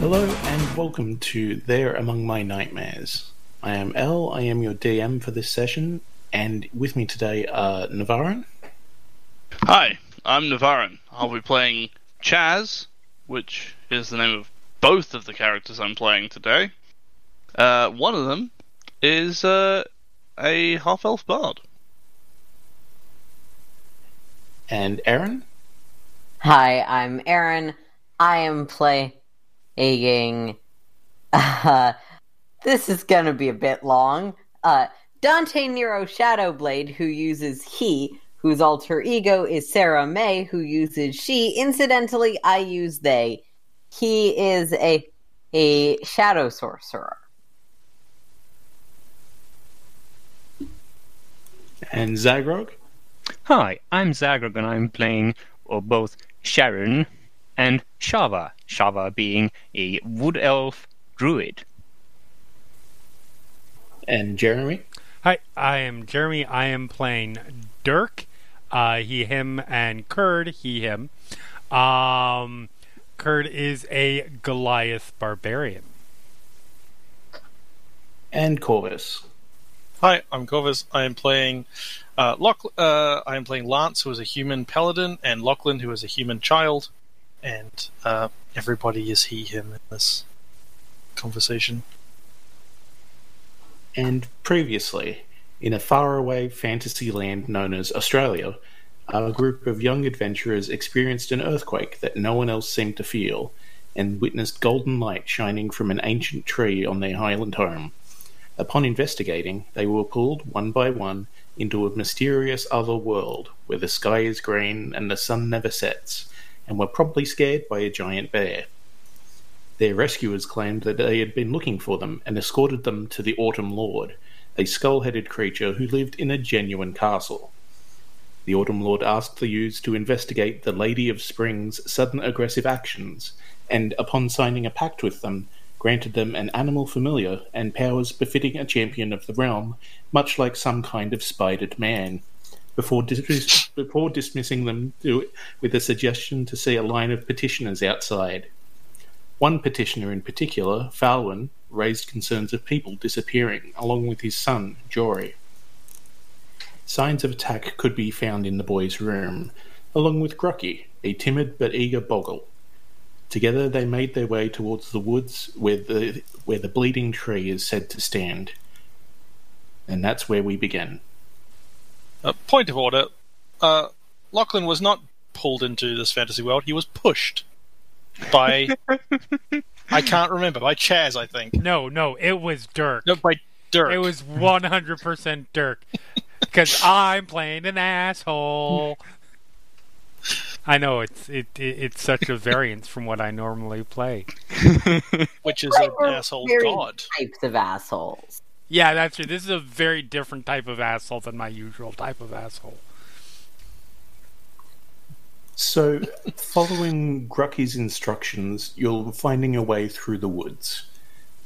Hello and welcome to There Among My Nightmares. I am L, I am your DM for this session, and with me today are Navarran. Hi, I'm Navarran. I'll be playing Chaz, which is the name of both of the characters I'm playing today. Uh, one of them is uh, a half elf bard. And Erin. Hi, I'm Erin. I am playing. Uh, this is gonna be a bit long. Uh, Dante Nero Shadowblade, who uses he, whose alter ego is Sarah May, who uses she. Incidentally, I use they. He is a a shadow sorcerer. And Zaghrog. Hi, I'm Zaghrog and I'm playing uh, both Sharon and Shava. Shava being a wood elf druid. And Jeremy. Hi, I am Jeremy. I am playing Dirk. Uh, he, him, and Kird. He, him. Um, Kird is a Goliath barbarian. And korvys. Hi, I'm korvys. I am playing uh, Lock. Uh, I am playing Lance, who is a human paladin, and Lachlan, who is a human child. And uh, everybody is he, him in this conversation. And previously, in a faraway fantasy land known as Australia, a group of young adventurers experienced an earthquake that no one else seemed to feel, and witnessed golden light shining from an ancient tree on their highland home. Upon investigating, they were pulled one by one into a mysterious other world where the sky is green and the sun never sets, and were probably scared by a giant bear. Their rescuers claimed that they had been looking for them and escorted them to the Autumn Lord, a skull headed creature who lived in a genuine castle. The Autumn Lord asked the youths to investigate the Lady of Spring's sudden aggressive actions, and upon signing a pact with them, granted them an animal familiar and powers befitting a champion of the realm, much like some kind of spidered man, before, dis- before dismissing them with a suggestion to see a line of petitioners outside. One petitioner in particular, Falwyn, raised concerns of people disappearing, along with his son, Jory. Signs of attack could be found in the boy's room, along with Grucky, a timid but eager boggle. Together they made their way towards the woods where the, where the bleeding tree is said to stand. And that's where we begin. Uh, point of order: uh, Lachlan was not pulled into this fantasy world; he was pushed by. I can't remember by Chaz, I think. No, no, it was Dirk. No, by Dirk. It was 100% Dirk. Because I'm playing an asshole. I know it's it, it it's such a variance from what I normally play. which is Like, an we're asshole god. Types of assholes. Yeah, that's true. This is a very different type of asshole than my usual type of asshole. So, following Grucky's instructions, you're finding your way through the woods.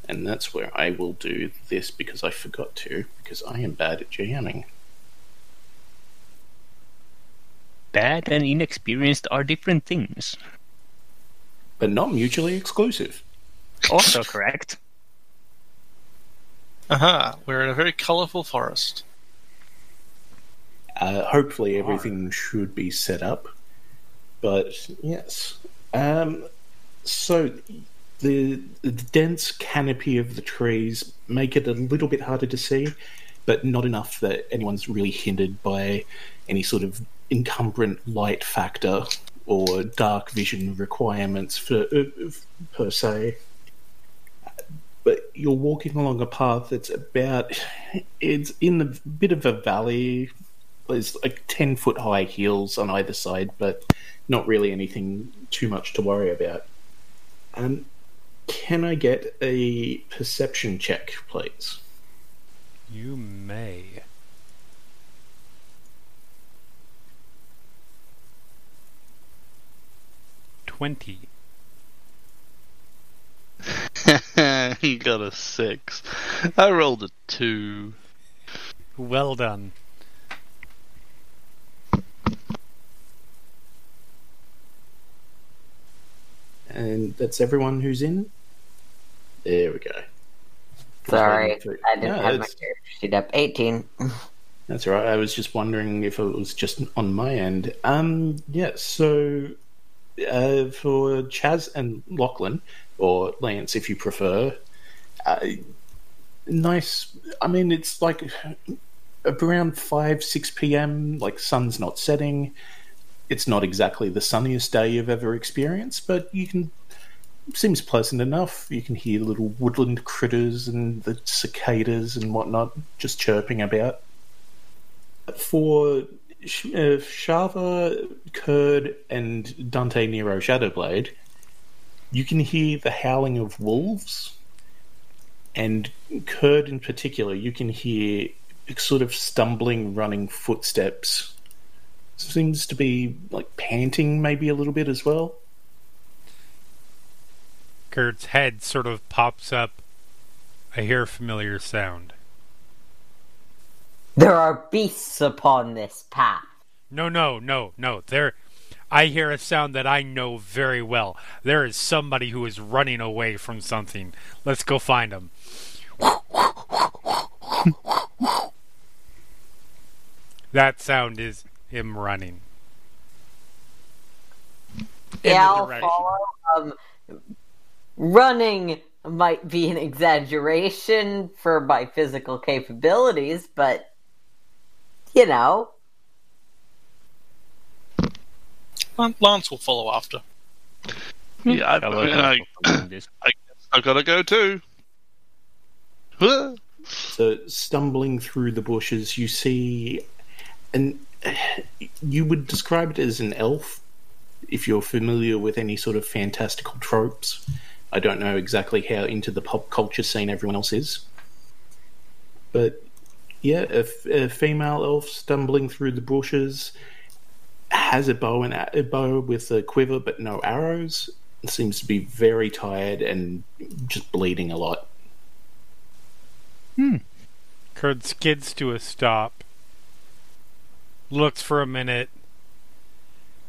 And that's where I will do this because I forgot to, because I am bad at jamming. Bad and inexperienced are different things. But not mutually exclusive. Also correct. Aha, we're in a very colourful forest. Uh, hopefully, everything should be set up. But yes. Um, so, the, the dense canopy of the trees make it a little bit harder to see, but not enough that anyone's really hindered by any sort of encumbrant light factor or dark vision requirements for uh, per se. You're walking along a path that's about it's in a bit of a valley. There's like ten foot high hills on either side, but not really anything too much to worry about. Um, can I get a perception check, please? You may. Twenty. you got a six. I rolled a two. Well done. And that's everyone who's in. There we go. Sorry, I didn't No, have my it's- character sheet up. 18. That's right. I was just wondering if it was just on my end. Um, yeah. So, uh, for Chaz and Lachlan, or Lance, if you prefer, uh, nice. I mean, it's like around five, six p.m. Like sun's not setting. It's not exactly the sunniest day you've ever experienced, but you can. Seems pleasant enough. You can hear little woodland critters and the cicadas and whatnot just chirping about for uh, Shava, Kird, and Dante Nero Shadowblade, you can hear the howling of wolves, and Kird in particular, you can hear sort of stumbling, running footsteps. Seems to be like panting, maybe a little bit as well. Kird's head sort of pops up. I hear a familiar sound. There are beasts upon this path. No, no, no, no. There, I hear a sound that I know very well. There is somebody who is running away from something. Let's go find him. that sound is him running. Yeah, I'll follow. Um, running might be an exaggeration for my physical capabilities, but you know, Lance will follow after. Hmm. Yeah, I, Hello, I, hello, this. I guess I've got to go too. So, stumbling through the bushes, you see, and you would describe it as an elf if you're familiar with any sort of fantastical tropes. I don't know exactly how into the pop culture scene everyone else is, but yeah, a, f- a female elf stumbling through the bushes has a bow and a, bow with a quiver, but no arrows. Seems to be very tired and just bleeding a lot. Kird skids to a stop, looks for a minute,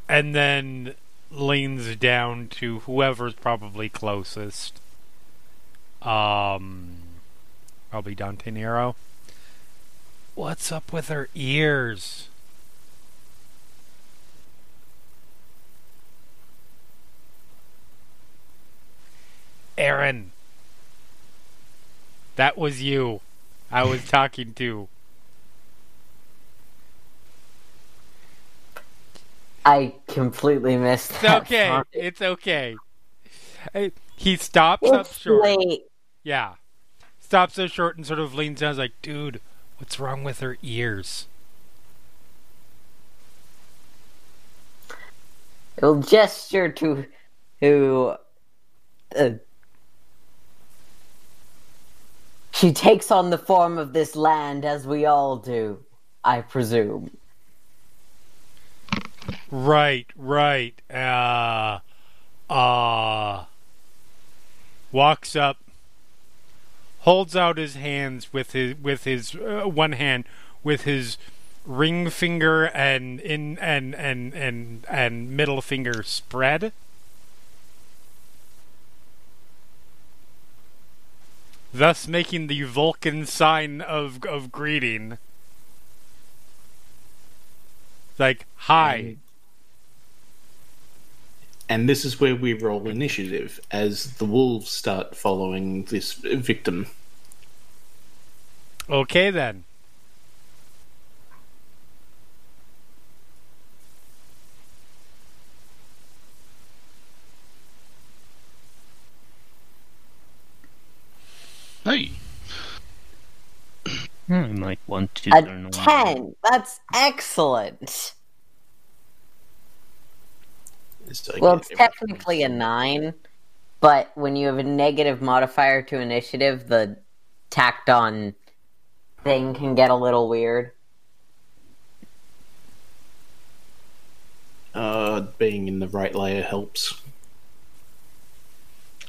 and then leans down to whoever's probably closest. Um, probably Dante Nero. What's up with her ears? Erin. That was you. I was talking to. I completely missed It's that. okay. part. It's okay. He stops up short. late. Yeah. Stops up short and sort of leans down. Is like, dude, what's wrong with her ears? He'll gesture to who uh, she takes on the form of this land as we all do, I presume. Right, right. Uh, uh, walks up, holds out his hands with his with his uh, one hand with his ring finger and in and and and and middle finger spread. Thus making the Vulcan sign of of greeting. Like hi. And this is where we roll initiative as the wolves start following this victim. Okay then. Hey, I might want to A learn one. 10. That's excellent. So Well, it's technically a 9, but when you have a negative modifier to initiative, the tacked on thing can get a little weird. uh, being in the right layer helps.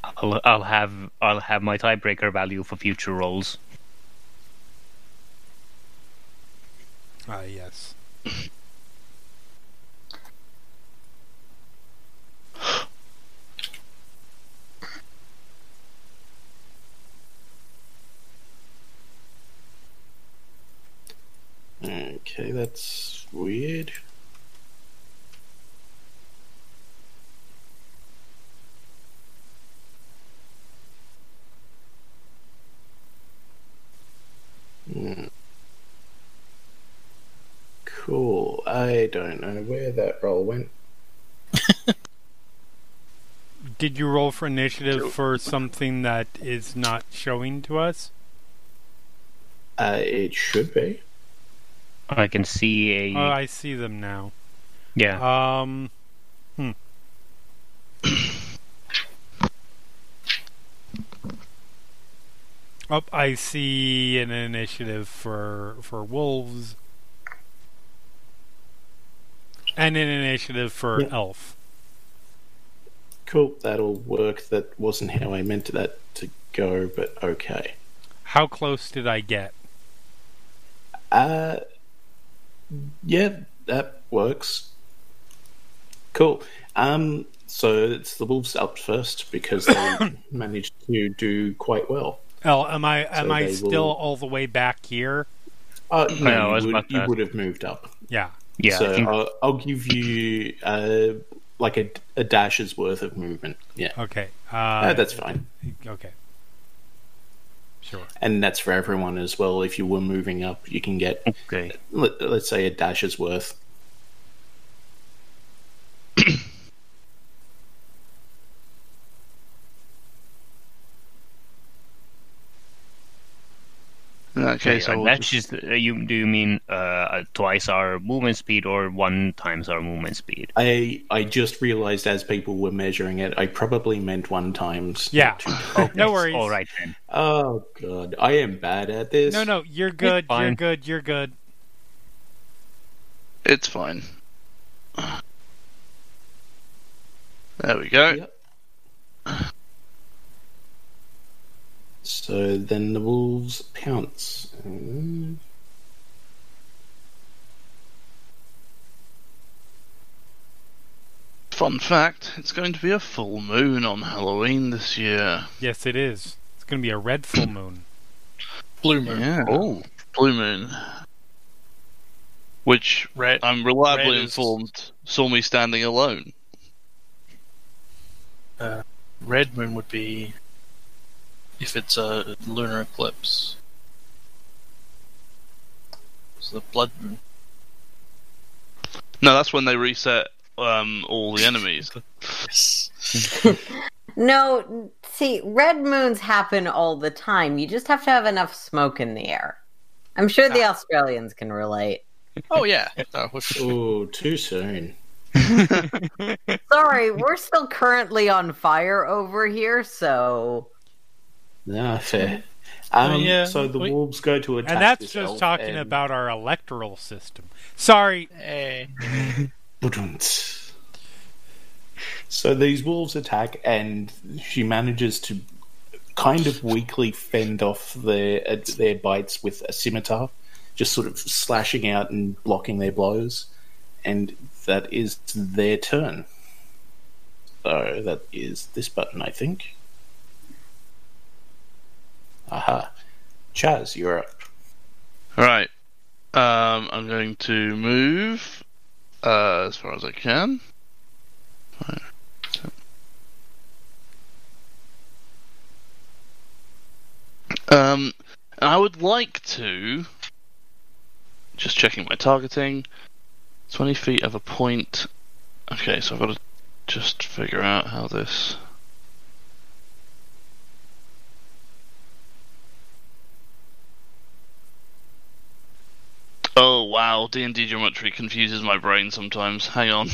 I'll, I'll have I'll have my tiebreaker value for future rolls. Ah, yes. Okay, that's weird. Hmm. Cool. I don't know where that roll went. Did you roll for initiative for something that is not showing to us? Uh, it should be. I can see a Oh, I see them now. yeah. Um, hmm. Oh, I see an initiative for for wolves, and an initiative for Yeah. elf. Cool. That'll work. That wasn't how I meant that to go, but okay. How close did I get? Uh, yeah, that works. Cool. Um, so it's the wolves up first because they managed to do quite well. Oh, am I am So I still will- all the way back here? Uh, No, no, you, would, you would have moved up. Yeah. Yeah, I so think I'll, I'll give you uh, like a, a dash's worth of movement. Yeah, Okay. Uh, uh, that's fine. Okay. Sure. And that's for everyone as well. If you were moving up, you can get, okay. let, let's say, a dash's worth. In that case, I Okay, will that's just- just uh, you. Do you mean uh, twice our movement speed or one times our movement speed? I I just realized as people were measuring it, I probably meant one times. Yeah. not two times. No worries. All right then. Oh god, I am bad at this. No, no, you're good. You're good. You're good. It's fine. There we go. Yep. So then the wolves pounce. Fun fact: it's going to be a full moon on Halloween this year. Yes, it is. It's going to be a red full moon. Blue moon. Yeah. Oh, blue moon. Which Red. I'm reliably Red is- informed saw me standing alone. Uh, red moon would be if it's a lunar eclipse. It's the blood moon. No, that's when they reset um, all the enemies. No, see, red moons happen all the time. You just have to have enough smoke in the air. I'm sure the Australians can relate. Oh yeah. Oh, too soon. Sorry, we're still currently on fire over here, so No, fair. Um, yeah, so the we- wolves go to attack And that's this just elf talking and- about our electoral system. Sorry. Hey. So these wolves attack, and she manages to kind of weakly fend off their uh, their bites with a scimitar, just sort of slashing out and blocking their blows. And that is their turn. So that is this button, I think. Aha. Chaz, you're up. Right. Um, I'm going to move uh, as far as I can. Um, I would like to just checking my targeting. Twenty feet of a point. Okay, so I've got to just figure out how this. Oh wow, D and D geometry confuses my brain sometimes. Hang on.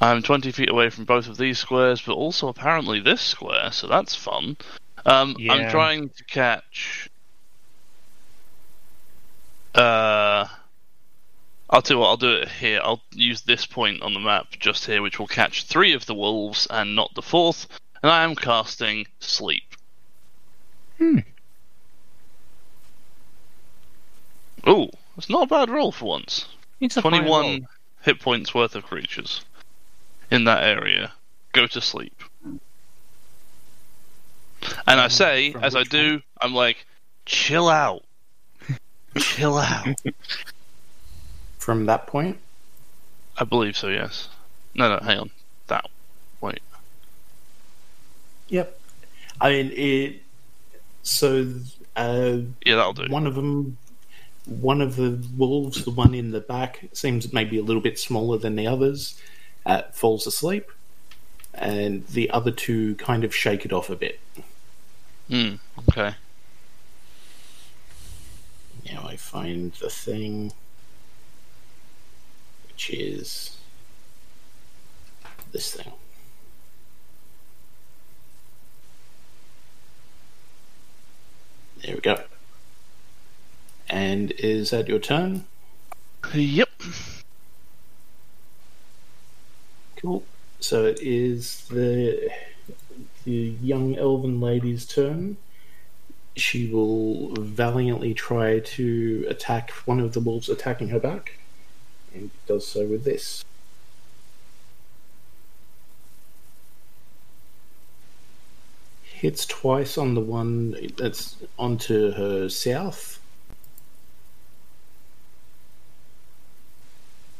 I'm 20 feet away from both of these squares, but also apparently this square, so that's fun. Um, I'm trying to catch. Uh, I'll tell you what. I'll do it here. I'll use this point on the map just here, which will catch three of the wolves and not the fourth. And I am casting sleep. Hmm. Oh, it's not a bad roll for once. It's a fine roll. 21 hit points worth of creatures in that area go to sleep. And I say, from as I which do, I'm like, chill out. chill out. From that point, I believe so, yes. No, no, hang on. That. Wait. Yep. I mean, it. So, uh, Yeah, that'll do. one of them, one of the wolves, the one in the back, seems maybe a little bit smaller than the others, uh, falls asleep, and the other two kind of shake it off a bit. Hmm, okay. Now I find the thing, which is this thing. There we go. And is that your turn? Yep. Cool. So it is the the young elven lady's turn. She will valiantly try to attack one of the wolves attacking her back, and does so with this. Hits twice on the one that's onto her south.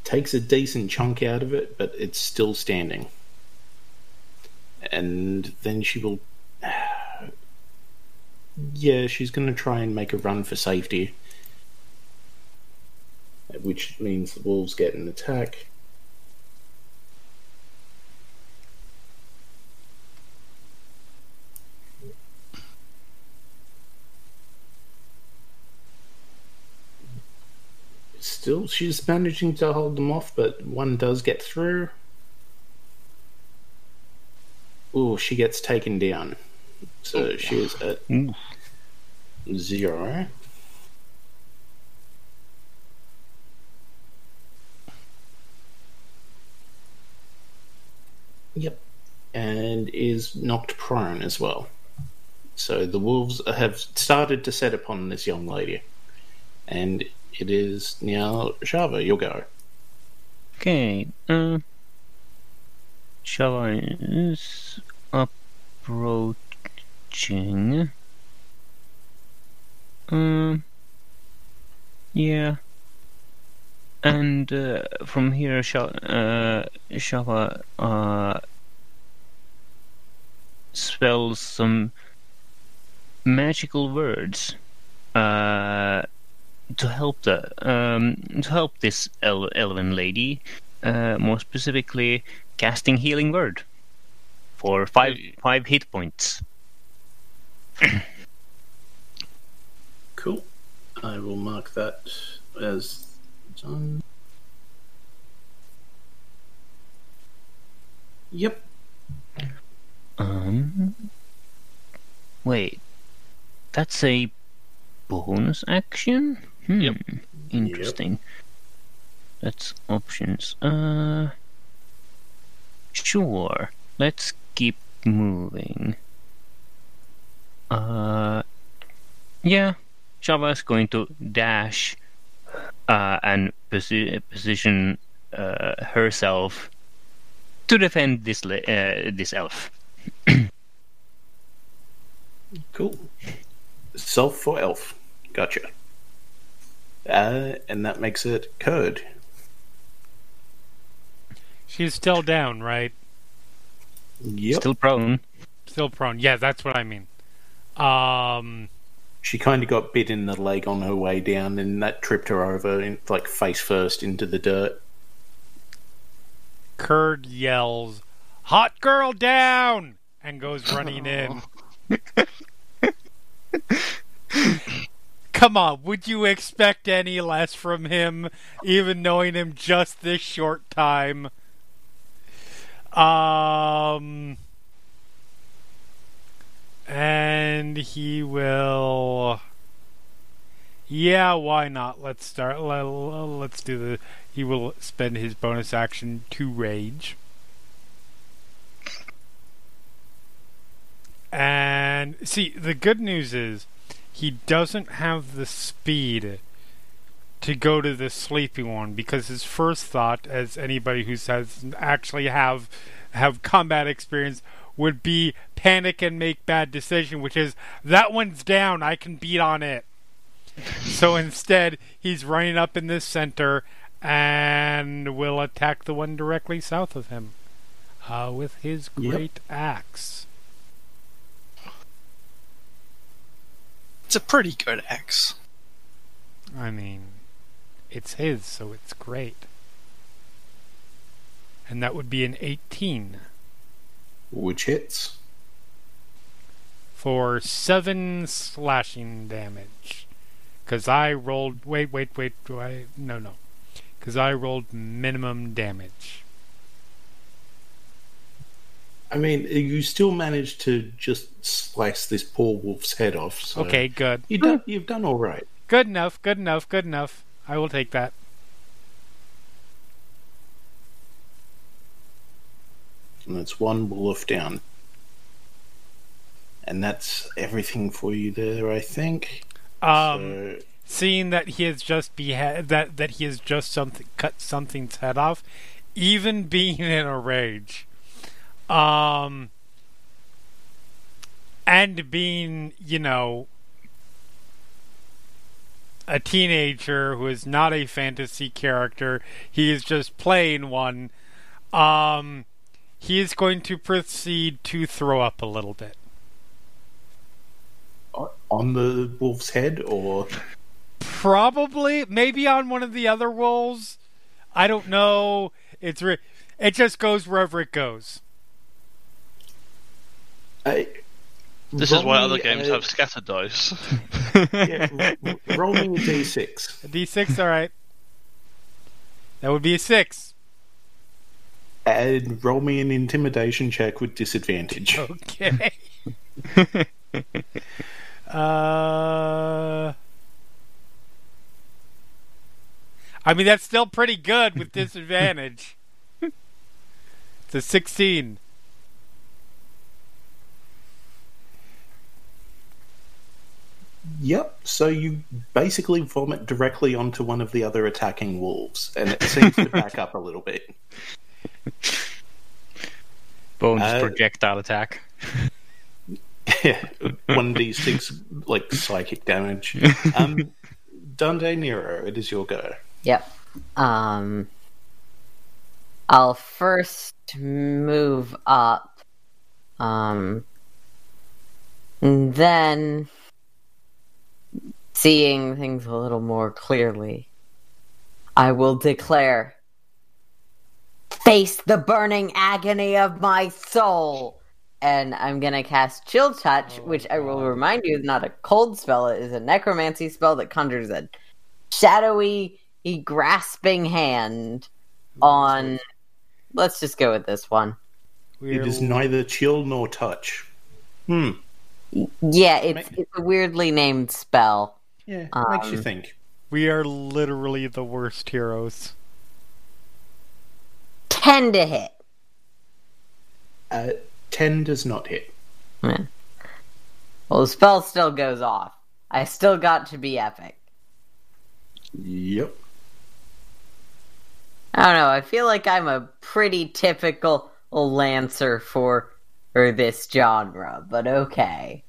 Takes a decent chunk out of it, but it's still standing. And then she will. Yeah, she's going to try and make a run for safety. Which means the wolves get an attack. Still, she's managing to hold them off, but one does get through. Oh, she gets taken down. So she is at Ooh. zero. Yep. And is knocked prone as well. So the wolves have started to set upon this young lady. And it is now Shava, you'll go. Okay. Uh, Shava is approaching. Um. Yeah. And uh, from here, Sha- uh, Shava uh, spells some magical words. Uh, to help the um, to help this el- elven lady, uh, more specifically, casting healing word for five five hit points. Cool. I will mark that as done. Yep. Um, wait, that's a bonus action. Hmm. Yep. Interesting. That's options. Uh, sure. Let's keep moving. Uh, yeah. Shava's going to dash uh, and posi- position uh, herself to defend this la- uh, this elf. Cool. Self for elf. Gotcha. Uh, and that makes it Kird. She's still down, right? Yep. Still prone. Still prone. Yeah, that's what I mean. Um, She kind of got bit in the leg on her way down, and that tripped her over, in, like face first into the dirt. Kird yells, "Hot girl down!" and goes running in. Come on, would you expect any less from him, even knowing him just this short time? Um, and he will. Yeah, why not? Let's start. let- Let's do the. He will spend his bonus action to rage. And see, the good news is he doesn't have the speed to go to the sleepy one because his first thought, as anybody who says actually have have combat experience, would be panic and make bad decision, which is that one's down, I can beat on it. so instead, he's running up in this center and will attack the one directly south of him uh, with his Yep. great axe. It's a pretty good axe. I mean, it's his, so it's great. And that would be an 18 Which hits. for 7 slashing damage. Because I rolled. Wait, wait, wait. Do I. No, no. Because I rolled minimum damage. I mean, you still managed to just slice this poor wolf's head off. So Okay, good. you done, you've done all right. Good enough, good enough, good enough. I will take that. And that's one wolf down. And that's everything for you there, I think. Um. so, seeing that he has just behead that that he has just something cut something's head off, even being in a rage, um, and being you know a teenager who is not a fantasy character, he is just playing one. Um, he is going to proceed to throw up a little bit. on the wolf's head, or Probably, maybe on one of the other wolves. I don't know. It's re- it just goes wherever it goes. I, This is why other games a- have scatter dice. yeah, r- r- roll me a d6. A D6, all right. That would be a six. And roll me an intimidation check with disadvantage. Okay. uh. I mean, that's still pretty good with disadvantage. it's a 16. Yep. So you basically vomit directly onto one of the other attacking wolves, and it seems to back up a little bit. Bones Uh, projectile attack. Yeah, one d six like psychic damage. Um, Dante Nero, it is your go. Yep. Um, I'll first move up. Um, and then seeing things a little more clearly, I will declare face the burning agony of my soul. And I'm gonna cast Chill Touch, which I will remind you is not a cold spell. It is a necromancy spell that conjures a shadowy, grasping hand on. Let's just go with this one. It is neither chill nor touch. Hmm. Yeah, it's it's a weirdly named spell. Yeah, makes you Um, think. We are literally the worst heroes. Ten to hit. Uh, Ten does not hit. Hmm. Well, the spell still goes off. I still got to be epic. Yep. I don't know. I feel like I'm a pretty typical lancer for for this genre, but okay.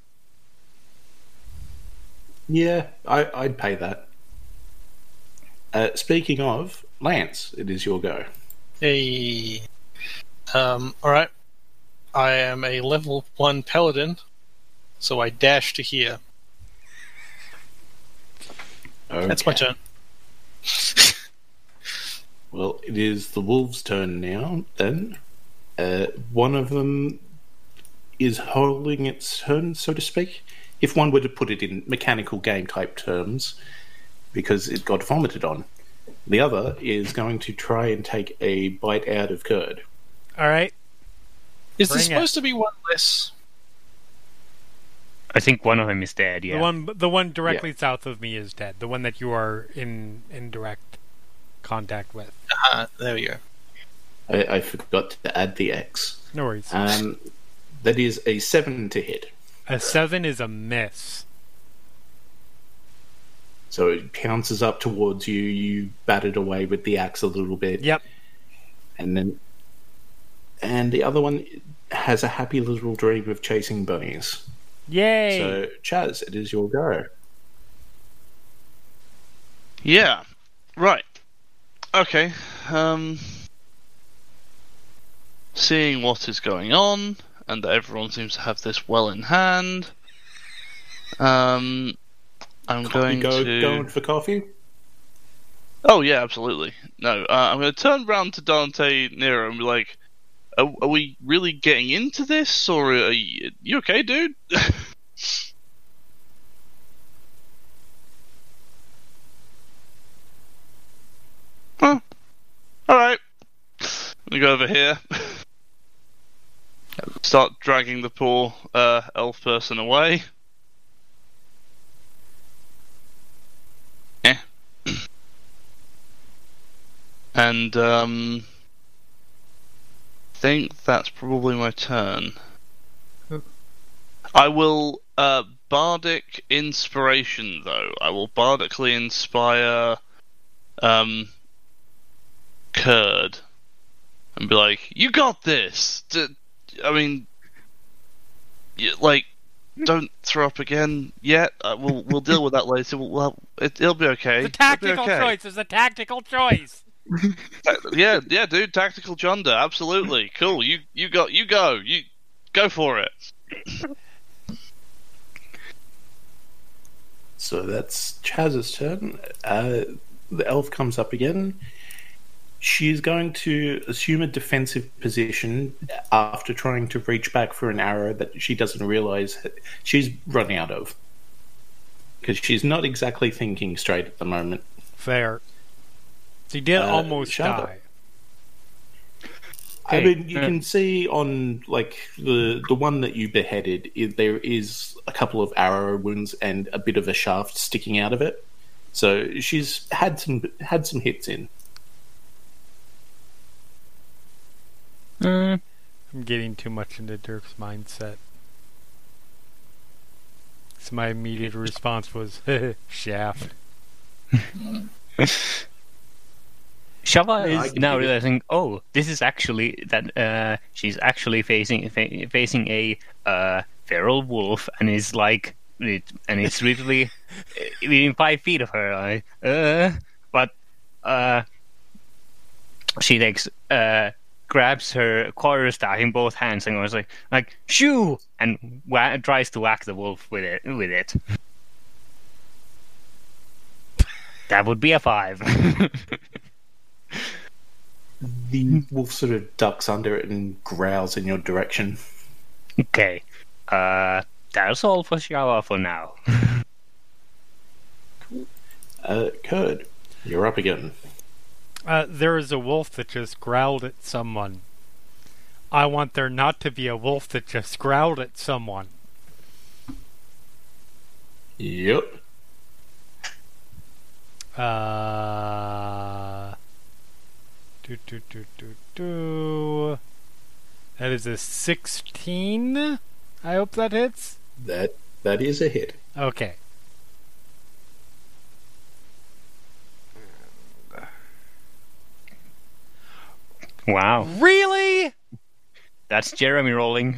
Yeah, I, I'd pay that. Uh, speaking of, Lance, it is your go. Hey. Um, alright. I am a level 1 paladin, so I dash to here. That's my turn. Well, it is the wolves' turn now. Then, uh, one of them is holding its turn, so to speak. If one were to put it in mechanical game type terms, because it got vomited on. The other is going to try and take a bite out of Kird. All right. Is there Bring it. supposed to be one less? I think one of them is dead. Yeah. The one the one directly south of me is dead. The one that you are in in direct contact with. Uh, there we go. I, I forgot to add the X. No worries. Um, that is a seven to hit. A seven is a miss. So it pounces up towards you. You bat it away with the axe a little bit. Yep. and then and the other one has a happy little dream of chasing bunnies. Yay! So Chaz, it is your go. Yeah. Right. Okay. Um seeing what is going on and that everyone seems to have this well in hand. Um I'm going go, to going for coffee. Oh yeah, absolutely. No, uh, I'm going to turn round to Dante Nero and be like, "Are, are we really getting into this, or are you, you okay, dude?" huh. All right. Let me go over here. Start dragging the poor uh, elf person away. Eh. And um think that's probably my turn. I will uh bardic inspiration though. I will bardically inspire um Kird and be like, "You got this." D- I mean, like, don't throw up again yet. Uh, we'll we'll deal with that later. We'll, we'll it, it'll be okay. it's a tactical okay. choice. It's a tactical choice. Yeah, yeah, dude. Tactical Junda, absolutely cool. You you got you go you go for it. So that's Chaz's turn. Uh, the elf comes up again. She's going to assume a defensive position after trying to reach back for an arrow that she doesn't realize she's run out of. Because she's not exactly thinking straight at the moment. Fair. She did Uh, almost Shava. die. I Okay, mean, you uh, can see on like the the one that you beheaded, i there is a couple of arrow wounds and a bit of a shaft sticking out of it. So she's had some had some hits in. Uh, I'm getting too much into Dirk's mindset. So my immediate response was shaft. Shava is can now dig it. realizing, oh, this is actually that uh, she's actually facing fa- facing a uh, feral wolf, and is like, it, and it's literally uh, within five feet of her. Like, uh, but uh, she takes uh, grabs her quarterstaff in both hands and goes like, like shoo, and wha- tries to whack the wolf with it. With it. That would be a five. The wolf sort of ducks under it and growls in your direction. Okay. Uh, that's all for Shava for now. Uh, Kird, you're up again. Uh, there is a wolf that just growled at someone. I want there not to be a wolf that just growled at someone. Yep. Uh, do, do, do, do, do. That is a 16. I hope that hits. That that is a hit. Okay. Wow. Really? That's Jeremy rolling.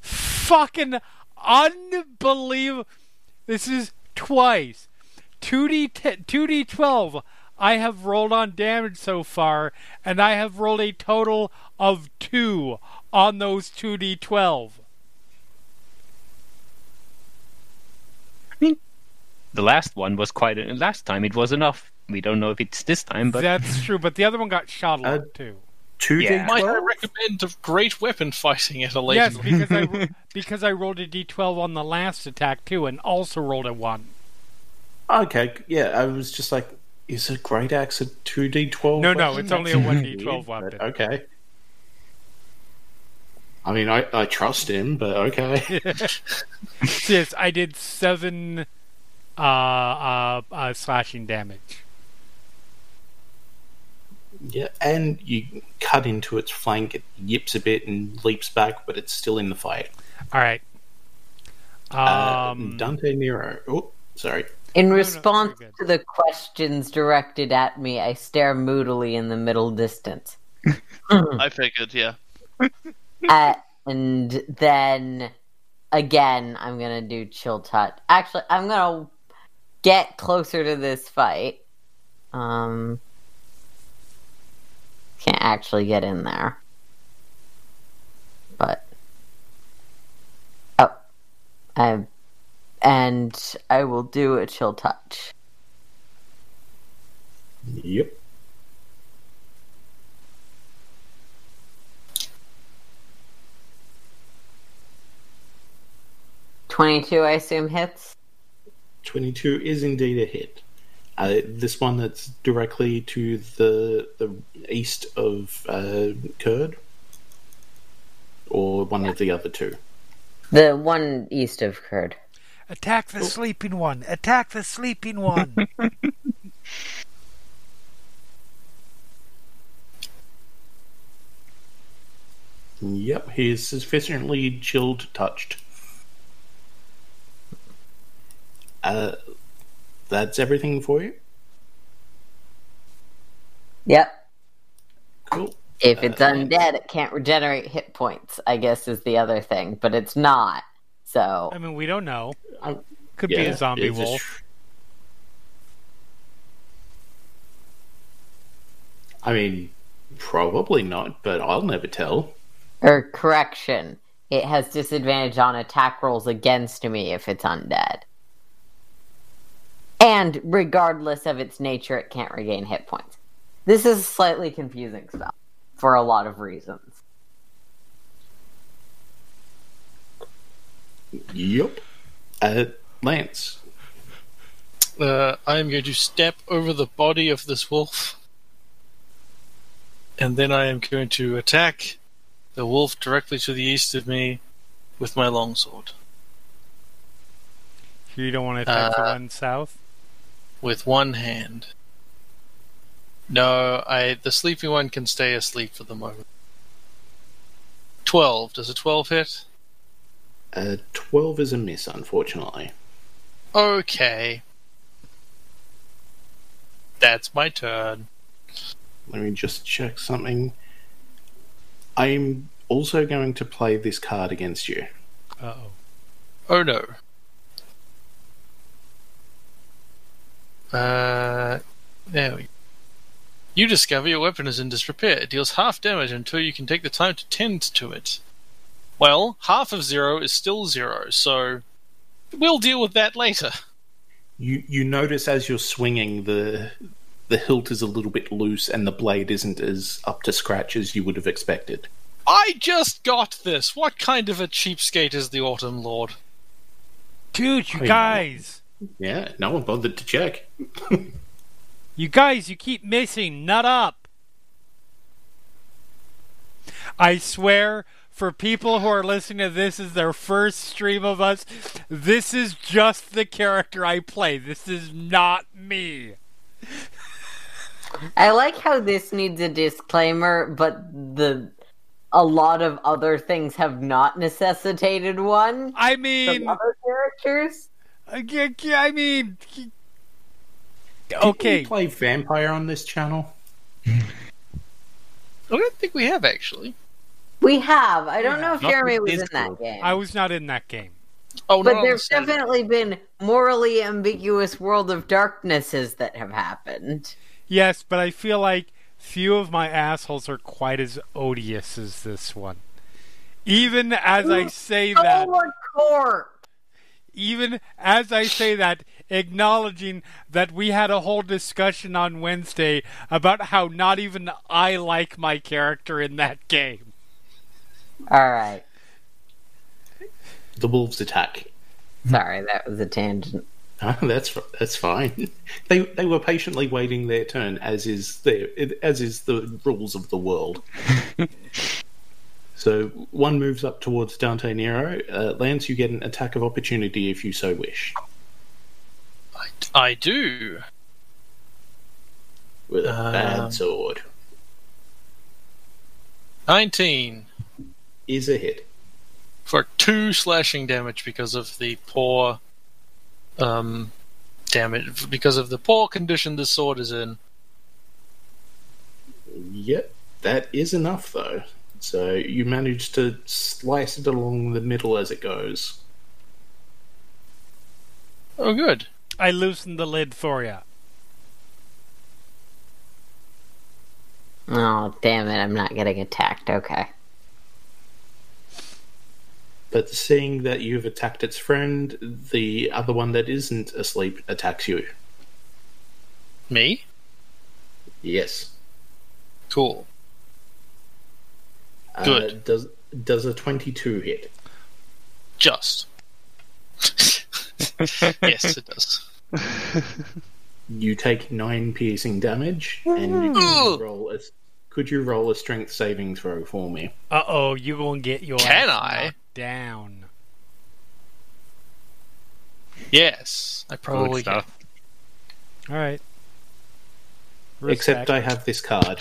Fucking unbelievable. This is twice. 2D, 2D12. I have rolled on damage so far, and I have rolled a total of two on those 2D12. I mean The last one was quite. Last time it was enough. We don't know if it's this time, but That's true, but the other one got shot a lot Uh, too. Two Yeah. D Might I recommend of great weapon fighting at a later Yes, because I because I rolled a d12 on the last attack too, and also rolled a one. Okay, yeah, I was just like, is a great axe a two D twelve? No, no, it's only a 1d12 weapon. Okay. I mean, I, I trust him, but okay. yes, I did seven uh, uh, uh, slashing damage. yeah, and you cut into its flank, it yips a bit and leaps back, but it's still in the fight. All right. Uh, Um, Dante Nero. Oh, sorry. In response you're good. to the questions directed at me, I stare moodily in the middle distance. I figured, yeah. Uh, and then again, I'm gonna do chill touch. Actually, I'm gonna get closer to this fight. Um, can't actually get in there, but oh, I and I will do a chill touch. Yep. Twenty-two, I assume hits. 22 is indeed a hit. Uh, this one that's directly to the the east of uh, Kird, or one of the other two. The one east of Kird. attack the sleeping one! Attack the sleeping one! Yep, he is sufficiently chilled touched. Uh, that's everything for you. Yep. Cool. If it's Uh, undead, it can't regenerate hit points, I guess is the other thing, but it's not. So, I mean, we don't know. Could be a zombie it's just- wolf. I mean, probably not, but I'll never tell. or correction, it has disadvantage on attack rolls against me if it's undead. And regardless of its nature, it can't regain hit points. This is a slightly confusing spell for a lot of reasons. Yep. Uh, Lance. Uh, I am going to step over the body of this wolf. And then I am going to attack the wolf directly to the east of me with my longsword. You don't want to attack the Uh, one south? With one hand. No, I the sleepy one can stay asleep for the moment. Twelve. Does a twelve hit? Uh, 12 is a miss, unfortunately. Okay. That's my turn. Let me just check something. I'm also going to play this card against you. Uh oh. Oh no. Uh, there we go. You discover your weapon is in disrepair. It deals half damage until you can take the time to tend to it. Well, half of zero is still zero, so we'll deal with that later. You you notice as you're swinging the the hilt is a little bit loose and the blade isn't as up to scratch as you would have expected. I just got this. What kind of a cheapskate is the Autumn Lord? Dude, you I know. guys! Yeah, no one bothered to check. You guys, you keep missing. Nut up! I swear, for people who are listening to this as their first stream of us, this is just the character I play. This is not me. I like how this needs a disclaimer, but the a lot of other things have not necessitated one I from mean, other characters. I, I mean, Did okay. we play vampire on this channel? I don't think we have actually. We have. I don't know if Jeremy was this in that game. I was not in that game. Oh, no. But not on the there's same- definitely been morally ambiguous world of darknesses that have happened. Yes, but I feel like few of my assholes are quite as odious as this one. Even as I say oh, that, Oh, court! Even as I say that, acknowledging that we had a whole discussion on Wednesday about how not even I like my character in that game. All right. The wolves attack. Sorry, that was a tangent. Ah, that's that's fine. They they were patiently waiting their turn, as is their as is the rules of the world. so one moves up towards Dante Nero. Uh, Lance, you get an attack of opportunity if you so wish, I, I do. with a Um, bad sword. 19 Is a hit. for two slashing damage because of the poor um, damage, because of the poor condition this sword is in. Yep, that is enough though. So you manage to slice it along the middle as it goes. Oh, good. I loosened the lid for you. Oh, damn it, I'm not getting attacked. Okay. But seeing that you've attacked its friend, the other one that isn't asleep attacks you. Me? Yes. Cool. Uh, does does a twenty-two hit? Just. yes, it does. You take nine piercing damage, and you can roll a. Could you roll a strength saving throw for me? Uh oh, you gonna get your Can ass I? knocked down. Yes, I probably Good stuff. All right. Except I have this card.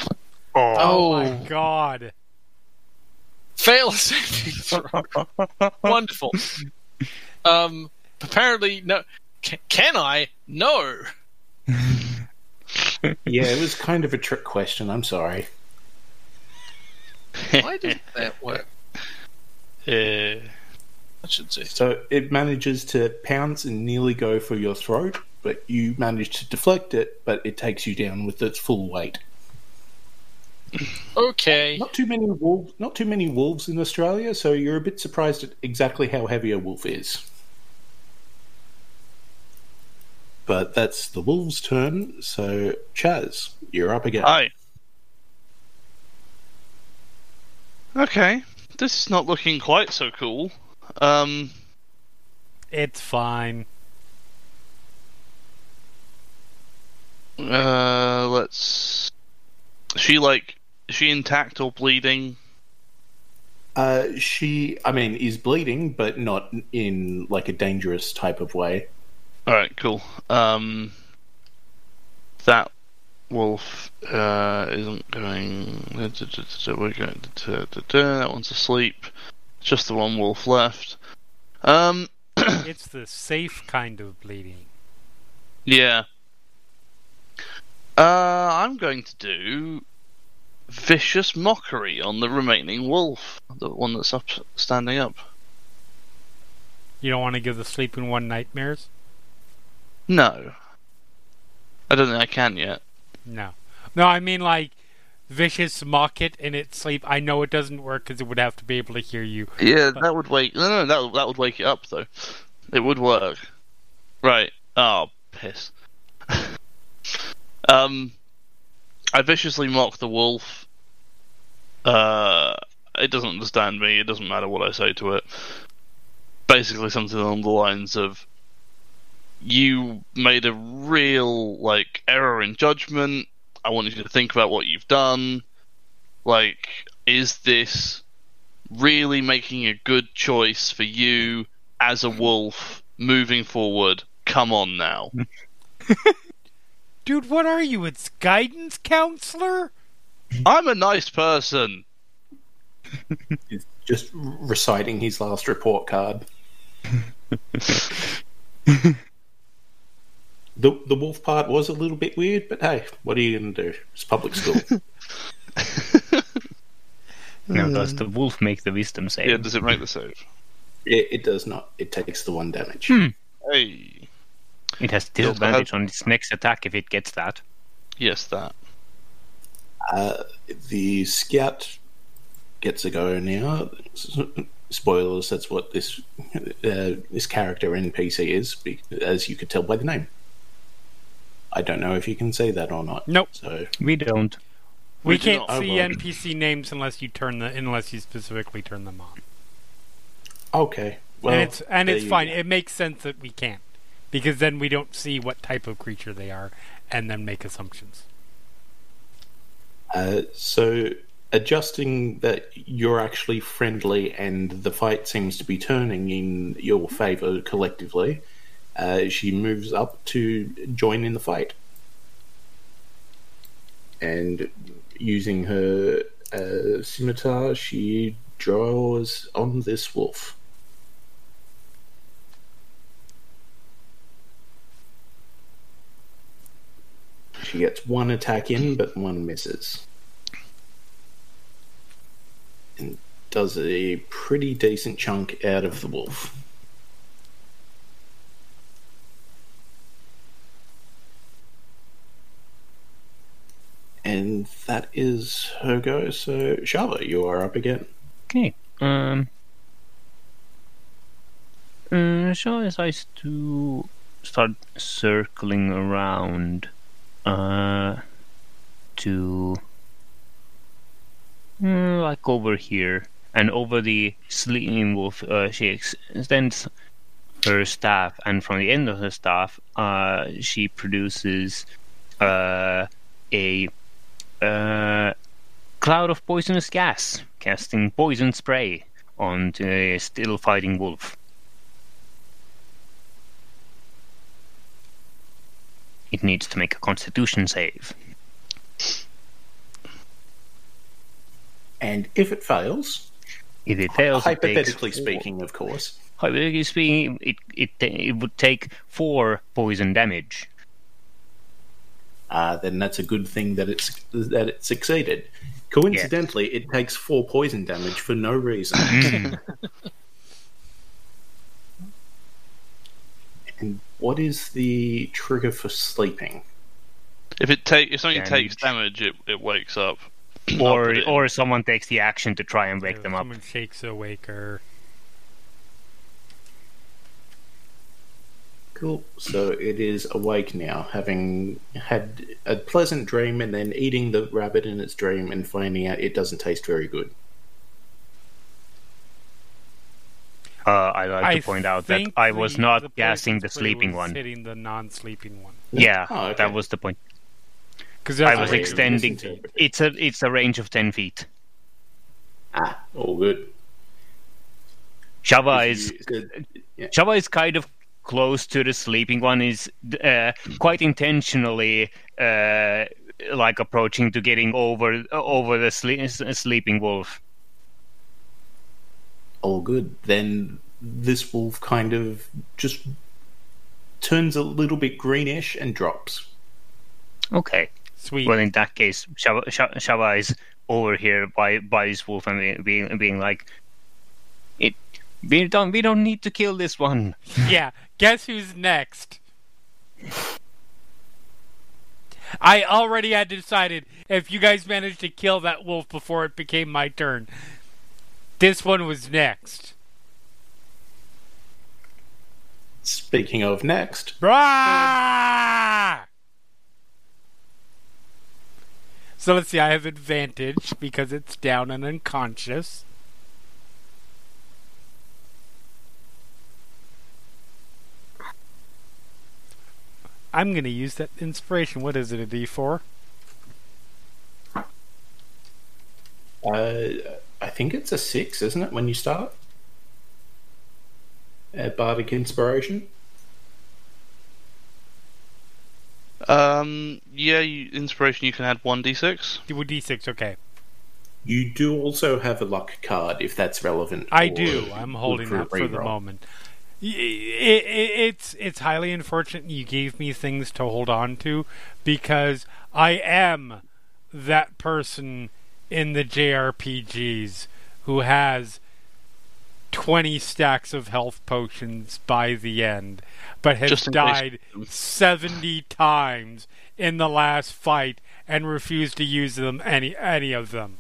Oh, Oh, my god. Fail a saving throw. Wonderful. Um, apparently, no. Can, can I? No. Yeah, it was kind of a trick question. I'm sorry. Why did that work? Yeah. I should say. So it manages to pounce and nearly go for your throat, but you manage to deflect it, but it takes you down with its full weight. Okay. Not too many wolves. Not too many wolves in Australia, so you're a bit surprised at exactly how heavy a wolf is. But that's the wolves' turn. So Chaz, you're up again. Hi. Okay, this is not looking quite so cool. Um, It's fine. uh, let's. Is she like, is she intact or bleeding? Uh, she, I mean, is bleeding, but not in like a dangerous type of way. All right, cool. Um, that wolf uh, isn't going. We're going to. That one's asleep. Just the one wolf left. Um, It's the safe kind of bleeding. yeah. Uh, I'm going to do vicious mockery on the remaining wolf, the one that's up, standing up. You don't want to give the sleeping one nightmares? No, I don't think I can yet. No. No, I mean like vicious mock it in its sleep. I know it doesn't work because it would have to be able to hear you. Yeah, that would wake. No, no, that that would wake it up though. It would work. Right. Oh, piss. um, I viciously mock the wolf. Uh, it doesn't understand me. It doesn't matter what I say to it. Basically, something along the lines of, "You made a real like error in judgment. I want you to think about what you've done. Like, is this?" really making a good choice for you as a wolf moving forward. Come on now. Dude, what are you? It's guidance counselor? I'm a nice person. Just reciting his last report card. the the wolf part was a little bit weird, but hey, what are you going to do? It's public school. Now, does the wolf make the wisdom save? Yeah, does it make the save? It, it does not. It takes the one damage. Hmm. Hey. It has You also disadvantage on its next attack if it gets that. Yes, that. Uh, the scout gets a go now. Spoilers. That's what this uh, this character NPC is, as you could tell by the name. I don't know if you can say that or not. Nope. So We don't. We, We can't not. see Oh, well. NPC names unless you turn the unless you specifically turn them on. okay. Well, and it's and it's fine. go. It makes sense that we can't because then we don't see what type of creature they are and then make assumptions. Uh, so adjusting that you're actually friendly and the fight seems to be turning in your favor collectively, uh, she moves up to join in the fight. And using her uh, scimitar, she draws on this wolf. She gets one attack in, but one misses. And does a pretty decent chunk out of the wolf. And that is her go. So, Shava, you are up again. Okay. Um. Uh, Shaw decides to start circling around. Uh. To. uh, like over here. And over the sleeping wolf, uh, she extends her staff, and from the end of her staff, uh, she produces uh, a uh, cloud of poisonous gas, casting poison spray onto a still fighting wolf. It needs to make a constitution save. And if it fails, If it fails, it hypothetically four- speaking, of course, hypothetically speaking, it, it, it would take four poison damage. uh, then that's a good thing that it's that it succeeded. Coincidentally, it takes four poison damage for no reason. and what is the trigger for sleeping? If it take if something Damage. takes damage, it, it wakes up. I'll or put it or someone takes the action to try and wake If them up. Someone shakes awake her. Cool. So it is awake now, having had a pleasant dream and then eating the rabbit in its dream and finding out it doesn't taste very good. Uh, I'd like I to point out that I was the- not the gassing the sleeping was one. hitting the non-sleeping one. Yeah, Oh, okay. that was the point. Because I was extending. misinterpreted. It's a it's a range of ten feet. Ah, all good. Shava is yeah. Shava is kind of close to the sleeping one. Is uh, quite intentionally uh, like approaching to getting over over the sle- sleeping wolf. All good. Then this wolf kind of just turns a little bit greenish and drops. Okay. Sweet. Well, in that case, Shava, Sha- Shava is over here by by his wolf and being being like, it. We don't we don't need to kill this one. yeah. Guess who's next? I already had decided if you guys managed to kill that wolf before it became my turn. This one was next. Speaking of next, Brah! So let's see, I have advantage because it's down and unconscious. I'm going to use that inspiration. What is it, a d4? uh, I think it's a six, isn't it, when you start? At Bardic Inspiration. Um, yeah, you, inspiration. You can add one d6. You would d6, okay. You do also have a luck card if that's relevant. I do. I'm holding a that for the moment. It, it, it's it's highly unfortunate you gave me things to hold on to because I am that person in the JRPGs who has 20 stacks of health potions by the end, but has Just case. died 70 times in the last fight and refused to use them any any of them.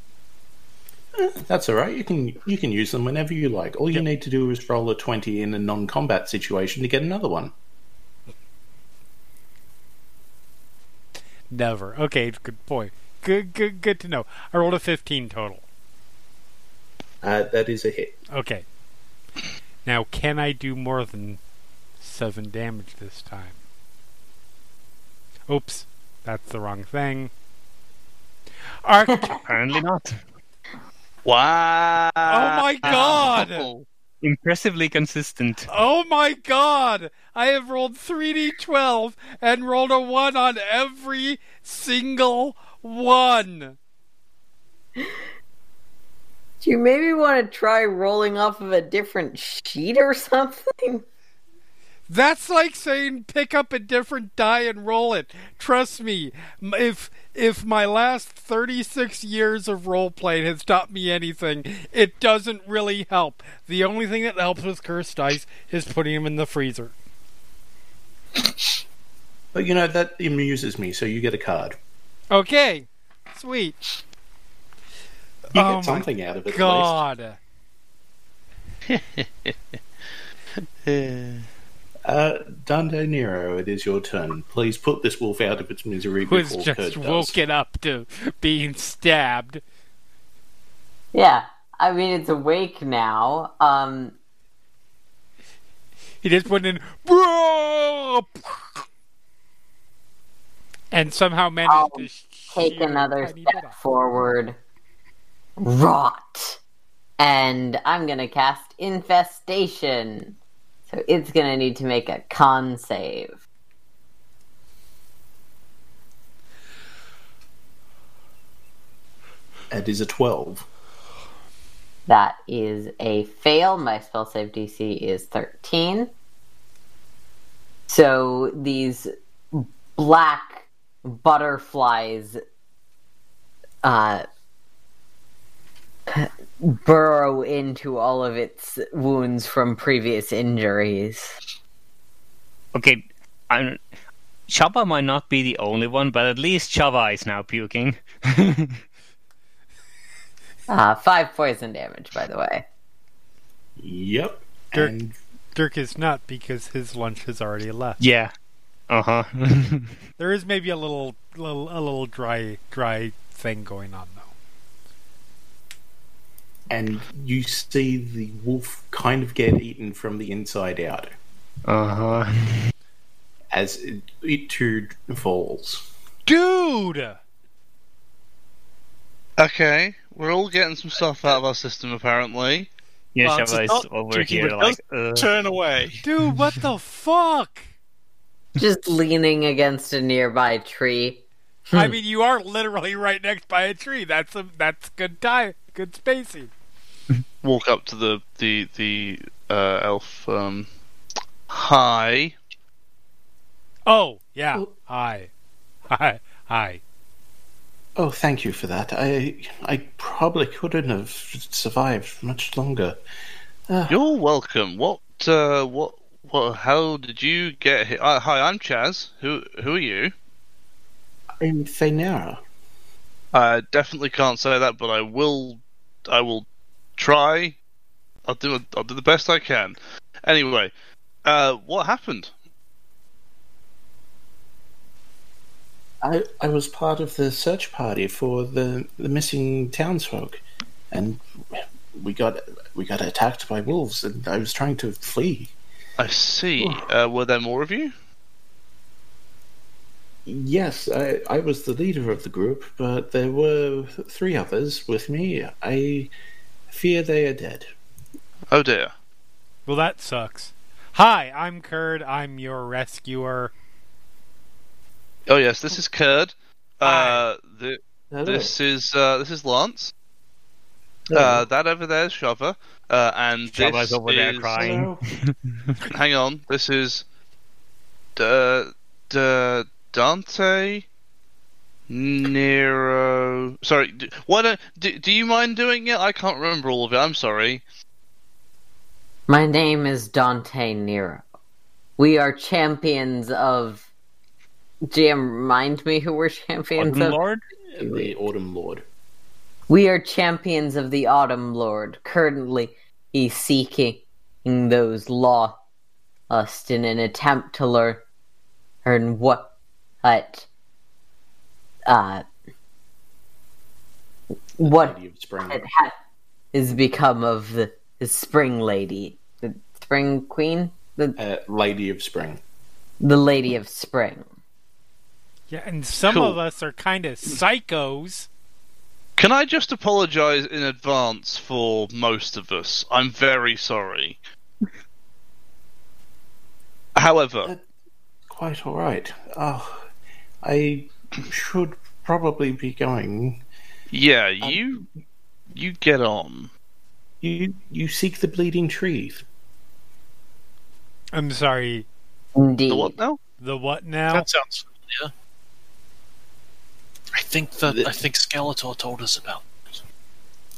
That's all right. You can you can use them whenever you like. All you Yep. need to do is roll a twenty in a non-combat situation to get another one. Never. Okay, good point. Good, good, good to know. I rolled a 15 total. Uh, that is a hit. Okay. Now, can I do more than seven damage this time? Oops, that's the wrong thing. Arc. Apparently not. Wow! Oh my god! Impressively consistent. Oh my god! I have rolled 3d12 and rolled a 1 on every single one! Do you maybe want to try rolling off of a different sheet or something? That's like saying pick up a different die and roll it. Trust me, if if my last 36 years of role playing has taught me anything, it doesn't really help. The only thing that helps with cursed dice is putting them in the freezer. But you know that amuses me. So you get a card. Okay, sweet. You Oh get something out of it. At least. God. Uh, Dante Nero, it is your turn. Please put this wolf out of its misery Was before just Kird does. woken up to being stabbed. Yeah, I mean it's awake now. Um, He just went in, "Bro!" And somehow managed I'll to take another tiny bit step forward. Rot, and I'm gonna cast infestation. So it's gonna need to make a con save. It is a twelve. That is a fail. My spell save DC is 13. So these black butterflies uh, burrow into all of its wounds from previous injuries. Okay, I'm. Shava might not be the only one, but at least Shava is now puking. Uh, five poison damage, by the way. Yep. Dirk. And Dirk is not because his lunch has already left. yeah. Uh huh. There is maybe a little, little, a little dry, dry thing going on though. and you see the wolf kind of get eaten from the inside out uh huh. as it, it too falls. Dude, Okay, we're all getting some stuff out of our system apparently. Yeah, Lance is Shava is not over here like. Uh, Turn away. dude, what the fuck? Just leaning against a nearby tree. I mean, you are literally right next by a tree. That's a that's good time, good spacing. Walk up to the the the uh, elf. Um, hi. Oh yeah, Oh. hi, hi, hi. Oh, thank you for that. I I probably couldn't have survived much longer. You're welcome. What? Uh, what? What? How did you get here? Uh, hi, I'm Chaz. Who? Who are you? I'm Thaynara. I definitely can't say that, but I will. I will try. I'll do. I'll do the best I can. Anyway, uh, what happened? I I was part of the search party for the the missing townsfolk, and we got we got attacked by wolves, and I was trying to flee. I see. Uh, were there more of you? Yes, I, I was the leader of the group, but there were three others with me. I fear they are dead. Oh dear. Well, that sucks. Hi, I'm Kird. I'm your rescuer. Oh yes, this is Kird. Uh, Hi. the, this is uh, this is Lance. Hello. Uh, that over there is Shava. Uh, and Shava's this over there is, crying. Hang on, this is D- D- Dante Nero. Sorry, d- why don't do, do you mind doing it? I can't remember all of it. I'm sorry. My name is Dante Nero. We are champions of. GM, remind me who we're champions Autumn of. Lord? The Autumn Lord. We are champions of the Autumn Lord. Currently, he's seeking those lost in an attempt to learn learn what what uh what Lady of Spring. had ha- is become of the, the Spring Lady, the Spring Queen, the Uh, Lady of Spring. the Lady of Spring. Yeah, and some Cool. of us are kind of psychos. Can I just apologise in advance for most of us? I'm very sorry. However, uh, Quite all right. Oh, I should probably be going. yeah, um, you you get on. You you seek the bleeding tree. I'm sorry. Indeed. The what now? The what now? That sounds familiar. I think that The- I think Skeletor told us about.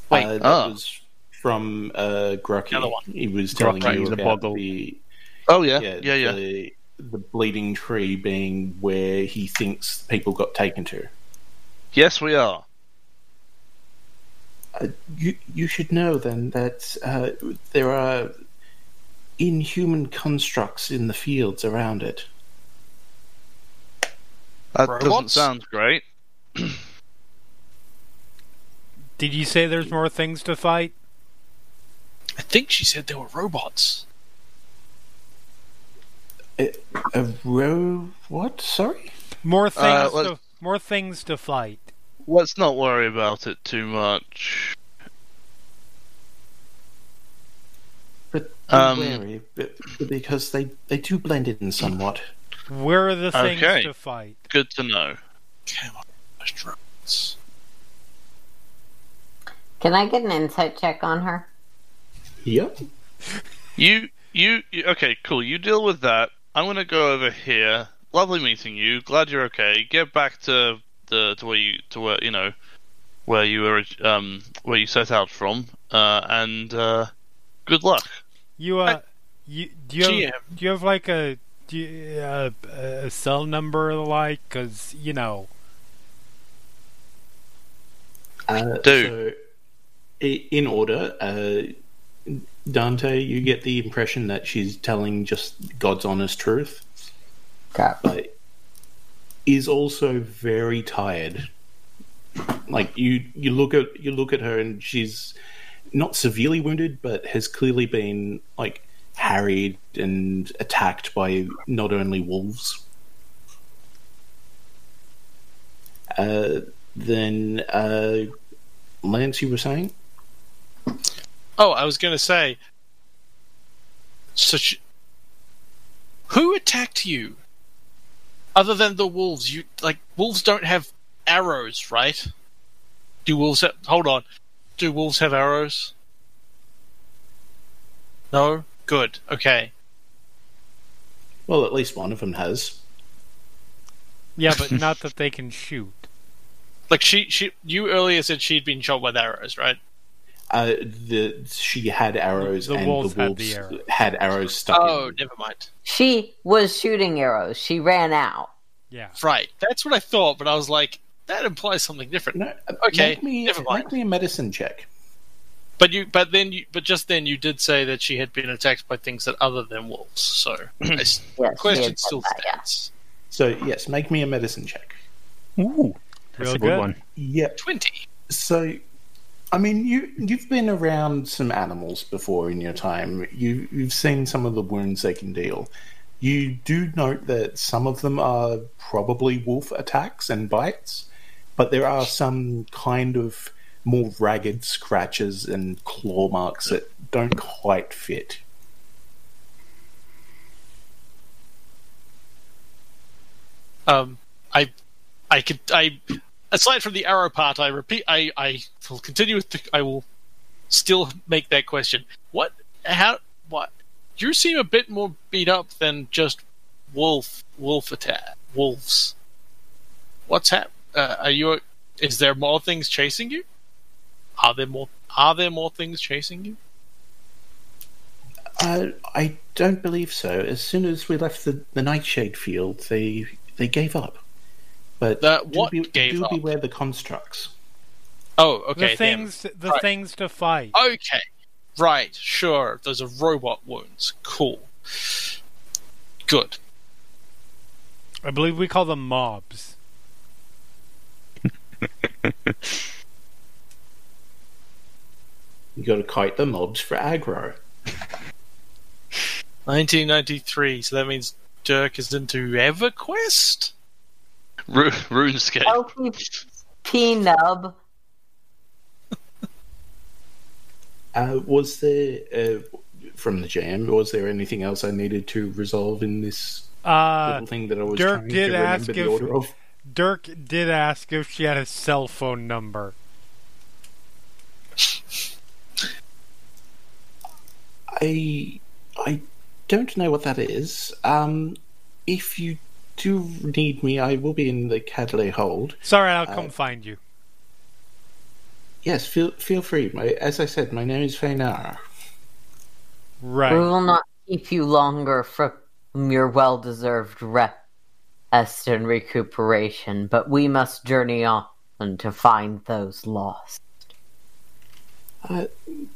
Uh, that Ah. was from uh, Grocky. The other one. He was telling Grocky, you the about boggle. the Oh yeah, yeah, yeah, yeah. The, the bleeding tree being where he thinks people got taken to. Yes, we are. Uh, you you should know then that uh, there are inhuman constructs in the fields around it. That doesn't sound great. Did you say there's more things to fight? I think she said there were robots. A, a ro what? Sorry. More things Uh, to more things to fight. Let's not worry about it too much. But Um, wary, because they they do blend in somewhat. Where are the things Okay. to fight? Good to know. Camouflaged robots. Can I get an insight check on her? Yep. You, you, you, okay, cool. You deal with that. I'm gonna go over here. Lovely meeting you. Glad you're okay. Get back to the to where you to where you know where you were um where you set out from. Uh, and uh, good luck. You uh, you do you have, do you have like a do you, uh, a cell number or the like? Because you know, Uh, Do. So, in order, uh, Dante, you get the impression that she's telling just God's honest truth, Crap. but is also very tired. Like you, you look at you look at her, and she's not severely wounded, but has clearly been like harried and attacked by not only wolves. Uh, then, uh, Lance, you were saying? Oh, I was going to say. Such. Who attacked you? Other than the wolves, you like wolves don't have arrows, right? Do wolves have? Hold on. Do wolves have arrows? No. Good. Okay. Well, at least one of them has. yeah, but not that they can shoot. Like she, she, you earlier said she'd been shot with arrows, right? Uh, the she had arrows, The and wolves the had wolves the arrows. had arrows stuck Oh, in. never mind. She was shooting arrows. She ran out. Yeah. Right. That's what I thought, but I was like, that implies something different. No, uh, Okay, Make me, never mind. make me a medicine check. But you, but then you, but just then you did say that she had been attacked by things that other than wolves. So I s- Yes, she question still that, yeah. stands. So yes, make me a medicine check. Ooh, that's Real a good, good. one. Yeah. Twenty. So, I mean, you you've been around some animals before in your time. You you've seen some of the wounds they can deal. You do note that some of them are probably wolf attacks and bites, but there are some kind of more ragged scratches and claw marks that don't quite fit. Um, I, I could, I, aside from the arrow part, I repeat, I, I will continue with, the, I will still make that question. What, how, what? You seem a bit more beat up than just wolf, wolf attack, wolves. What's hap? Uh, are you? Is there more things chasing you? Are there more? Are there more things chasing you? Uh, I don't believe so. As soon as we left the, the Nightshade field, they they gave up. But That- do be, gave do up? beware the constructs. Oh, okay. the damn. things, the Right. things to fight. Okay. Right, sure. Those are robot wounds. Cool. Good. I believe we call them mobs. You got to kite the mobs for aggro. 1993, so that means Dirk is into EverQuest? Ru- RuneScape. LPP nub. Uh, was there uh, from the jam? Was there anything else I needed to resolve in this Uh, little thing that I was Dirk trying did to ask remember the if- order of? Dirk did ask if she had a cell phone number. I I don't know what that is. Um, if you do need me, I will be in the Cadley hold. Sorry, I'll come Uh, find you. Yes, feel feel free. My, as I said, my name is Feynar. Right. We will not keep you longer from your well deserved rest and recuperation, but we must journey on to find those lost. Uh,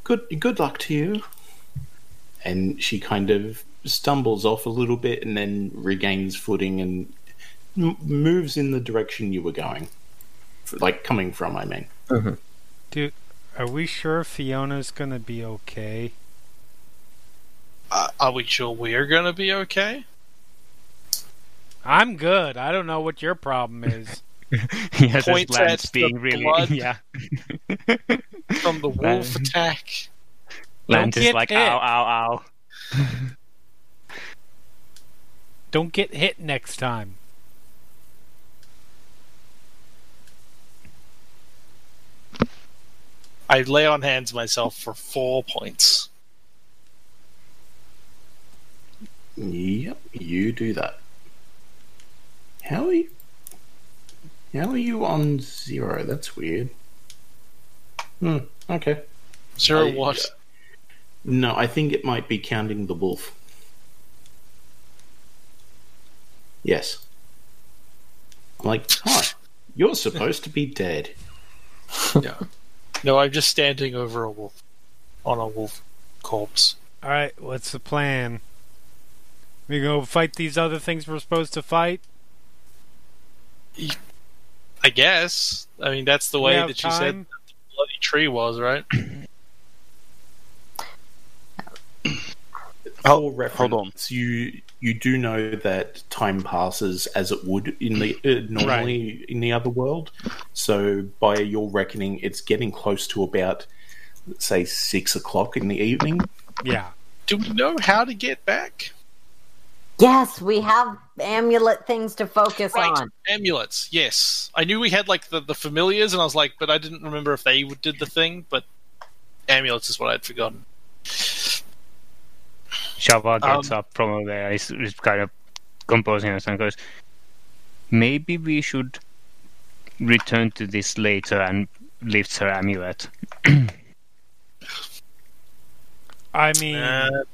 good good luck to you. And she kind of stumbles off a little bit and then regains footing and m- moves in the direction you were going, like coming from. I mean, Dude, are we sure Fiona's gonna be okay? Uh, are we sure we're gonna be okay? I'm good. I don't know what your problem is. he has his Points lance at the being really blood. yeah. From the wolf attack? Lance is like hit. ow ow ow. Don't get hit next time. I lay on hands myself for four points. yep, you do that. How are you? How are you on zero? That's weird. Hmm. Okay. Zero I- what? No, I think it might be counting the wolf. Yes. I'm like, huh, you're supposed to be dead. No. No, I'm just standing over a wolf. On a wolf corpse. Alright, what's the plan? We go fight these other things we're supposed to fight? I guess. I mean, that's the way that you said the bloody tree was, right? Oh, reference, hold on. You you do know that time passes as it would in the uh, normally in the other world. So by your reckoning, it's getting close to about say six o'clock in the evening. Yeah. Do we know how to get back? Yes, we have amulet things to focus Right, on. amulets. Yes, I knew we had like the, the familiars, and I was like, but I didn't remember if they did the thing. But amulets is what I'd forgotten. Shava gets Um, up from over there. He's, he's kind of composing himself and goes, Maybe we should return to this later and lifts her amulet. I mean, Uh,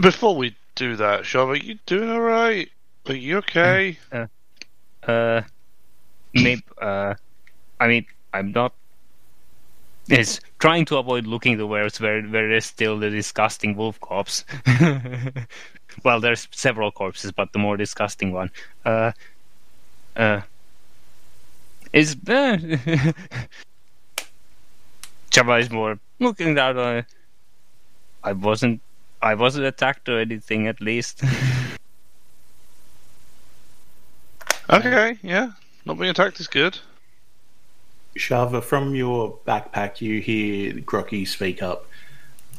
Before we do that, Shav, are you doing alright? Are you okay? Uh, maybe, uh, I mean, I'm not. Is trying to avoid looking the where it's where where there's still the disgusting wolf corpse. well, there's several corpses, but the more disgusting one. Uh, uh, is uh, Shava is more looking down on. I wasn't. I wasn't attacked or anything, at least. Okay, yeah. Not being attacked is good. Shava, from your backpack, you hear Grocky speak up.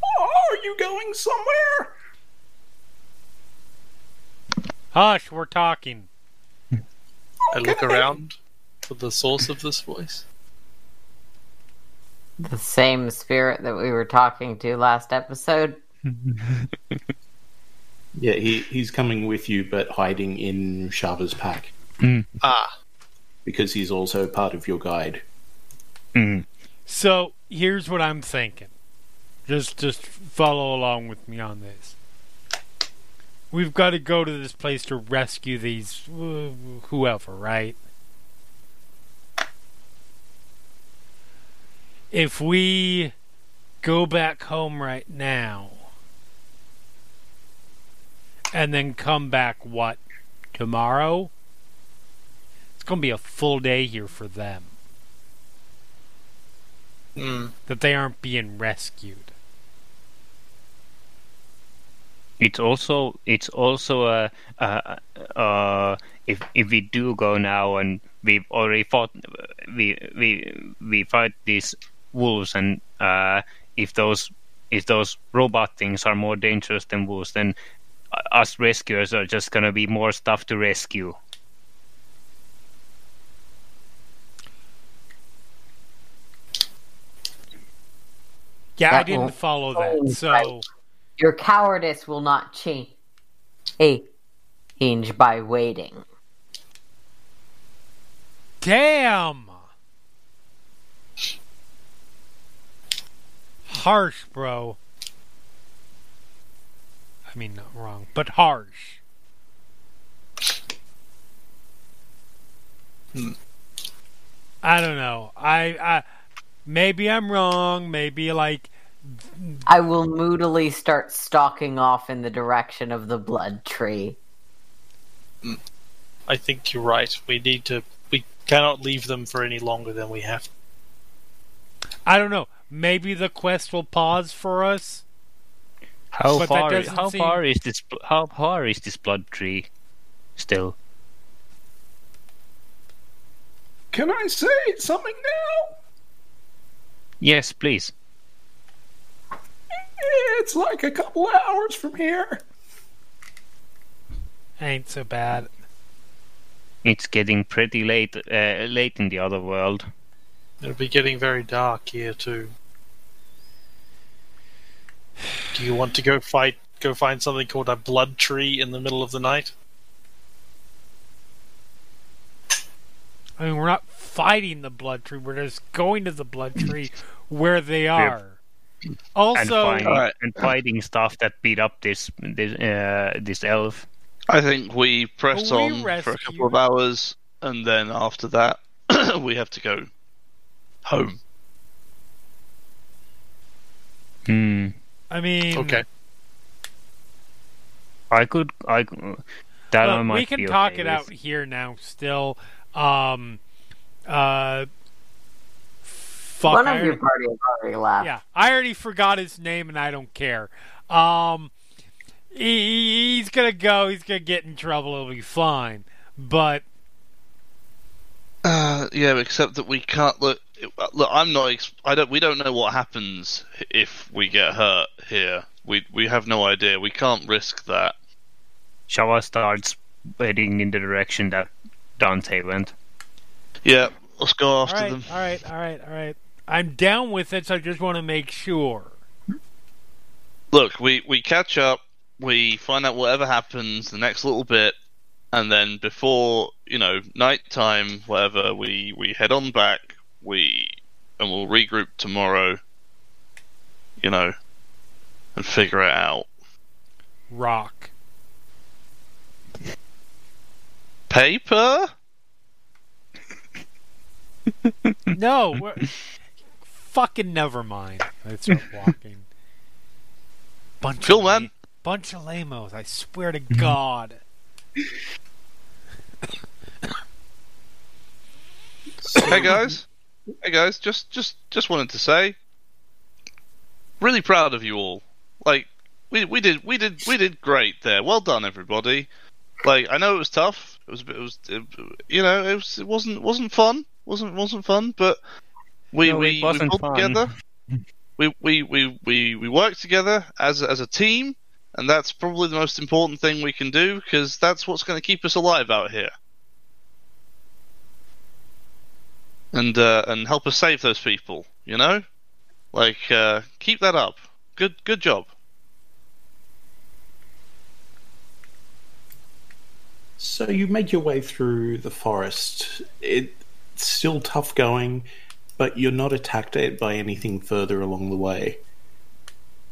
Are you going somewhere? hush, we're talking. I look around for the source of this voice. The same spirit that we were talking to last episode. Yeah, he, he's coming with you, but hiding in Shava's pack Ah, because he's also part of your guide. Mm. So here's what I'm thinking. Just just follow along with me on this. We've got to go to this place to rescue these whoever, right? If we go back home right now and then come back what tomorrow? It's going to be a full day here for them. Hmm. That they aren't being rescued. It's also it's also a uh, uh, if if we do go now and we've already fought we we we fight these wolves and uh, if those if those robot things are more dangerous than wolves, then uh, us rescuers are just gonna be more stuff to rescue. Yeah, I didn't follow that. So right? Your cowardice will not change. A hinge by waiting. damn. Harsh, bro. I mean, not wrong, but harsh. Hmm. I don't know. I, I maybe I'm wrong. Maybe like I will moodily start stalking off in the direction of the blood tree. I think you're right. We need to. We cannot leave them for any longer than we have. I don't know. Maybe the quest will pause for us. How But far doesn't how seem- far is this how far is this blood tree still? Can I say something now? Yes, please. It's like a couple of hours from here. Ain't so bad. It's getting pretty late uh, late in the other world. It'll be getting very dark here too. Do you want to go fight? Go find something called a blood tree in the middle of the night? I mean, we're not fighting the blood tree. We're just going to the blood tree where they are. And Also, finding, Alright. and finding stuff that beat up this this uh, this elf. I think we press We on for a couple of hours, and then after that, we have to go home. Hmm. I mean, Okay. I could I that I look, might we can be talk okay it with. out here now. Still, um, uh, fuck. One I of your already- party has already left. yeah, I already forgot his name, and I don't care. Um, he, he's gonna go. He's gonna get in trouble. It'll be fine. But Uh, yeah, except that we can't look. Look, I'm not. I don't. We don't know what happens if we get hurt here. We we have no idea. We can't risk that. Shava starts heading in the direction that Dante went. Yeah, let's go after right, them. all right, all right, all right. I'm down with it. So I just want to make sure. Look, we we catch up. We find out whatever happens the next little bit, and then before you know nighttime, whatever, we we head on back. We and we'll regroup tomorrow. You know, and figure it out. Rock. Paper. No, fucking never mind. I start walking. Bunch Cool, of man. la- bunch of lamos. I swear to mm-hmm. God. hey guys, hey guys, just just just wanted to say, really proud of you all. Like we we did we did we did great there. Well done, everybody. Like I know it was tough. It was a bit- it was it, you know it was it wasn't wasn't fun wasn't wasn't fun, but we No, we, we wasn't pulled fun. together. We, we we we we worked together as as a team, and that's probably the most important thing we can do because that's what's going to keep us alive out here. and uh, and help us save those people. You know, like uh, keep that up. Good good job. So you made your way through the forest. It's still tough going, but you're not attacked by anything further along the way.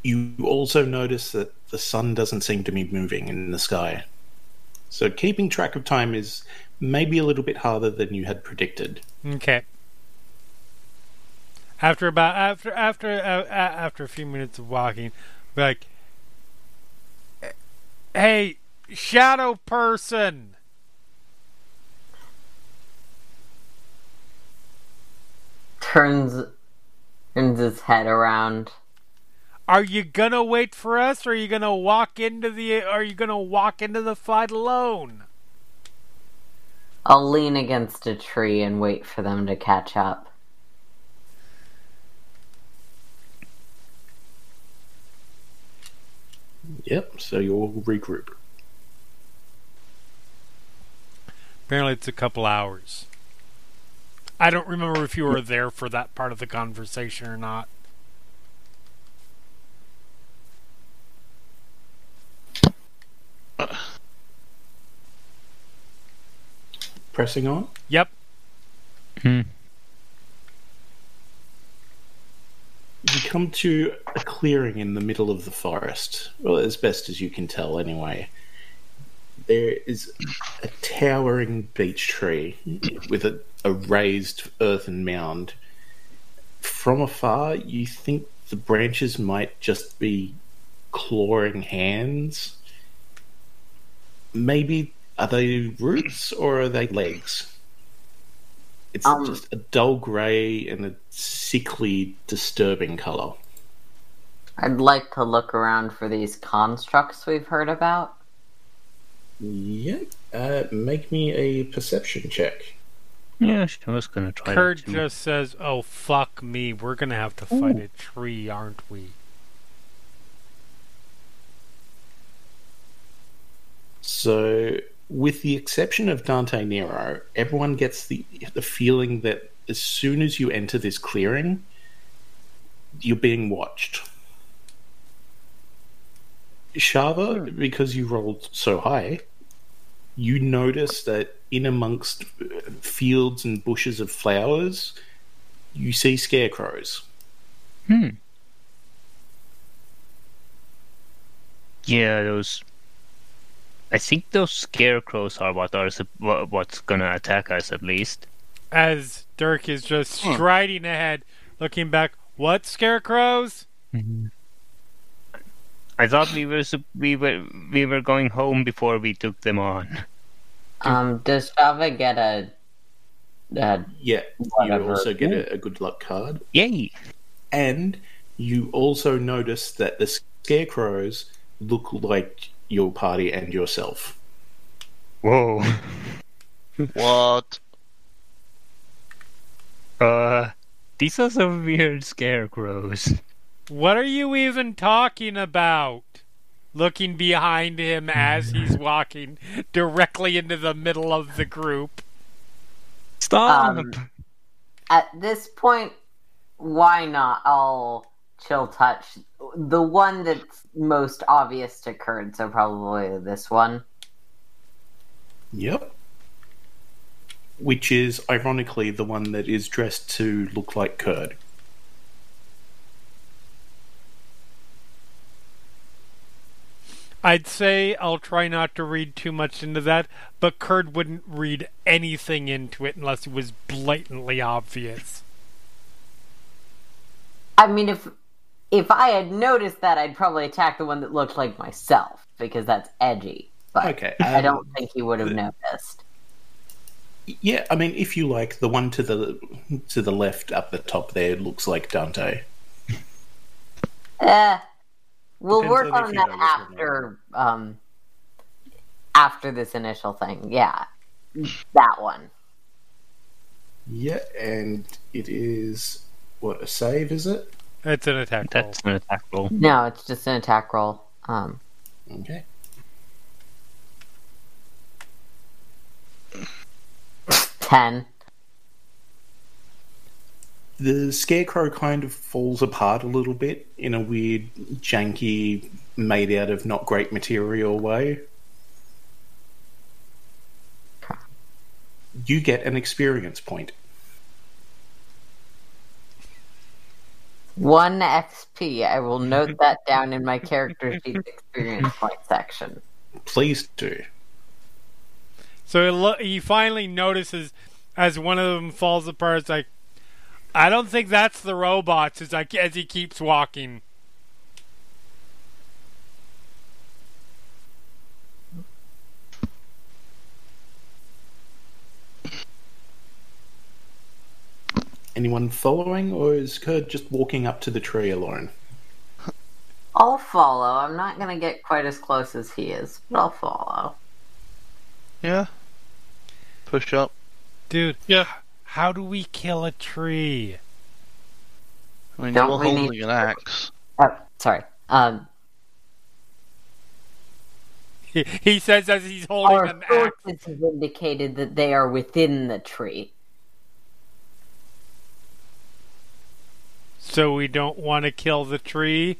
You also notice that the sun doesn't seem to be moving in the sky. So keeping track of time is maybe a little bit harder than you had predicted. Okay. After about after after uh, after a few minutes of walking, like, "Hey, shadow person, Turns turns his head around. are you gonna wait for us, or are you gonna walk into the? Are you gonna walk into the fight alone?" I'll lean against a tree and wait for them to catch up. Yep, so you'll regroup. Apparently, it's a couple hours. I don't remember if you were there for that part of the conversation or not. Pressing on? Yep. Hmm. You come to a clearing in the middle of the forest. Well, as best as you can tell, anyway. There is a towering beech tree with a, a raised earthen mound. From afar, you think the branches might just be clawing hands. Maybe are they roots or are they legs? It's Um, just a dull grey and a sickly, disturbing colour. I'd like to look around for these constructs we've heard about. Yep. Uh, make me a perception check. Yeah, I was gonna try Kird that too. just says, "Oh fuck me, we're gonna have to fight a tree, aren't we?" So, with the exception of Dante Nero, everyone gets the the feeling that as soon as you enter this clearing, you're being watched. Shava, hmm. because you rolled so high, you notice that in amongst uh, fields and bushes of flowers, you see scarecrows. Hmm. Yeah, those. I think those scarecrows are what are what's gonna attack us at least. As Dirk is just striding ahead, looking back. What scarecrows? I thought we were we were we were going home before we took them on. Um, does Shava get a, a Yeah, Whatever. you also get a, a good luck card. Yay! And you also notice that the scarecrows look like your party and yourself. Whoa. What? Uh, these are some weird scarecrows. What are you even talking about? Looking behind him as he's walking directly into the middle of the group. Stop! Um, At this point, why not? I'll chill touch the one that's most obvious to Kird, so probably this one. Yep. Which is ironically the one that is dressed to look like Kird. I'd say I'll try not to read too much into that, but Kird wouldn't read anything into it unless it was blatantly obvious. I mean, if if I had noticed that, I'd probably attack the one that looked like myself because that's edgy. But Okay, I um, don't think he would have the- noticed. Yeah, I mean, if you like, the one to the to the left up the top there looks like Dante. Eh, we'll Depends work on if on you that know which one after um after this initial thing. Yeah, that one. Yeah, and it is what a save is it? It's an attack roll. That's an attack roll. No, it's just an attack roll. Um, Okay. ten. The scarecrow kind of falls apart a little bit in a weird, janky, made out of not great material way. You get an experience point. One XP. I will note that down in my character sheet experience point section. Please do. So he, lo- he finally notices as one of them falls apart. It's like, I don't think that's the robots. As like as he keeps walking. Anyone following, or is Kird just walking up to the tree alone? I'll follow. I'm not going to get quite as close as he is, but I'll follow. Yeah. Push up. Dude, Yeah. How do we kill a tree? I mean, Don't you're we need- an axe. Oh, sorry. Um, He, he says as he's holding our an axe. sources have indicated that they are within the tree. So we don't want to kill the tree.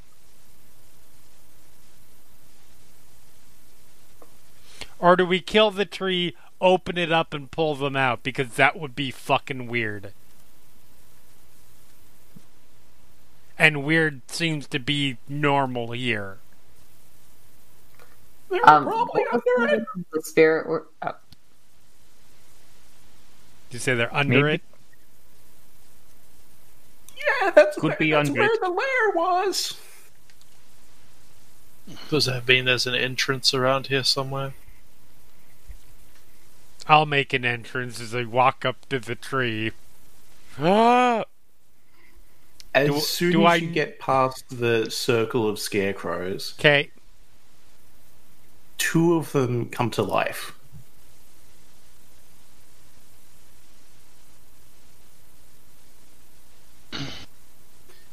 Or do we kill the tree, open it up, and pull them out? Because that would be fucking weird. And weird seems to be normal here. Um, what was the name of the spirit. wor- Oh, You say they're under Maybe. it? Yeah, that's, Could where, be that's under where it. the lair was. Does that mean there's an entrance around here somewhere? I'll make an entrance as I walk up to the tree. As Do- soon do as I- you get past the circle of scarecrows, Okay. two of them come to life.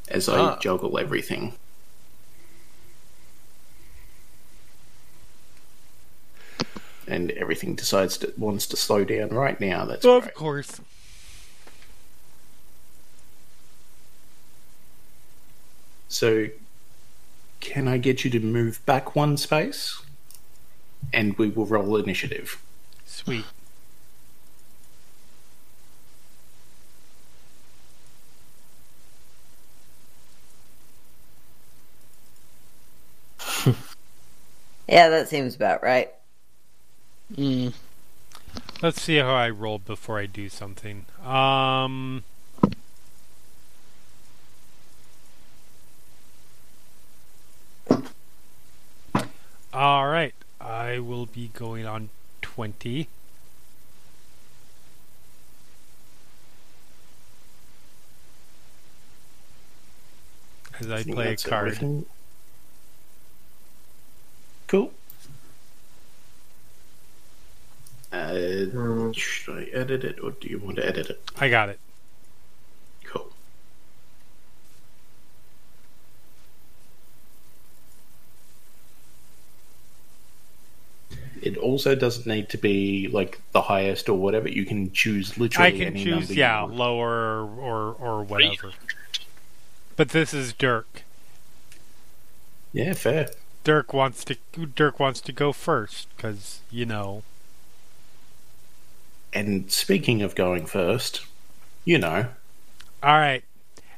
As I Ah. juggle everything. And everything decides to wants to slow down right now. That's Of great. course. So, can I get you to move back one space? And we will roll initiative. Sweet. yeah, that seems about right. Mm. Let's see how I roll before I do something. Um. All right, I will be going on twenty. As I think play a card. everything. Cool. Uh, should I edit it, or do you want to edit it? I got it. Cool. It also doesn't need to be like the highest or whatever. You can choose literally I can any choose, number yeah, lower or or whatever. But this is Dirk. Yeah, fair. Dirk wants to Dirk wants to go first because you know. And speaking of going first, you know, All right,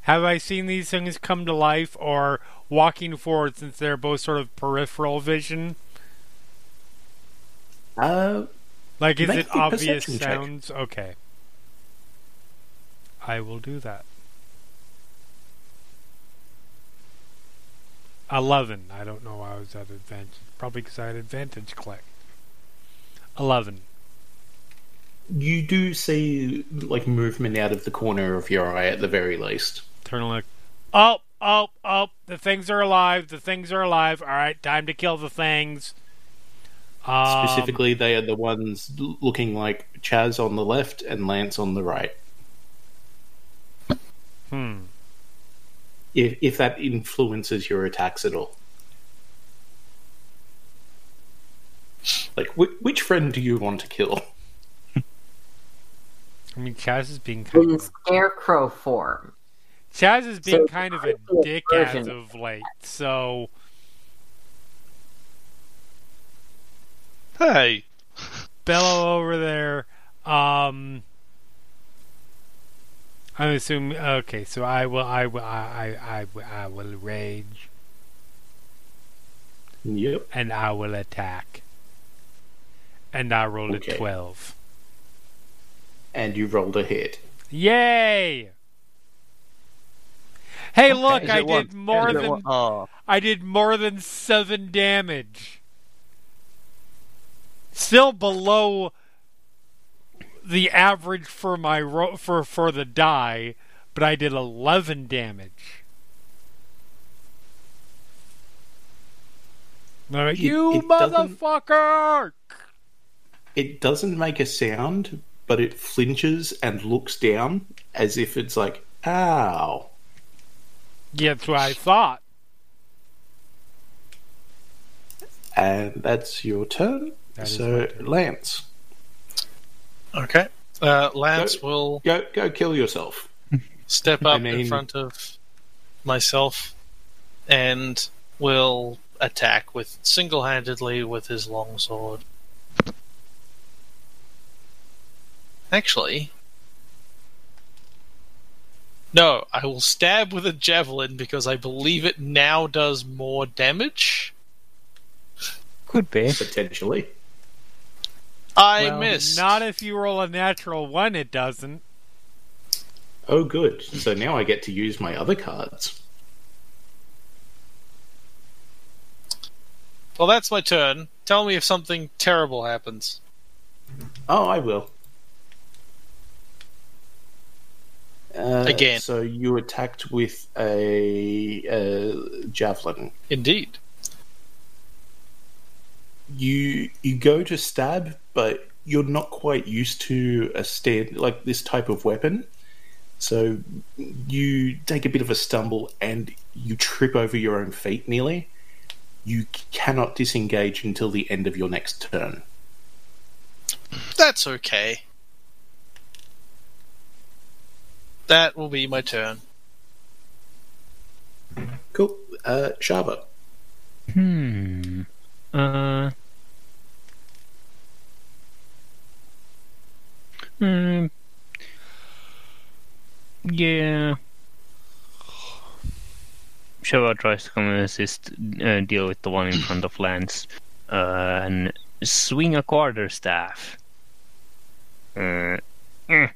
have I seen these things come to life or walking forward since they're both sort of peripheral vision? uh, Like, is it obvious perception check. sounds? Okay, I will do that. Eleven. I don't know why I was at advantage. Probably because I had advantage click. Eleven. You do see like movement out of the corner of your eye at the very least. Turn and look. Oh, oh, oh! The things are alive. The things are alive. All right, time to kill the things. Um, Specifically, they are the ones looking like Chaz on the left and Lance on the right. Hmm. If if that influences your attacks at all. Like, wh- which friend do you want to kill? I mean, Chaz is being kind In of scarecrow form. Chaz is being So, kind of a cool dick as of late. So Hey. Bello over there. Um, I'm assuming. Okay, so I will. I will. I. I. I, I will rage, Yep. and I will attack. And I rolled Okay. a twelve. And you rolled a hit. Yay! Hey, Okay, look! I it one- did more is than one- Oh, I did more than seven damage. Still below the average for my ro- for for the die, but I did eleven damage. Like, It- you it doesn't- motherfucker! It doesn't make a sound, but it flinches and looks down as if it's like, ow. Yeah, that's what I thought. And that's your turn. That is so, turn. Lance, Okay. Uh, Lance will go go kill yourself. step I up in front of myself and will attack with single-handedly with his longsword. Actually, no, I will stab with a javelin because I believe it now does more damage. Could be. Potentially. I Well, missed. Not if you roll a natural one, it doesn't. Oh, good. So now I get to use my other cards. Well, that's my turn. Tell me if something terrible happens. Oh, I will. Uh, Again. So you attacked with a, uh javelin. Indeed. You you go to stab, but you're not quite used to a stand like this type of weapon. So you take a bit of a stumble and you trip over your own feet nearly. You cannot disengage until the end of your next turn. That's okay. That will be my turn. Cool. Uh, Shava. Hmm. Uh. Hmm. Yeah. Shava tries to come and assist, uh, deal with the one in front of Lance, uh, and swing a quarterstaff. Uh, eh.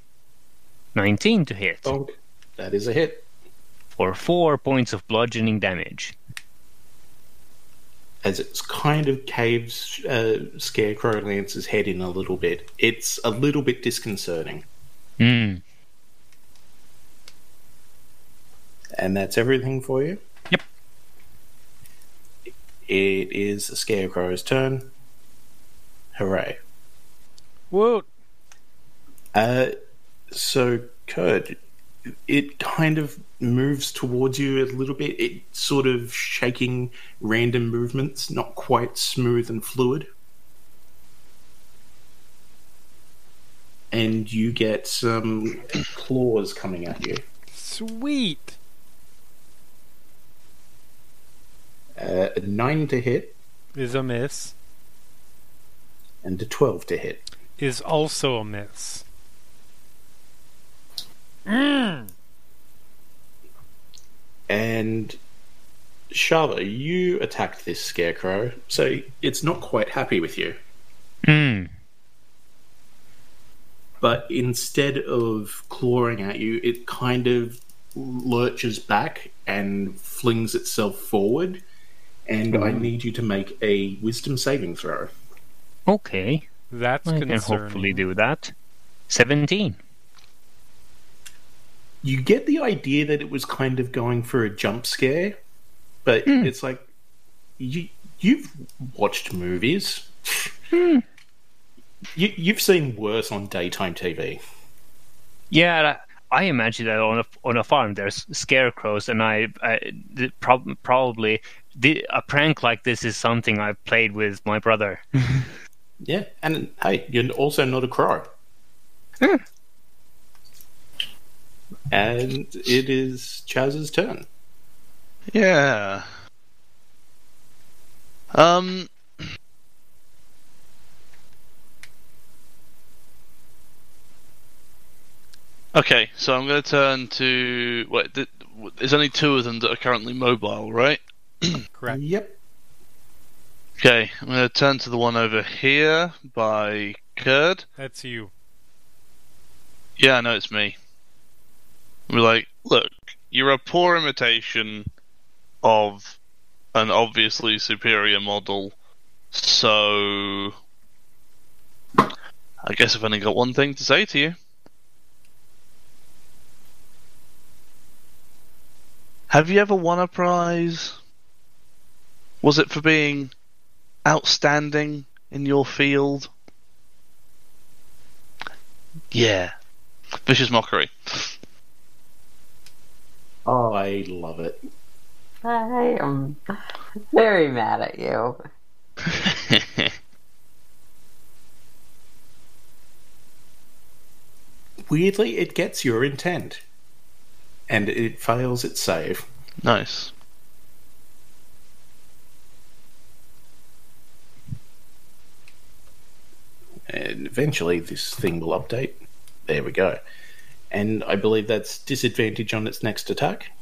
19 to hit Oh, that is a hit. for 4 points of bludgeoning damage. as it's kind of caves uh, Scarecrow Lance's head in a little bit. It's a little bit disconcerting. Hmm. And that's everything for you? Yep. It is the Scarecrow's turn. Hooray. Woot! Uh, so, Kird, it kind of moves towards you a little bit. It's sort of shaking random movements, not quite smooth and fluid. And you get some claws coming at you. Sweet! Uh, a 9 to hit Is a miss. and a 12 to hit. Is also a miss. Mm. And Shava, you attacked this scarecrow, so it's not quite happy with you. Hmm. But instead of clawing at you, it kind of lurches back and flings itself forward. And I need you to make a wisdom saving throw. Okay. That's I can hopefully do that. 17. You get the idea that it was kind of going for a jump scare, but hmm. it's like you you've watched movies. Hmm. You, you've seen worse on daytime TV. Yeah, I imagine that on a on a farm there's scarecrows, and I, I the prob- probably the, a prank like this is something I've played with my brother. Yeah, and hey, you're also not a crow. Hmm. And it is Chaz's turn. Yeah. Um. Okay, so I'm going to turn to. Wait, th- there's only two of them that are currently mobile, right? Correct. Yep. Okay, I'm going to turn to the one over here by Kird. That's you. Yeah, I know it's me. We're like, look, you're a poor imitation of an obviously superior model, so I guess I've only got one thing to say to you. Have you ever won a prize? Was it for being outstanding in your field? Yeah. Vicious mockery. Oh, I love it. I am very mad at you. Weirdly, it gets your intent. And it fails its save. nice. And eventually this thing will update. There we go. And I believe that's disadvantage on its next attack.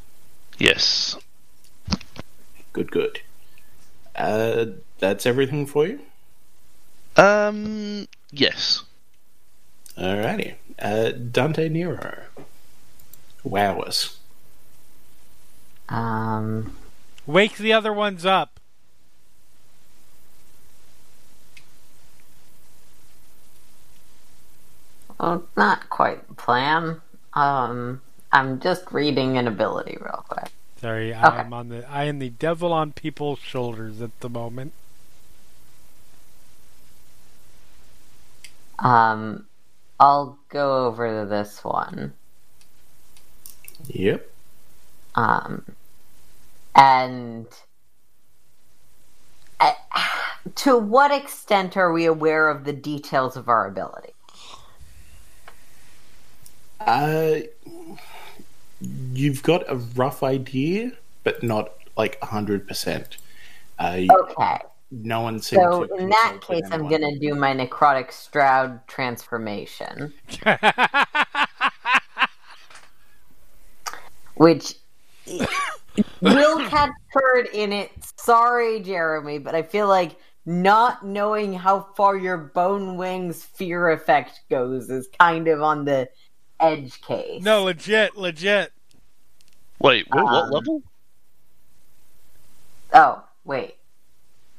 Yes. Good, good. Uh, that's everything for you? Um. Yes. Alrighty. Uh, Dante Nero. Wowers. Um, Wake the other ones up. Well, not quite the plan. Um, I'm just reading an ability real quick. Sorry, I'm on the I am the devil on people's shoulders at the moment. Um, I'll go over this one. Yep. Um, and uh, to what extent are we aware of the details of our ability? Uh, you've got a rough idea, but not like a 100%. Uh, Okay, no one seemed so to in that consult with case, I'm gonna do my necrotic Shroud transformation, which will catch Kird in it. Sorry, Jeremy, but I feel like not knowing how far your bone wings fear effect goes is kind of on the edge case. no, legit, legit. Wait. What, what Um, level? Oh, wait.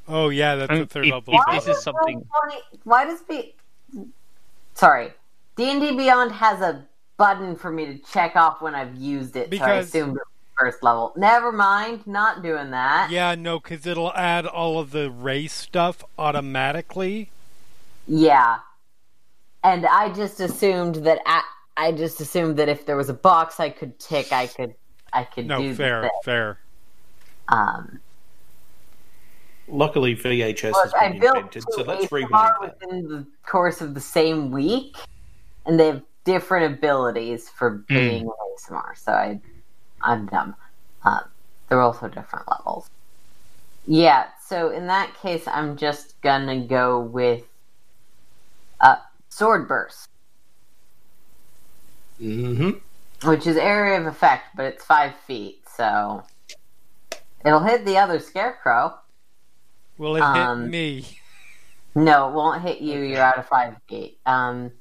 Oh yeah, that's I the third if- level. if Why this is something- Roll20 Why does be? Sorry, D and D Beyond has a button for me to check off when I've used it. so I Because- assumed first level. Never mind, not doing that. Yeah, no, because it'll add all of the race stuff automatically. Yeah. And I just assumed that I, I just assumed that if there was a box I could tick, I could I could No, do fair, the thing. fair. Um, Luckily, VHS look, has I been built invented, two so let's Aasimar rewind that. within the course of the same week, and they have different abilities for being Aasimar. So I, I'm dumb. Um, they're also different levels. Yeah. So in that case, I'm just gonna go with uh, sword burst, hmm which is area of effect, but it's five feet, so it'll hit the other scarecrow. Will it Um, hit me? No, it won't hit you. You're out of five feet. Um,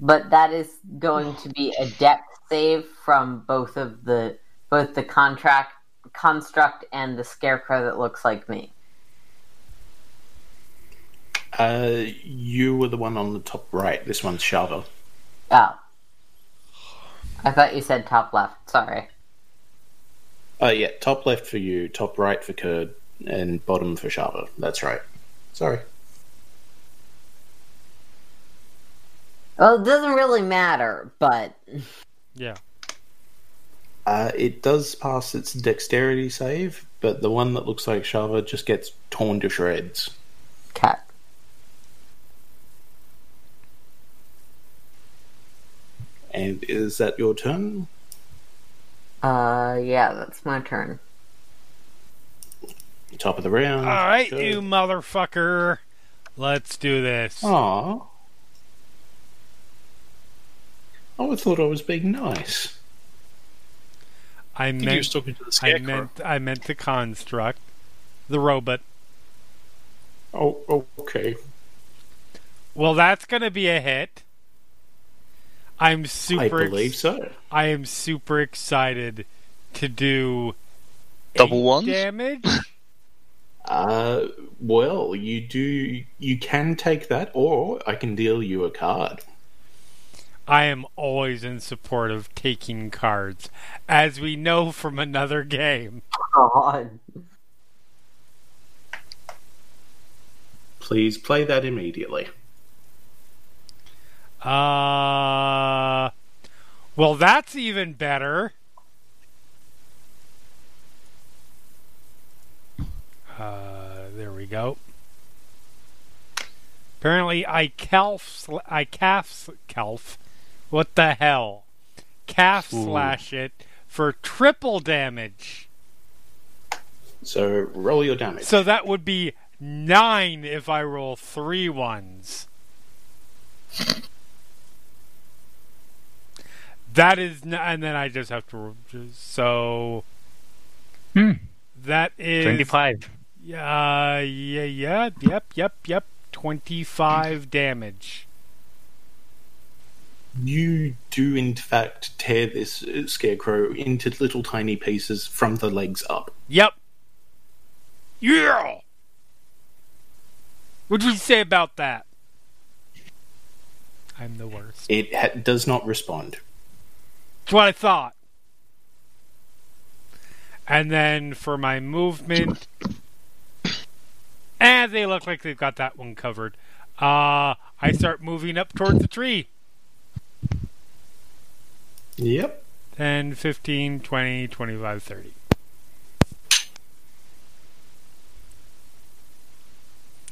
but that is going to be a depth save from both of the both the contract construct and the scarecrow that looks like me. Uh, you were the one on the top right. This one's Shava. Oh, I thought you said top left. Sorry. Oh, yeah. Top left for you, top right for Kird, and bottom for Shava. That's right. Sorry. Well, it doesn't really matter, but Yeah. Uh, it does pass its dexterity save, but the one that looks like Shava just gets torn to shreds. cut. And is that your turn? Uh, yeah, that's my turn. Top of the round. All right, Good. you motherfucker. Let's do this. Aw. Oh, I thought I was being nice. I I meant to the I scarecrow. meant I meant the construct, the robot. Oh, okay. Well, that's gonna be a hit. I'm super. I ex- believe so. I am super excited to do Double eight ones? damage. Uh, well, you do. You can take that, or I can deal you a card. I am always in support of taking cards, as we know from another game. God. Please play that immediately. Uh, well, that's even better. Uh, there we go. Apparently, I calf, I calf, calf. What the hell? Calf Ooh. slash it for triple damage. So roll your damage. So that would be nine if I roll three ones. That is, n- and then I just have to. ro- just- So Hmm. that is 25. Uh, yeah, yeah, yep, yep, yep. Twenty-five damage. You do, in fact, tear this uh, scarecrow into little tiny pieces from the legs up. Yep. Yeah. What'd you say about that? I'm the worst. It ha- does not respond. That's what I thought. And then for my movement, and they look like they've got that one covered. Uh, I start moving up towards the tree. Yep. 10, 15, 20, 25, 30.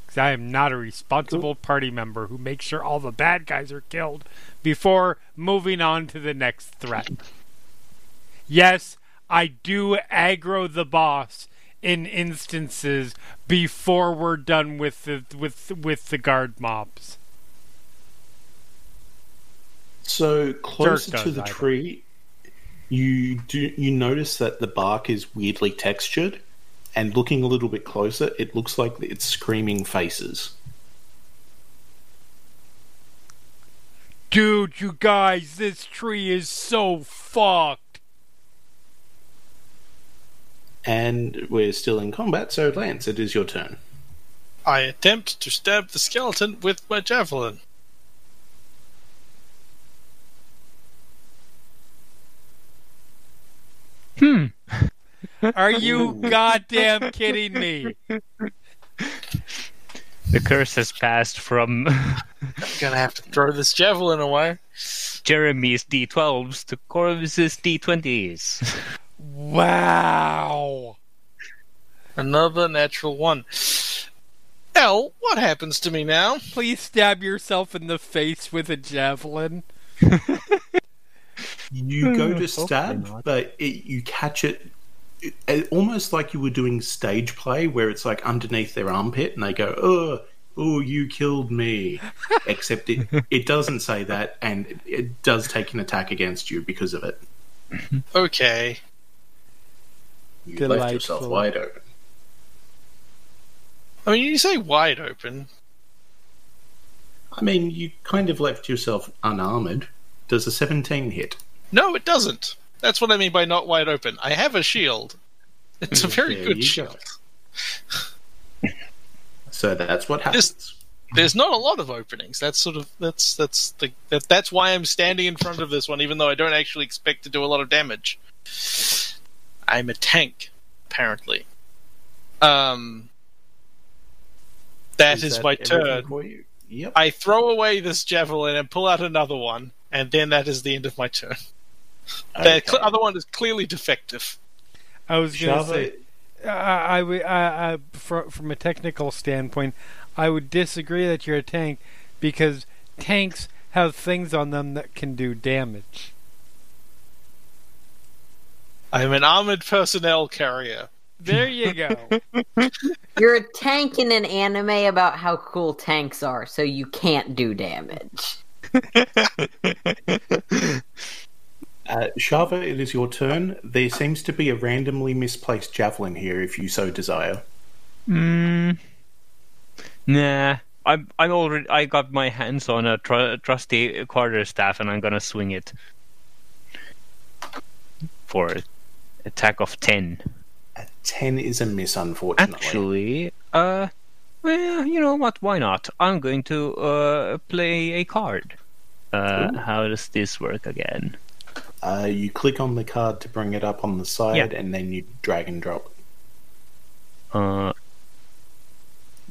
Because I am not a responsible party member who makes sure all the bad guys are killed before moving on to the next threat. Yes, I do aggro the boss in instances before we're done with the with with the guard mobs. So closer to the either. tree, you do you notice that the bark is weirdly textured, and looking a little bit closer, it looks like it's screaming faces. Dude, you guys, this tree is so fucked. And we're still in combat, so Lance, it is your turn. I attempt to stab the skeleton with my javelin. Hmm. Are you goddamn kidding me? The curse has passed from I'm gonna have to throw this javelin away. Jeremy's D12s to korvys's D20s. Wow. Another natural one. L, what happens to me now? Please stab yourself in the face with a javelin. You go to stab, but it, you catch it, it almost like you were doing stage play, where it's like underneath their armpit, and they go, "Oh, oh, you killed me." Except it it doesn't say that, and it, it does take an attack against you because of it. Okay. You left yourself wide open. I mean, you say wide open. I mean, you kind of left yourself unarmored. Does a seventeen hit? No, it doesn't. That's what I mean by not wide open. I have a shield. It's a very There good shield. go. So that's what happens. This- There's not a lot of openings. That's sort of that's that's the that, that's why I'm standing in front of this one, even though I don't actually expect to do a lot of damage. I'm a tank, apparently. Um, that is, my turn. for you? Yep. I throw away this javelin and pull out another one, and then that is the end of my turn. The Okay. cl- other one is clearly defective. I was going to say, it. I, I, I, fr- from a technical standpoint, I would disagree that you're a tank because tanks have things on them that can do damage. I'm an armored personnel carrier. There you go. You're a tank in an anime about how cool tanks are, so you can't do damage. Uh, Shava, it is your turn. There seems to be a randomly misplaced javelin here, if you so desire. Mm, nah, I'm I'm already. I got my hands on a tr- trusty quarterstaff, and I'm gonna swing it for an attack of ten. A 10 is a miss, unfortunately. Actually, uh, well, you know what? Why not? I'm going to uh play a card. Uh, Ooh. how does this work again? Uh, you click on the card to bring it up on the side, Yeah. and then you drag and drop. Uh,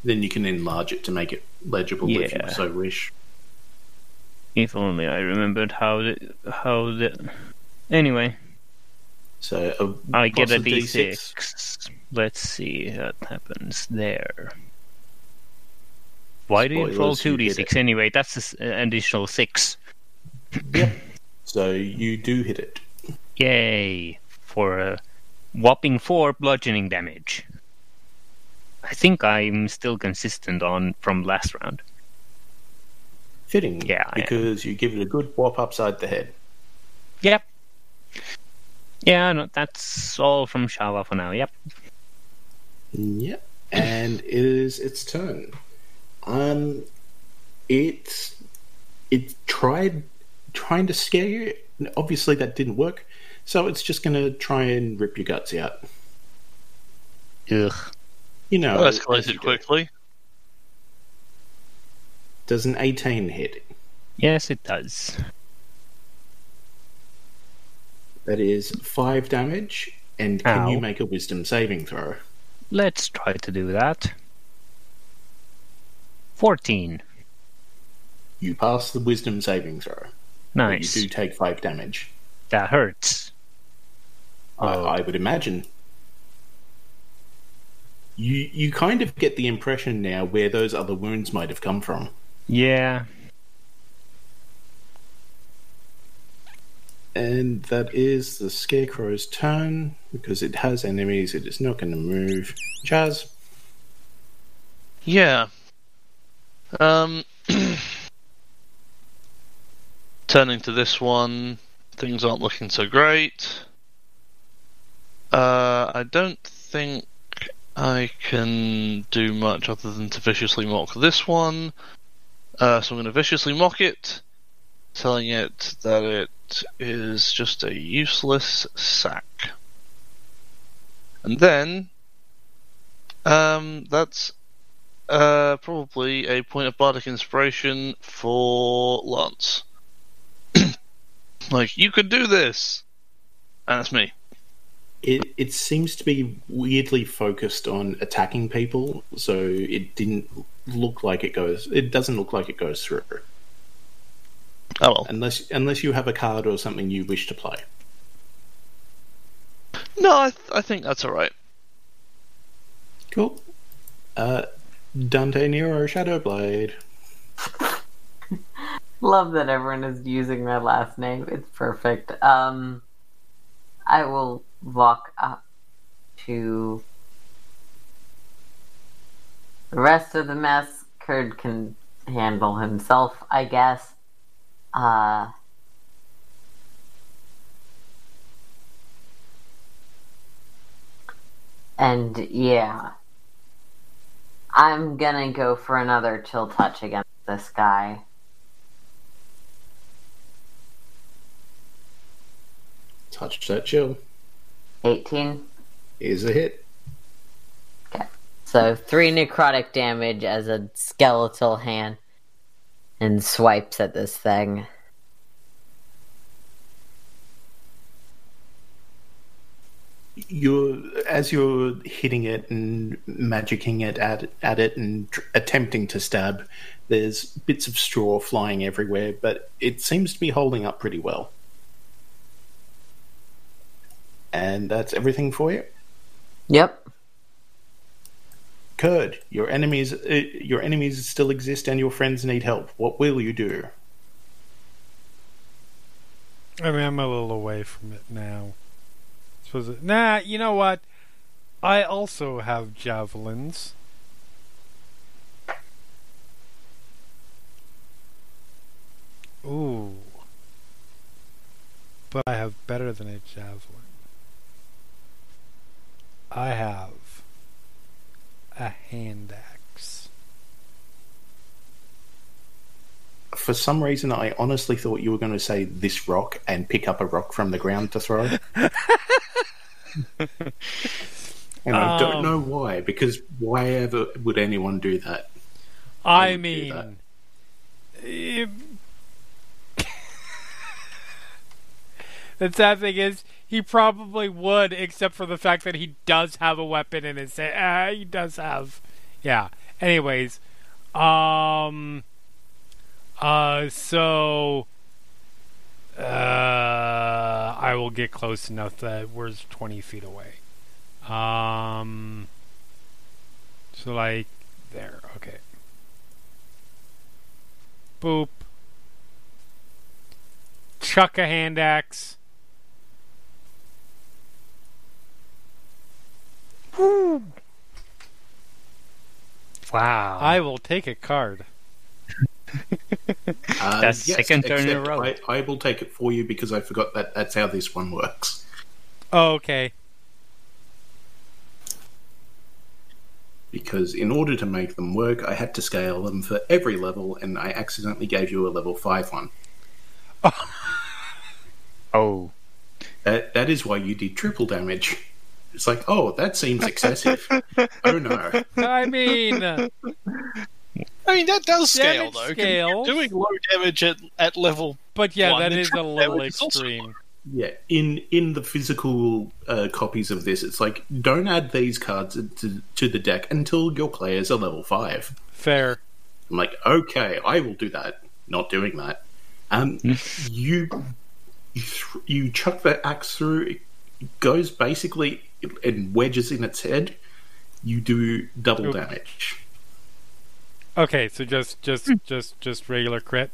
Then you can enlarge it to make it legible if you so wish. if only I remembered how the how the. Anyway, So a I get a plus d6. Let's see what happens there. Why do you roll two D6 anyway? That's s- an additional six. So you do hit it. Yay! For a whopping four bludgeoning damage. I think I'm still consistent on from last round. Fitting, Yeah, because you give it a good whop upside the head. Yep. Yeah, no, that's all from Shava for now. Yep. Yep. And it is its turn. Um, it it tried trying to scare you. Obviously, that didn't work. So it's just going to try and rip your guts out. Ugh. You know, That as escalated quickly. Does an eighteen hit? Yes, it does. That is five damage. And can Ow. you make a Wisdom saving throw? Let's try to do that. 14. You pass the Wisdom saving throw. But Nice. You do take five damage. That hurts. I, Oh. I would imagine. You you kind of get the impression now where those other wounds might have come from. Yeah. And that is the Scarecrow's turn because it has enemies. It is not going to move. Chaz, Yeah. Um. turning to this one, things aren't looking so great. Uh, I don't think I can do much other than to viciously mock this one. Uh, so I'm going to viciously mock it, telling it that it is just a useless sack. And then, um, that's uh, probably a point of bardic inspiration for Lance. Like, you could do this! And that's me. it it seems to be weirdly focused on attacking people, so it didn't look like it goes. It doesn't look like it goes through Oh well. unless unless you have a card or something you wish to play. No, I, th- I think that's alright. Cool. Uh, Dante Nero Shadowblade. Love that everyone is using my last name. It's perfect. Um, I will walk up to the rest of the mess. Kird can handle himself, I guess. Uh, and yeah, I'm gonna go for another chill touch against this guy. Touch that chill. 18. Is a hit. Okay. So three necrotic damage as a skeletal hand and swipes at this thing. you're as you're hitting it and magicking it at at it and tr- attempting to stab. There's bits of straw flying everywhere, but it seems to be holding up pretty well. And that's everything for you. Yep. Kird, your enemies, uh, your enemies still exist, and your friends need help. What will you do? I mean, I'm a little away from it now. Suppose it, nah, you know what? I also have javelins. Ooh. But I have better than a javelin. I have a hand axe. For some reason, I honestly thought you were going to say this rock and pick up a rock from the ground to throw. and I don't Um, know why, because why ever would anyone do that? I that. mean, if- the sad thing is, he probably would, except for the fact that he does have a weapon in his hand. Uh, he does have, yeah. Anyways, um, uh, so, uh, I will get close enough that we're twenty feet away. Um, so like there, okay. Boop. Chuck a hand axe. Wow. I will take a card. Uh, That's second turn in a row. I, I will take it for you because I forgot that that's how this one works. Oh, okay. Because in order to make them work, I had to scale them for every level, and I accidentally gave you a level 5 one. oh. That, that is why you did triple damage. It's like, oh, that seems excessive. oh no. I mean, I mean, that does scale, though. scales. Doing low damage at, at level. but yeah, One, that the is a little damage also extreme. Yeah, in in the physical uh, copies of this, it's like don't add these cards to, to the deck until your players are level five. Fair. I'm like, okay, I will do that. Not doing that. Um, you you, th- you chuck the axe through. It goes basically and wedges in its head. You do double Oop. damage. Okay, so just just just just regular crit.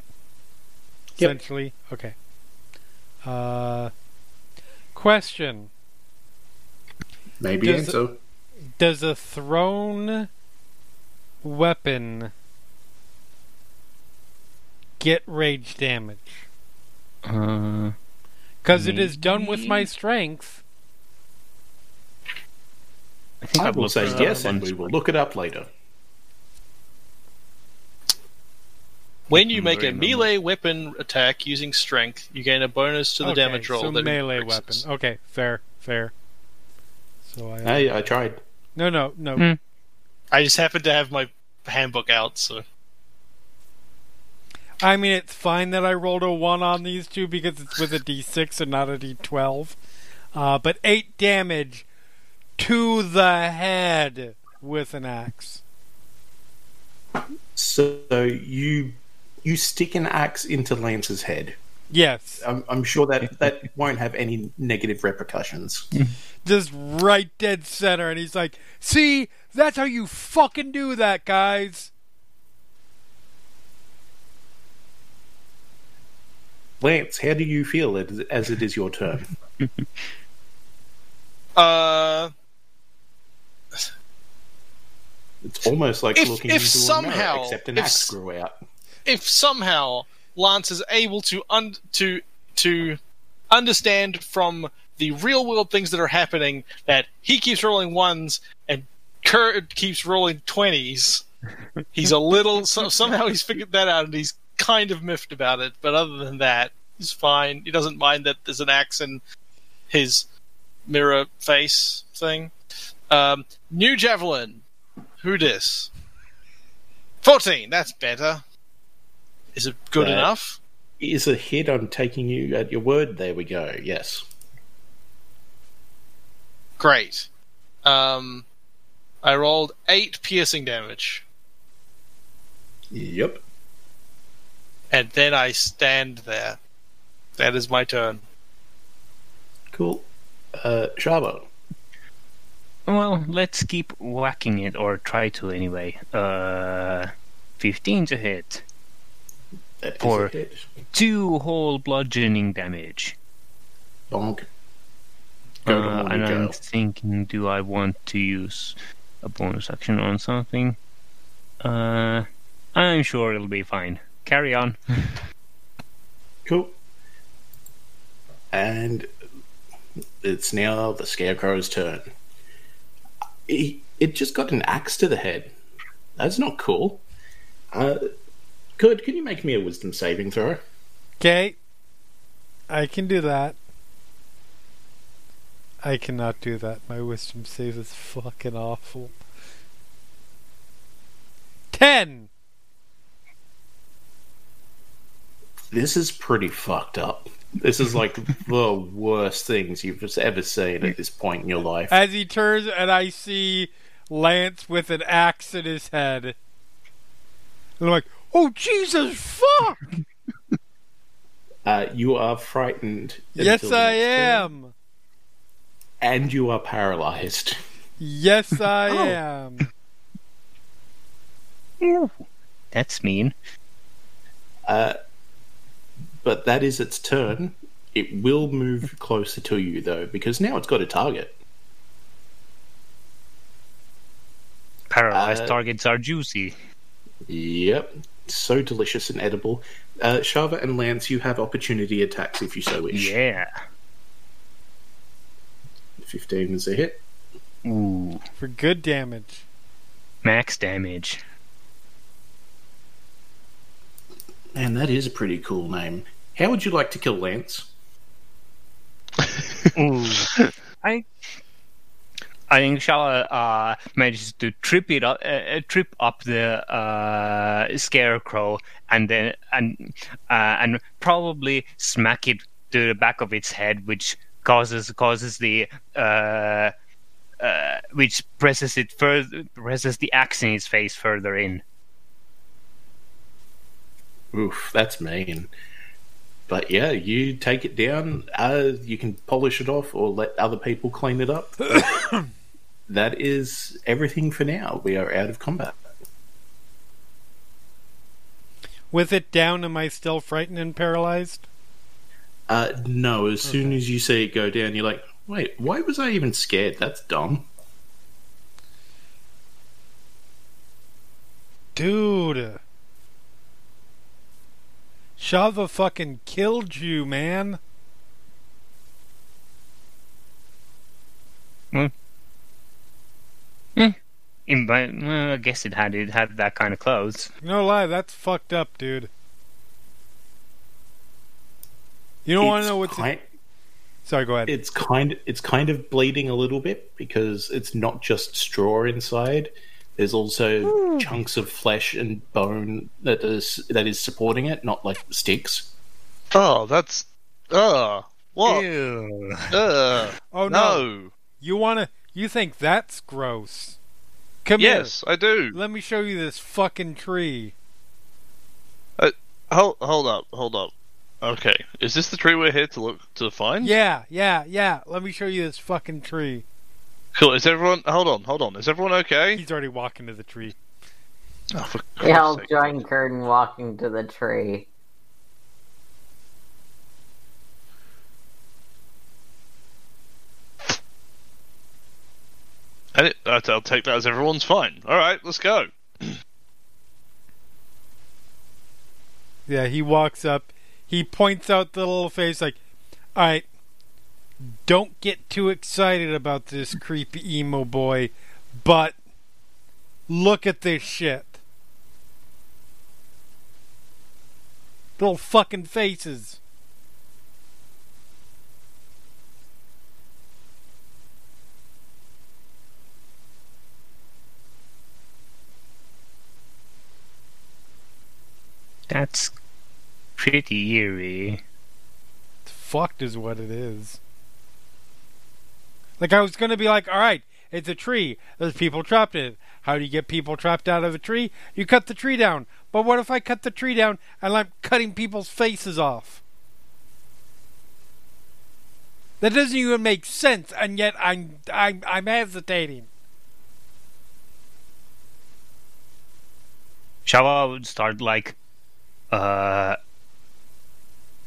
Yep. Essentially. Okay. Uh question. Maybe Does- answer. Does a thrown weapon get rage damage? Uh, Because it is done with my strength. I think I I've will say yes, and we will look it up later. When you make a melee weapon attack using strength, you gain a bonus to the Okay, damage roll. So that melee increases. weapon. Okay, fair, fair. So I Hey, I tried. no no no. Hmm. I just happened to have my handbook out, so I mean, it's fine that I rolled a one on these two because it's with a d6 and not a d12. Uh, but eight damage to the head with an axe. So you you stick an axe into Lance's head. Yes, I'm, I'm sure that that won't have any negative repercussions. just right dead center, and he's like, "See, that's how you fucking do that, guys." Lance, how do you feel as, as it is your turn? uh It's almost like If- looking if into somehow- a mirror, except an if axe grew out. if somehow Lance is able to un- to to understand from the real world things that are happening that he keeps rolling ones and Kird keeps rolling twenties, he's a little so, somehow he's figured that out and he's kind of miffed about it. But other than that, he's fine. He doesn't mind that there's an axe in his mirror face thing. Um, new javelin. Who dis? Fourteen. That's better. Is it good That- enough? Is a hit on taking you at your word? There we go. Yes. Great. Um, I rolled eight piercing damage, Yep. and then I stand there. That is my turn. Cool. Uh, Shava. Well, let's keep whacking it, or try to anyway. Uh, 15 to hit. That is For- a hit. Two whole bludgeoning damage. Bonk. Go Uh, morning and I'm thinking, do I want to use a bonus action on something? Uh, I'm sure it'll be fine. Carry on. Cool. And it's now the Scarecrow's turn. He, it just got an axe to the head. That's not cool. Uh, good. Can you make me a wisdom saving throw? Okay. I can do that. I cannot do that. My wisdom save is fucking awful. Ten! This is pretty fucked up. This is like the worst things you've just ever seen at this point in your life. As he turns and I see Lance with an axe in his head. And I'm like, oh Jesus fuck! Uh, you are frightened. yes I next turn, am! and you are paralyzed. Yes I Oh. am. That's mean. Uh, but that is its turn. It will move closer to you, though, because now it's got a target. Paralyzed Uh, targets are juicy. Yep. So delicious and edible. Uh, Shava and Lance, you have opportunity attacks if you so wish. Yeah. 15 is a hit. Ooh. For good damage. Max damage. Man, that is a pretty cool name. How would you like to kill Lance? I I think Shala uh, manages to trip it up, uh, uh, trip up the uh, scarecrow, and then and uh, and probably smack it to the back of its head, which causes causes the uh, which presses it further presses the axe in its face further in. Oof, that's mean. But yeah, you take it down. Uh, you can polish it off or let other people clean it up. that is everything for now. We are out of combat. With it down, am I still frightened and paralyzed? Uh, no, as soon as you see it go down, you're like, wait, why was I even scared? That's dumb. Dude. Shava fucking killed you, man. Hmm. Hmm. In, my- well, I guess it had it had that kind of clothes. No lie, that's fucked up, dude. You don't want to know what's. kind, Sorry, go ahead. it's kind it's kind of bleeding a little bit because it's not just straw inside. There's also chunks of flesh and bone that is that is supporting it, not like sticks. Oh, that's. Uh, what? Ew. Uh, oh no. no. You want to. You think that's gross? Come Yes, I do. Let me show you this fucking tree. Hold, hold up, hold up. Okay, is this the tree we're here to look to find? Yeah, yeah, yeah. Let me show you this fucking tree. Cool. Is everyone? Hold on, hold on. Is everyone okay? He's already walking to the tree. Oh, for We all Christ's sake. join Curtin walking to the tree. And it, I'll I'll take that as everyone's fine. All right, let's go. Yeah, he walks up. He points out the little face like, "All right, don't get too excited about this creepy emo boy, but look at this shit. Little fucking faces." That's pretty eerie. fucked is what it is. Like I was gonna be like, all right, it's a tree. There's people trapped in it. How do you get people trapped out of a tree? You cut the tree down. But what if I cut the tree down and I'm cutting people's faces off? That doesn't even make sense, and yet I'm I'm I'm hesitating. Shava would start like uh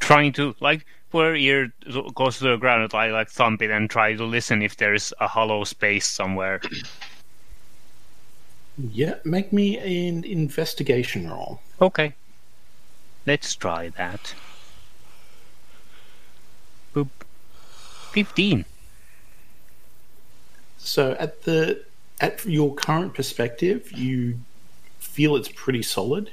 trying to like her ear close to the ground and like, like thump it and try to listen if there's a hollow space somewhere. Yeah, make me an investigation roll. Okay. Let's try that. boop. Fifteen. So at the at your current perspective, you feel it's pretty solid,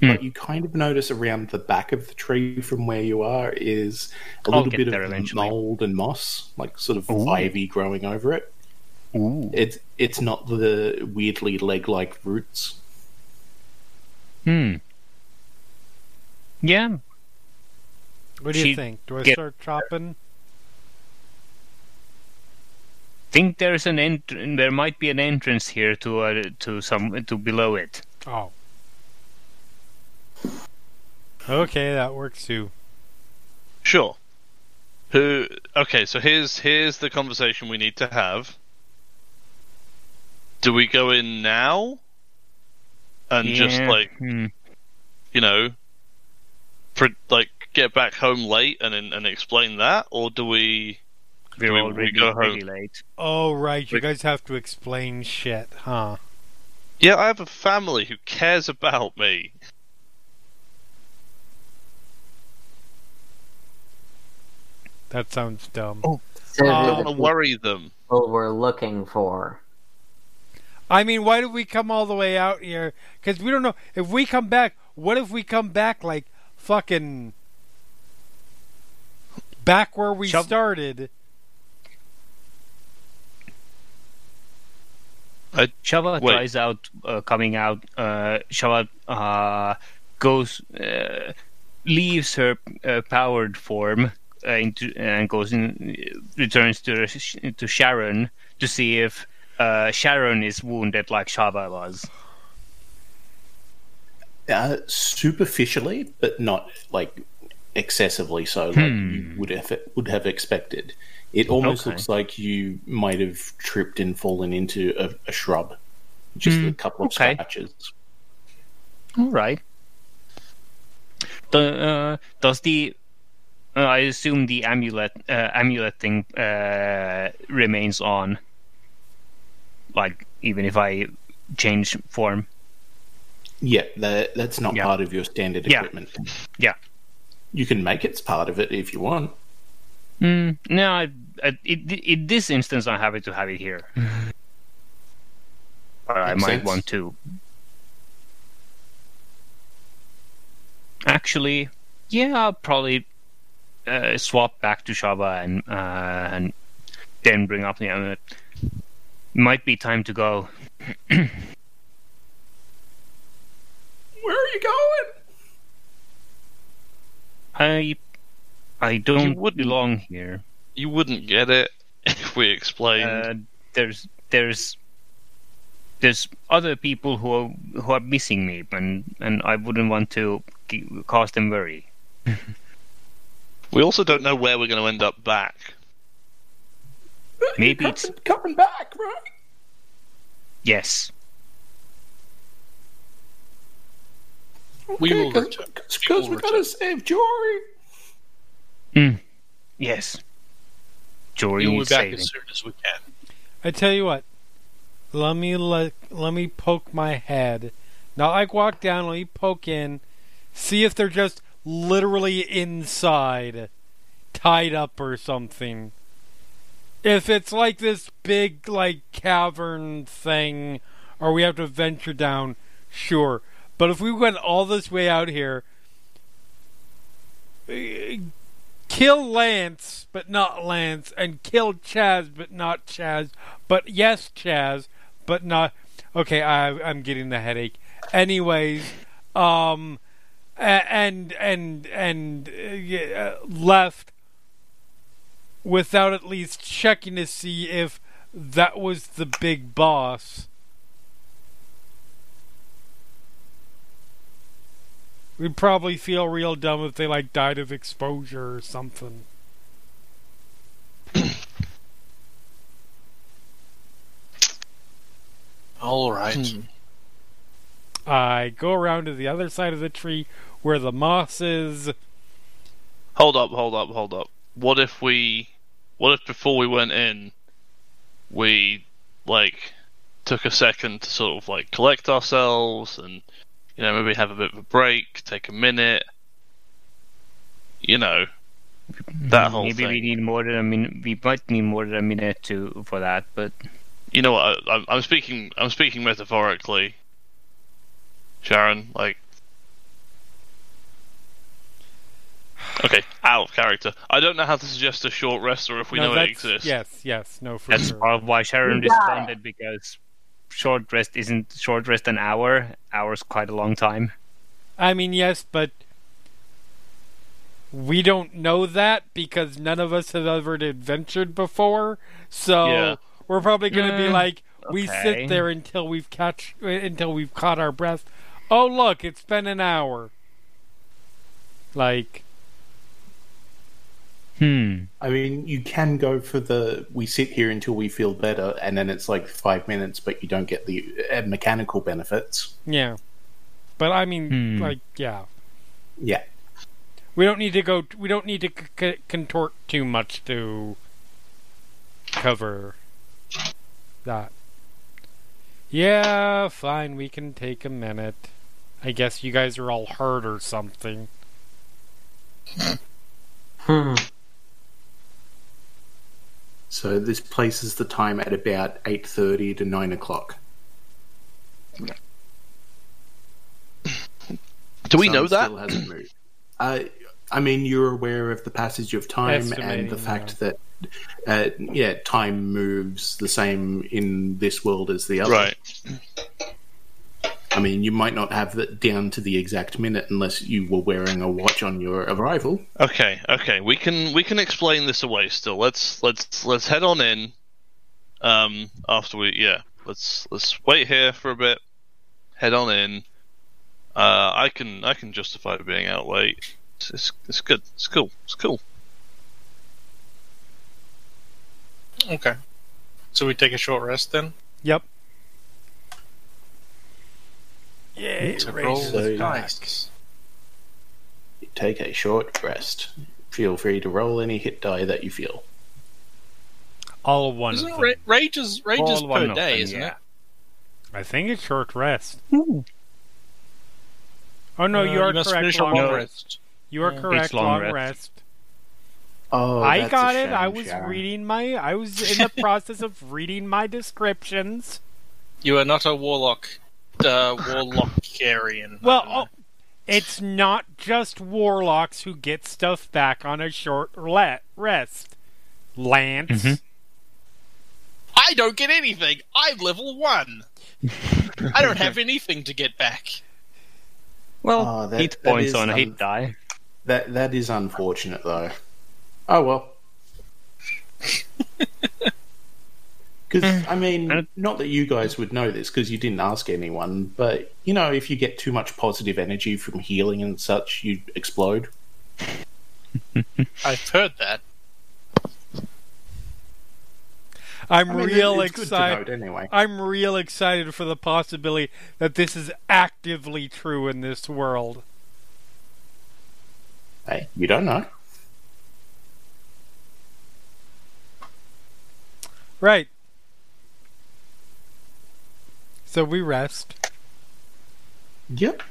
Hmm. but you kind of notice around the back of the tree from where you are is a I'll little bit of eventually. mold and moss, like sort of Ooh. ivy growing over it. Ooh. It's it's not the weirdly leg-like roots. Hmm. Yeah. What do you think? Do I get- start chopping? Think there's an ent- There might be an entrance here to uh, to some to below it. Oh. Okay, that works too. Sure. Who? Okay, so here's here's the conversation we need to have. Do we go in now? And just like hmm. you know, for like get back home late and and, and explain that, or do we? we're we- we already go home. pretty late. Oh, right. You Wait. guys have to explain shit, huh? Yeah, I have a family who cares about me. That sounds dumb. Oh. So I don't want to worry them. people we're looking for. I mean, why did we come all the way out here? Because we don't know. If we come back, what if we come back like fucking back where we Shove- started? Shava Wait. tries out uh, coming out. Uh, Shava uh, goes, uh, leaves her uh, powered form uh, into and goes in, returns to to Sharon to see if uh, Sharon is wounded like Shava was. Uh, superficially, but not like excessively so, like Hmm. you would have would have expected. It almost Okay. looks like you might have tripped and fallen into a, a shrub, just Hmm, a couple of okay. scratches. All right. The, uh, does the uh, I assume the amulet uh, amulet thing uh, remains on. Like even if I change form. Yeah, that, that's not Yeah. part of your standard Yeah. equipment. Yeah. You can make it part of it if you want. Mm, no, I, I, it, in this instance, I'm happy to have it here. But I might sense. want to. Actually, yeah, I'll probably uh, swap back to Shava and uh, and then bring up the amulet. Might be time to go. Where are you going? I I don't wouldn't- belong here. You wouldn't get it if we explained. Uh, there's there's there's other people who are who are missing me, and and I wouldn't want to cause them worry. we also don't know where we're going to end up back. Maybe it's coming back, right? yes. We will Okay, return. Because we will gotta save Jory. Hmm. Yes. Jory We will be back saving. as soon as we can. I tell you what. Let me let let me poke my head. Not like walk down. Let me poke in. See if they're just literally inside, tied up or something. If it's like this big like cavern thing, or we have to venture down, sure. But if we went all this way out here, eh, kill Lance, but not Lance, and kill Chaz, but not Chaz, but yes, Chaz, but not. Okay, I, I'm getting the headache. Anyways, um, and and and uh, uh, left without at least checking to see if that was the big boss. We'd probably feel real dumb if they like died of exposure or something. All right. Hmm. I go around to the other side of the tree where the moss is. Hold up, hold up, hold up. What if we. What if before we went in, we, like, took a second to sort of, like, collect ourselves and, you know, maybe have a bit of a break, take a minute, you know, That whole Maybe we need more than a minute. We might need more than a minute to for that, but You know what? I, I'm, I'm speaking. I'm speaking metaphorically. Sharon, like. Okay, out of character. I don't know how to suggest a short rest or if we no, know it exists. Yes, yes, no, for that's sure. part of why Sharon You got responded because short rest isn't short rest an hour. Hour's quite a long time. I mean, yes, but we don't know that because none of us have ever adventured before. So Yeah. we're probably going to be Mm, like, we okay. sit there until we've catch until we've caught our breath. Oh, look, it's been an hour. Like, Hmm. I mean, you can go for the we sit here until we feel better, and then it's like five minutes, but you don't get the uh, mechanical benefits. yeah. But I mean, Hmm. like, yeah. Yeah. We don't need to go. We don't need to c- c- contort too much to cover that. Yeah, fine. We can take a minute. I guess you guys are all hurt or something. Hmm. So this places the time at about eight thirty to nine o'clock. Do we Sun know that? Still hasn't moved. Uh, I mean, you're aware of the passage of time and the fact that, uh, yeah, time moves the same in this world as the other. Right. I mean, you might not have that down to the exact minute unless you were wearing a watch on your arrival. Okay. Okay. We can we can explain this away still. Let's let's let's head on in. Um. After we yeah. Let's let's wait here for a bit. Head on in. Uh. I can I can justify being out late. It's it's, it's good. It's cool. It's cool. Okay. So we take a short rest then? Yep. Yay! So raise roll So- dice. You take a short rest. Feel free to roll any hit die that you feel. All of one Isn't of it them. ra- rages rages All one per day, them, isn't yeah. it? I think it's short rest. Oh no, Uh, you are must correct. Long long rest. rest. You are Yeah. correct. It's long Long rest. rest. Oh, I that's a got it. shame, I was Sharon. reading my. I was in the process of reading my descriptions. You are not a warlock, uh, warlockarian. Well, I don't know. oh, it's not just warlocks who get stuff back on a short le- rest. Lance. Mhm. I don't get anything. I'm level one. I don't have anything to get back. Well, Oh, that- hit points is on a un- hit die. That that is unfortunate, though. Oh well. Because mm. I mean, not that you guys would know this because you didn't ask anyone, but you know, if you get too much positive energy from healing and such, you explode. I've heard that. I'm I mean, real it's good to excited. anyway. I'm real excited for the possibility that this is actively true in this world. Hey, you don't know. Right. So we rest. Yep.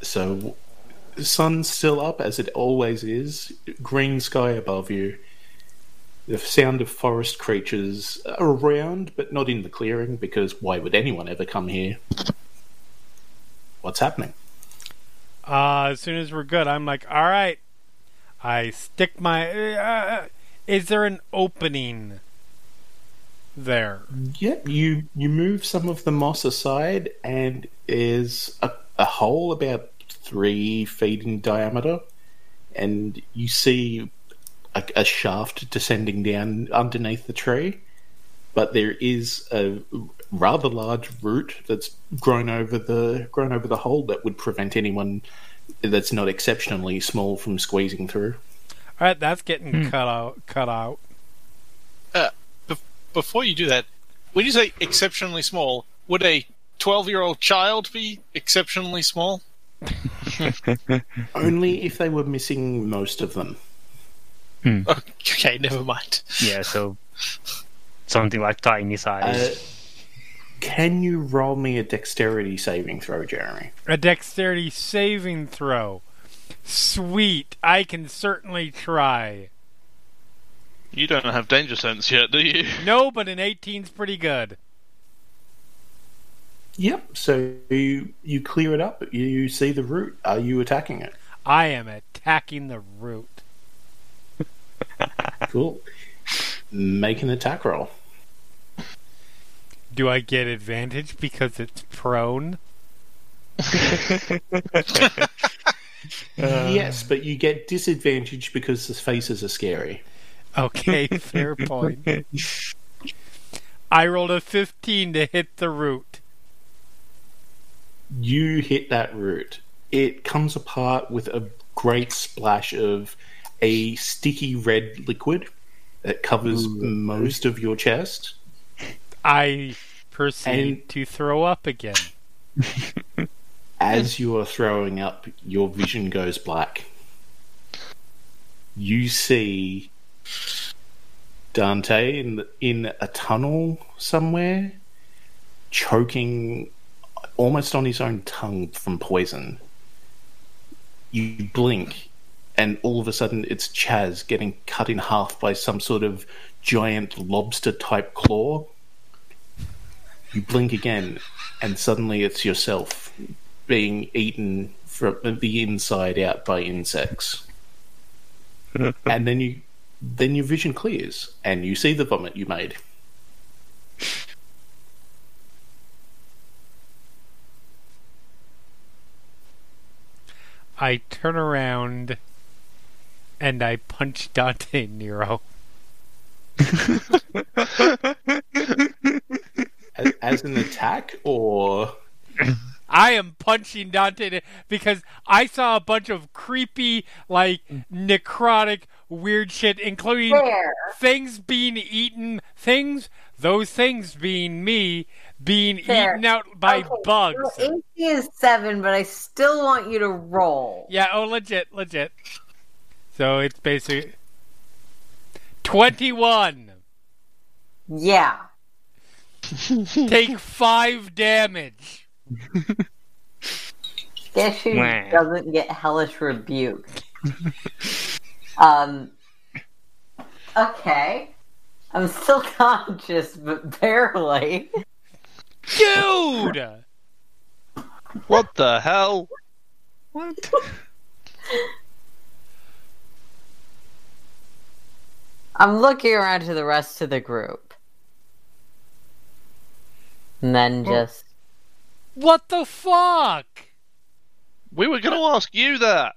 So, sun's still up as it always is. Green sky above you. The sound of forest creatures around, but not in the clearing, because why would anyone ever come here? What's happening? Uh, as soon as we're good, I'm like, all right. I stick my. Uh, is there an opening there? Yep, you you move some of the moss aside, and there's a, a hole about three feet in diameter, and you see a, a shaft descending down underneath the tree. But there is a rather large root that's grown over the grown over the hole that would prevent anyone that's not exceptionally small from squeezing through. All right, that's getting Hmm. cut out. Cut out. Before you do that, when you say exceptionally small, would a 12 year old child be exceptionally small? Only if they were missing most of them. Okay, never mind. Yeah, so something like tiny size. Uh, can you roll me a dexterity saving throw, Jeremy? A dexterity saving throw. Sweet. I can certainly try. You don't have danger sense yet, do you? No, but an 18's pretty good. Yep. So you you clear it up. You see the root. Are you attacking it? I am attacking the root. Cool. Make an attack roll. Do I get advantage because it's prone? yes, but you get disadvantage because the faces are scary. Okay, fair point. I rolled a 15 to hit the root. You hit that root. It comes apart with a great splash of a sticky red liquid that covers most of your chest. I proceed And- to throw up again. As you are throwing up, your vision goes black. You see Dante in in a tunnel somewhere, choking almost on his own tongue from poison. You blink, and all of a sudden it's Chaz getting cut in half by some sort of giant lobster type claw. You blink again, and suddenly it's yourself being eaten from the inside out by insects. and then you then your vision clears and you see the vomit you made. I turn around and I punch Dante Nero. As, as an attack or I am punching Dante because I saw a bunch of creepy, like necrotic, weird shit, including Fair. things being eaten, things, those things being me, being Fair. eaten out by Okay, bugs. Your AC is seven, but I still want you to roll. Yeah, oh, legit, legit. So it's basically 21. Yeah. Take five damage. Guess who doesn't get hellish rebuke? um. Okay. I'm still conscious, but barely. Dude! What the hell? What? I'm looking around to the rest of the group. And then just. What the fuck? We were going to ask you that.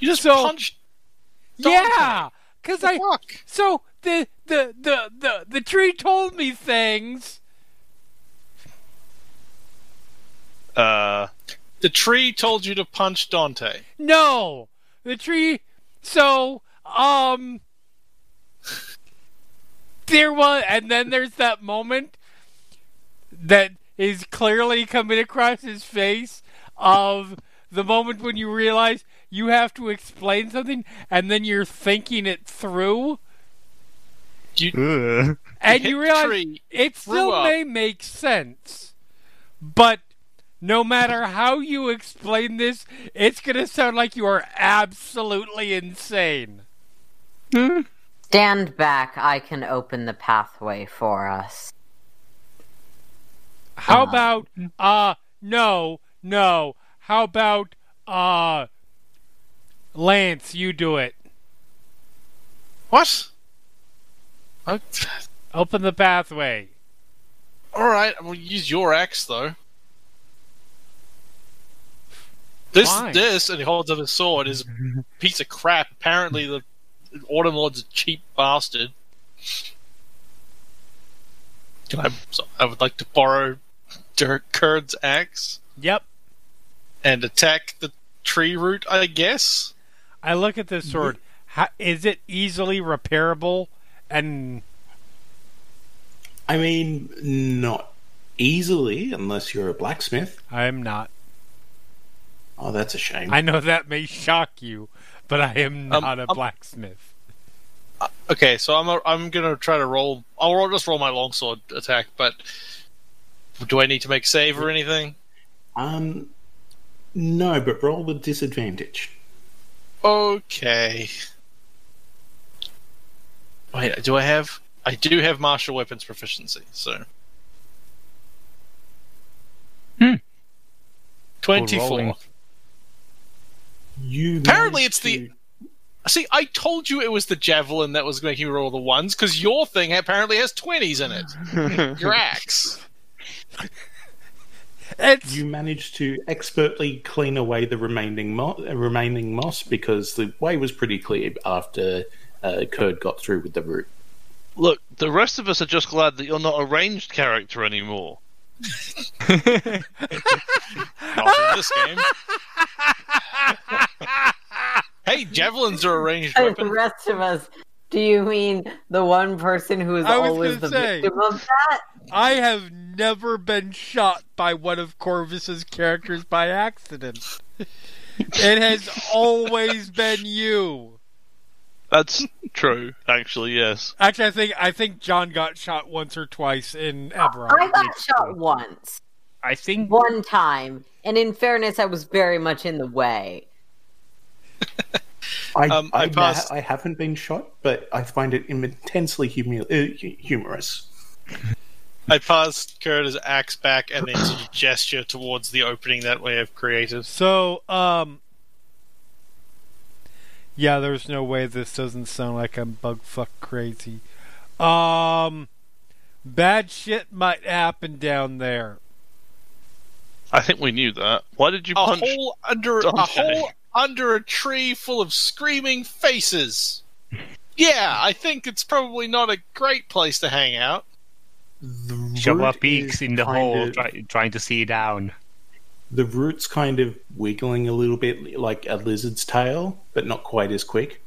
You just So- punched. Dante. Yeah, because I. Fuck. So the, the the the the tree told me things. Uh, The tree told you to punch Dante. No, the tree. So um, there was, and then there's that moment that is clearly coming across his face of the moment when you realize you have to explain something, and then you're thinking it through. You, and you realize tree, it still up. may make sense, but no matter how you explain this, it's gonna sound like you are absolutely insane. Stand back, I can open the pathway for us. How Uh. about uh no, no. How about uh Lance, you do it. what? I, Open the pathway. all right, I'm gonna use your axe though. This, Fine. this, and he holds up his sword, is a piece of crap. Apparently, the Autumn Lord's a cheap bastard. Can I? I would like to borrow Dirk Kird's axe Yep. And attack the tree root. I guess. I look at this sword. How, is it easily repairable? And I mean not easily unless you're a blacksmith. I'm not. Oh, that's a shame. I know that may shock you, but I am Um, not a um, blacksmith. Okay, so I'm a, I'm gonna try to roll. I'll roll, just roll my longsword attack, but do I need to make save or anything? Um, No, but roll with disadvantage. Okay. Wait, do I have? I do have martial weapons proficiency, so. Hmm. Twenty-four. You Apparently managed it's the- See, I told you it was the javelin that was making me roll the ones because your thing apparently has twenties in it. Your axe. It's you managed to expertly clean away the remaining mo- remaining moss because the way was pretty clear after uh, Kird got through with the root. Look, the rest of us are just glad that you're not a ranged character anymore. Not in this game. hey, javelins are a ranged the weapon. rest of us. Do you mean the one person who is always the say. victim of that? I have never been shot by one of korvys's characters by accident. it has always been you. That's true, actually, yes. Actually, I think I think John got shot once or twice in Eberron. I got shot once, I think one time, and in fairness, I was very much in the way. I, Um, I I, passed- I haven't been shot, but I find it intensely humu- uh, humorous. I passed Curtis' axe back and then sort of gesture towards the opening that we have created. So, um, yeah, there's no way this doesn't sound like I'm bug fuck crazy. Um, bad shit might happen down there. I think we knew that. Why did you A punch? hole under a hole under a tree full of screaming faces. Yeah, I think it's probably not a great place to hang out. The shove our root beaks in the hole, of- try, trying to see down. The root's kind of wiggling a little bit like a lizard's tail, but not quite as quick.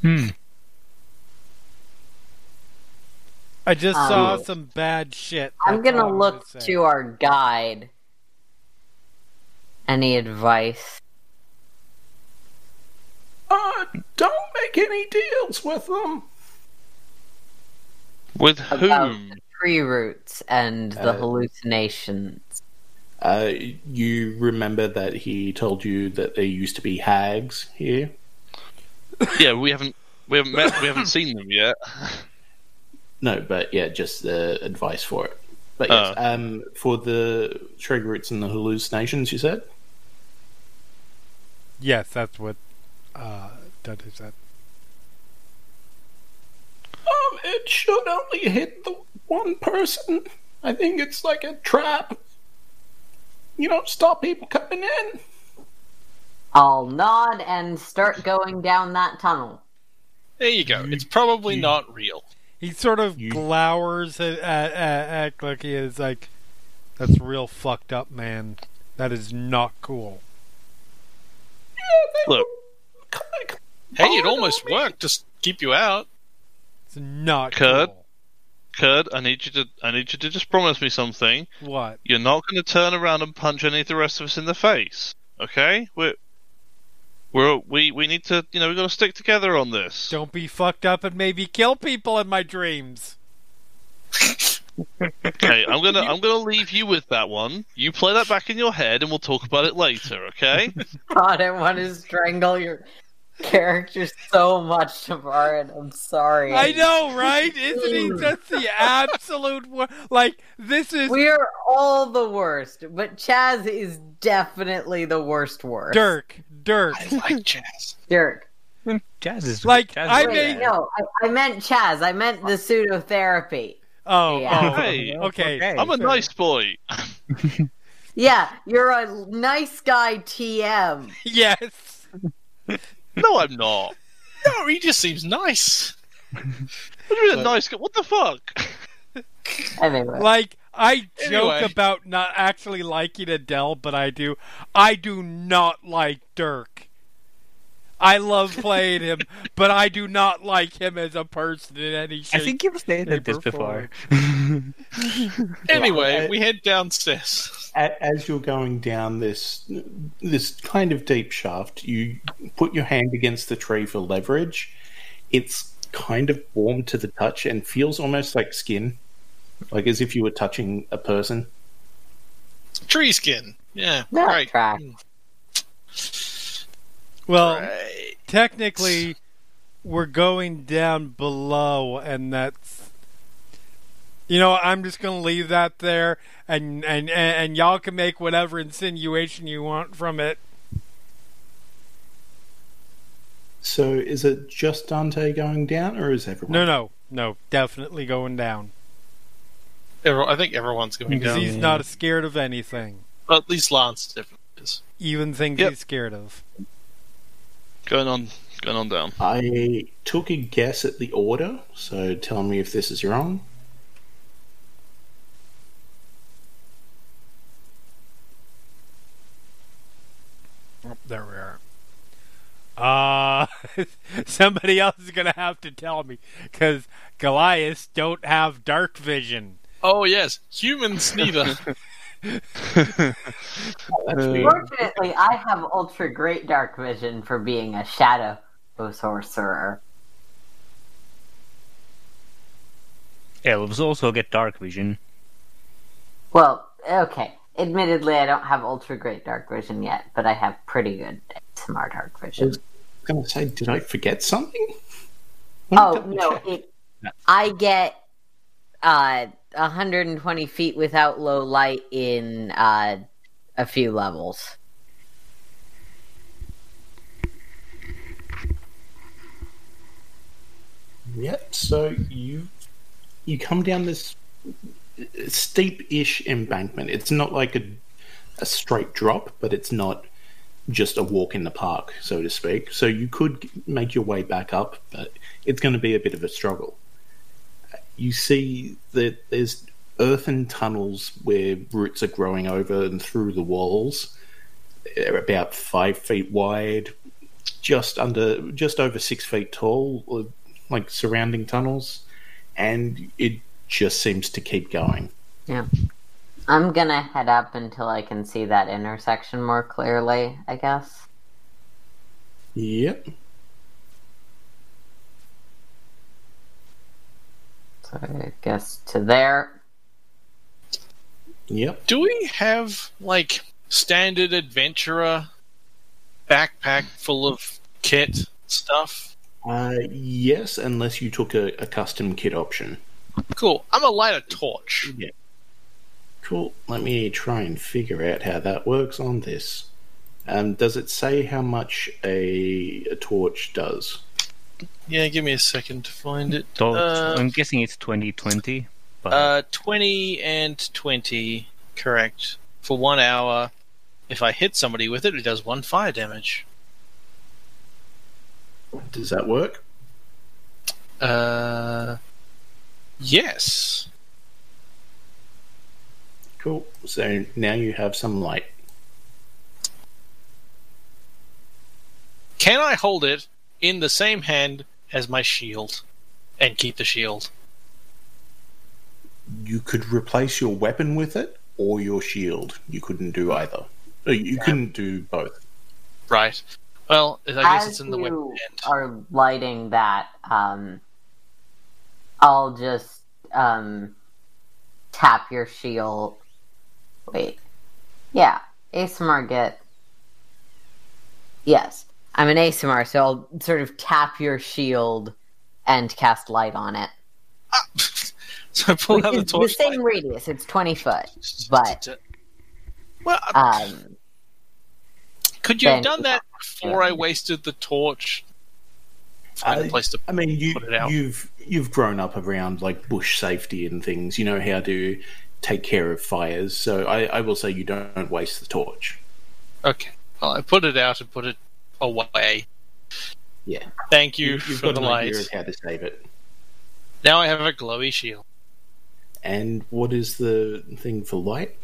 Hmm. I just Um, saw some bad shit. I'm gonna all look say. to our guide. Any advice? Uh, don't make any deals with them. With About whom? The tree roots and the Uh, hallucinations. Uh, you remember that he told you that there used to be hags here? Yeah, we haven't we haven't met we haven't seen them yet. No, but yeah, just the advice for it. But yes, Oh. um, for the tree roots and the hallucinations, you said? Yes, that's what uh, Dudley said. Um, it should only hit the one person. I think it's like a trap. You don't stop people coming in. I'll nod and start going down that tunnel. There you go. It's probably you- not real. He sort of You- glowers at, at, at, at Clicky and is like, that's real fucked up, man. That is not cool. Look, Hey, it almost worked. Just keep you out. It's not Kird? cool. Kird, I need you to I need you to just promise me something. What? You're not going to turn around and punch any of the rest of us in the face, okay? We're we're we we need to you know we got to stick together on this. Don't be fucked up and maybe kill people in my dreams. Okay, I'm gonna I'm gonna leave you with that one. You play that back in your head, and we'll talk about it later. Okay? God, I want to strangle your character so much, Navarran. I'm sorry. I know, right? Isn't he just the absolute wor- like this is We are all the worst, but Chaz is definitely the worst worst. Dirk, Dirk. I like Chaz. Dirk. Jazz is Like, Jazz I is- Wait, made- no, I, I meant Chaz. I meant the pseudotherapy. Oh, oh Yeah. oh, Hey, okay. I'm a nice boy. Yeah, you're a nice guy, TM. Yes. No, I'm not. No, he just seems nice. What do you a nice guy? What the fuck? Anyway, Like I joke Anyway. about not actually liking Adele, but I do. I do not like Dirk. I love playing him, but I do not like him as a person in any shape. I think you've stated this Paper before. Anyway, we head downstairs. As you're going down this this kind of deep shaft, you put your hand against the tree for leverage. It's kind of warm to the touch and feels almost like skin, like as if you were touching a person. Tree skin. Yeah, that great. track. Hmm. Well, Right. technically, we're going down below, and that's. You know, I'm just gonna leave that there, and and and, and y'all can make whatever insinuation you want from it. So is it just Dante going down, or is everyone? No, no, no, definitely going down Every- I think everyone's going because down. he's not scared of anything, Well, at least Lance definitely is. even things Yep. he's scared of. Going on, going on down. I took a guess at the order, so tell me if this is wrong. Oh, there we are. Uh, somebody else is gonna have to tell me because Goliaths don't have dark vision. Oh yes, humans neither. That's. Fortunately, I have ultra great dark vision for being a shadow sorcerer. Elves also get dark vision. Well, okay. Admittedly, I don't have ultra great dark vision yet, but I have pretty good smart dark vision. was going to say, did I forget something? Oh no! It, I get uh 120 feet without low light in uh a few levels. Yep. So you you come down this steep-ish embankment. It's not like a a straight drop, but it's not just a walk in the park, so to speak. So you could make your way back up, but it's going to be a bit of a struggle. You see that there's earthen tunnels where roots are growing over and through the walls. They're about five feet wide, just under, just over six feet tall, uh, like surrounding tunnels, and it just seems to keep going. Yeah. I'm gonna head up until I can see that intersection more clearly, I guess. Yep. So I guess to there. Yep. Do we have like standard adventurer backpack full of kit stuff? Uh, yes, unless you took a, a custom kit option. Cool. I'm gonna light a torch. Yeah. Cool. Let me try and figure out how that works on this. Um, does it say how much a, a torch does? Yeah, give me a second to find it. So Uh, I'm guessing it's 2020. But Uh, 20 and 20, correct. For one hour. If I hit somebody with it, it does one fire damage. Does that work? Uh, yes. Cool. So now you have some light. Can I hold it in the same hand as my shield and keep the shield? You could replace your weapon with it or your shield. You couldn't do either. Uh, You couldn't do both. Right. Well, I guess As it's in the you weapon hand. are lighting that, um, I'll just um, tap your shield. Wait, yeah, Aasimar get. Yes, I'm an Aasimar, so I'll sort of tap your shield and cast light on it. Ah! so I pull Which out the is the torch. same radius. It's 20 foot. but- Well, uh, Um, could you have done that before I wasted the torch? Find a Uh, place to I mean, you Put it out. you've you've grown up around like bush safety and things. You know how to take care of fires. So I, I will say you don't waste the torch. Okay. Well, I put it out and put it away. Yeah, Thank you, you've for got the an light. idea of how to save it. Now I have a glowy shield. And what is the thing for light?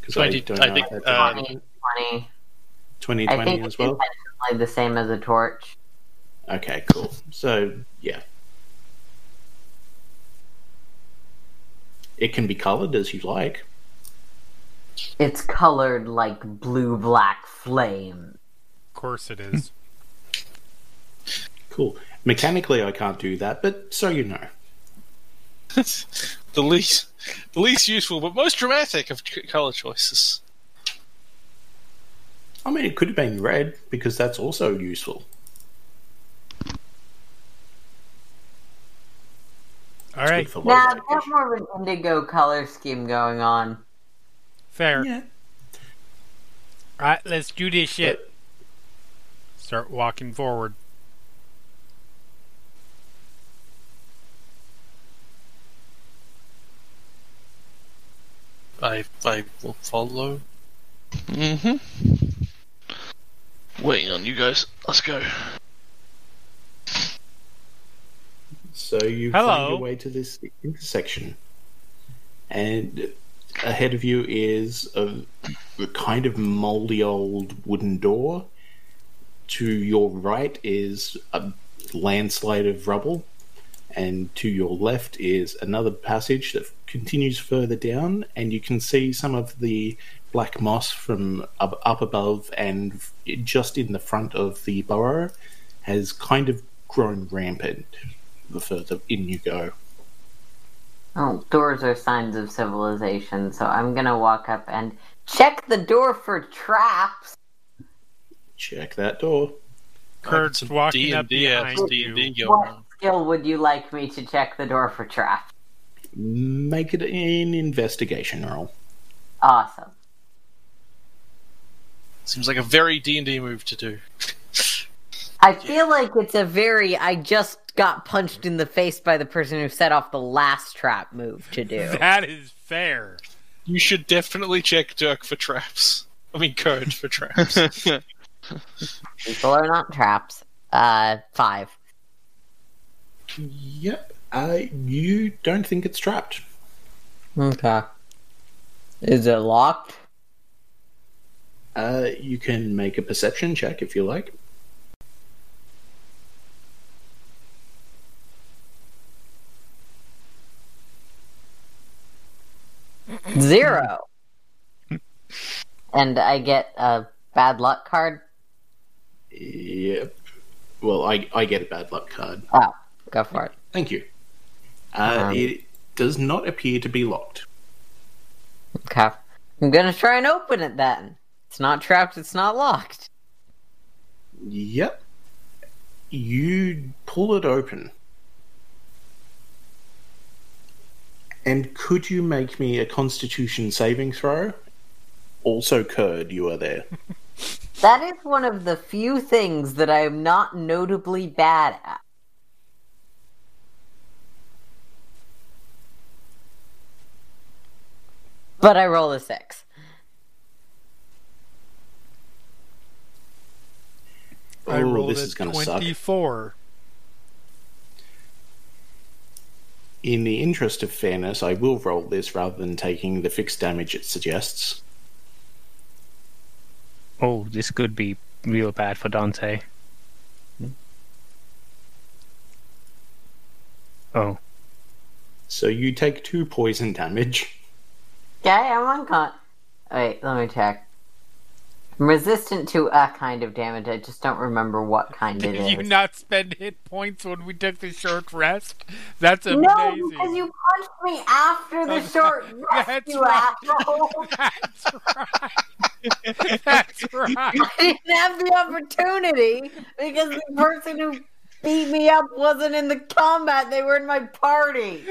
Because I I, did- don't I know. think, if uh, 20, 20. 20, I think as well. intentionally the same as a torch. Okay, cool. So yeah, it can be coloured as you like. It's colored like blue black flame. Of course it is. Cool. Mechanically, I can't do that, but so you know. the least, the least useful but most dramatic of color choices. I mean, it could have been red because that's also useful. All right, Good for Nah, low I've got vision. more of an indigo color scheme going on. fair. Yeah. All right, let's do this shit. But- Start walking forward. I I will follow. Mm-hmm. Waiting on you guys. Let's go. So you Hello. find your way to this intersection, and ahead of you is a, a kind of moldy old wooden door. To your right is a landslide of rubble, and to your left is another passage that continues further down, and you can see some of the black moss from up, up above and just in the front of the burrow has kind of grown rampant the further in you go. Oh, doors are signs of civilization, so I'm gonna walk up and check the door for traps. Check that door. Kird's Some walking up D&D behind as you. D&D going What skill would you like me to check the door for traps? Make it an investigation roll. Awesome. Seems like a very D&D move to do. I feel like it's a very I just got punched in the face by the person who set off the last trap move to do. That is fair. You should definitely check Dirk for traps. I mean, Code for traps. People are not traps. Uh, five. Yep. Uh, you don't think it's trapped. Okay. Is it locked? Uh, you can make a perception check if you like. Zero. and I get a bad luck card. Yep. Well, I, I get a bad luck card. Oh, go for it. Thank you. Uh, Um, it does not appear to be locked. Okay. I'm gonna try and open it then. It's not trapped, it's not locked. Yep. You pull it open. And could you make me a constitution saving throw? Also, Kird, you are there. That is one of the few things that I am not notably bad at. But I roll a six. I oh, rolled this a is going to suck. 24. In the interest of fairness, I will roll this rather than taking the fixed damage it suggests. Oh, this could be real bad for Dante. Hmm. Oh, So you take two poison damage. Okay, I'm uncon. Wait, let me check. I'm resistant to a kind of damage. I just don't remember what kind it Did is. you not spend hit points when we took the short rest? That's amazing. no, because you punched me after the short rest, that's you right. asshole. That's right. That's right. I didn't have the opportunity because the person who beat me up wasn't in the combat. They were in my party.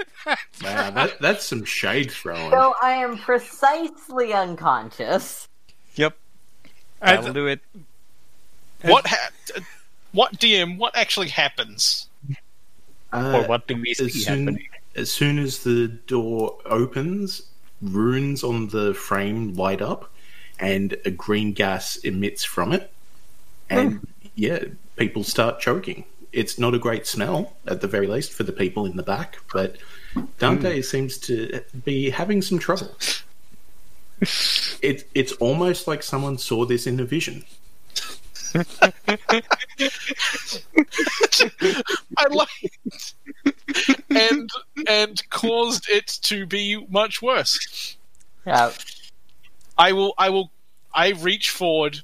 Wow, that, that's some shade throwing. So I am precisely unconscious. Yep. As- That'll do it. what ha- what DM? What actually happens? Uh, or what do we see as soon, happening? as soon as the door opens, runes on the frame light up, and a green gas emits from it, and yeah, people start choking. It's not a great smell, at the very least, for the people in the back, but Dante seems to be having some trouble. It, it's almost like someone saw this in a vision. I liked and and caused it to be much worse. Yeah. I will I will I reach forward,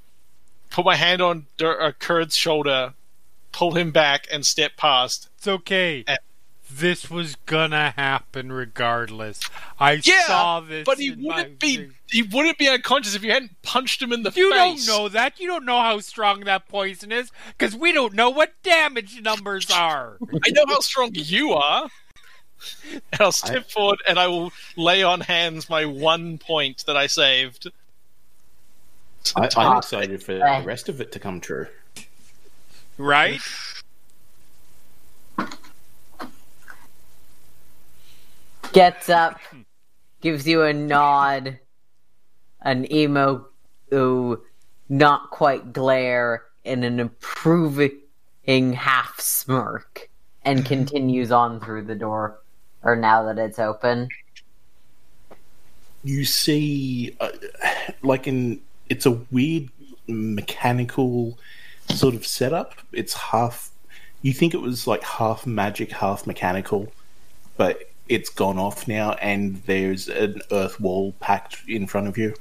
put my hand on Dur- uh, Kird's shoulder, pull him back, and step past. It's okay. Eh. This was gonna happen regardless. I Yeah, saw this. But he wouldn't be thing. he wouldn't be unconscious if you hadn't punched him in the You face. You don't know that. You don't know how strong that poison is because we don't know what damage numbers are. I know how strong you are. And I'll step forward and I will lay on hands my one point that I saved. I, I'm ah. excited for the rest of it to come true. Right? Gets up, gives you a nod, an emo, ooh, not quite glare, and an approving half smirk, and continues on through the door. Or now that it's open. You see, uh, like in, it's a weird mechanical sort of setup. It's half. You think it was like half magic, half mechanical, but it's gone off now, and there's an earth wall packed in front of you.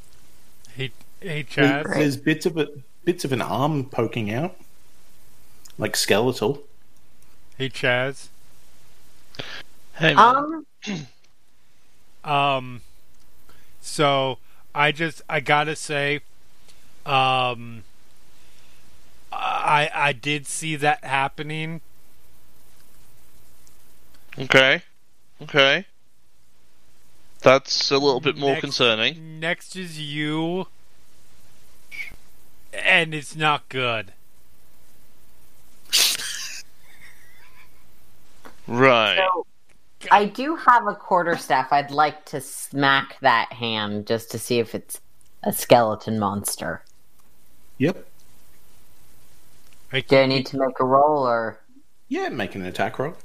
Hey, hey, There- Chaz. There's bits of it, bits of an arm poking out, like skeletal. Hey, Chaz. Hey, man. Um, Um, so I just I gotta say, um, I I did see that happening. okay. Okay. That's a little bit more Next- concerning. Next is you, and it's not good. Right. so I do have a quarterstaff. I'd like to smack that hand just to see if it's a skeleton monster. Yep. Like, Do I need to make a roll or? Yeah, make an attack roll.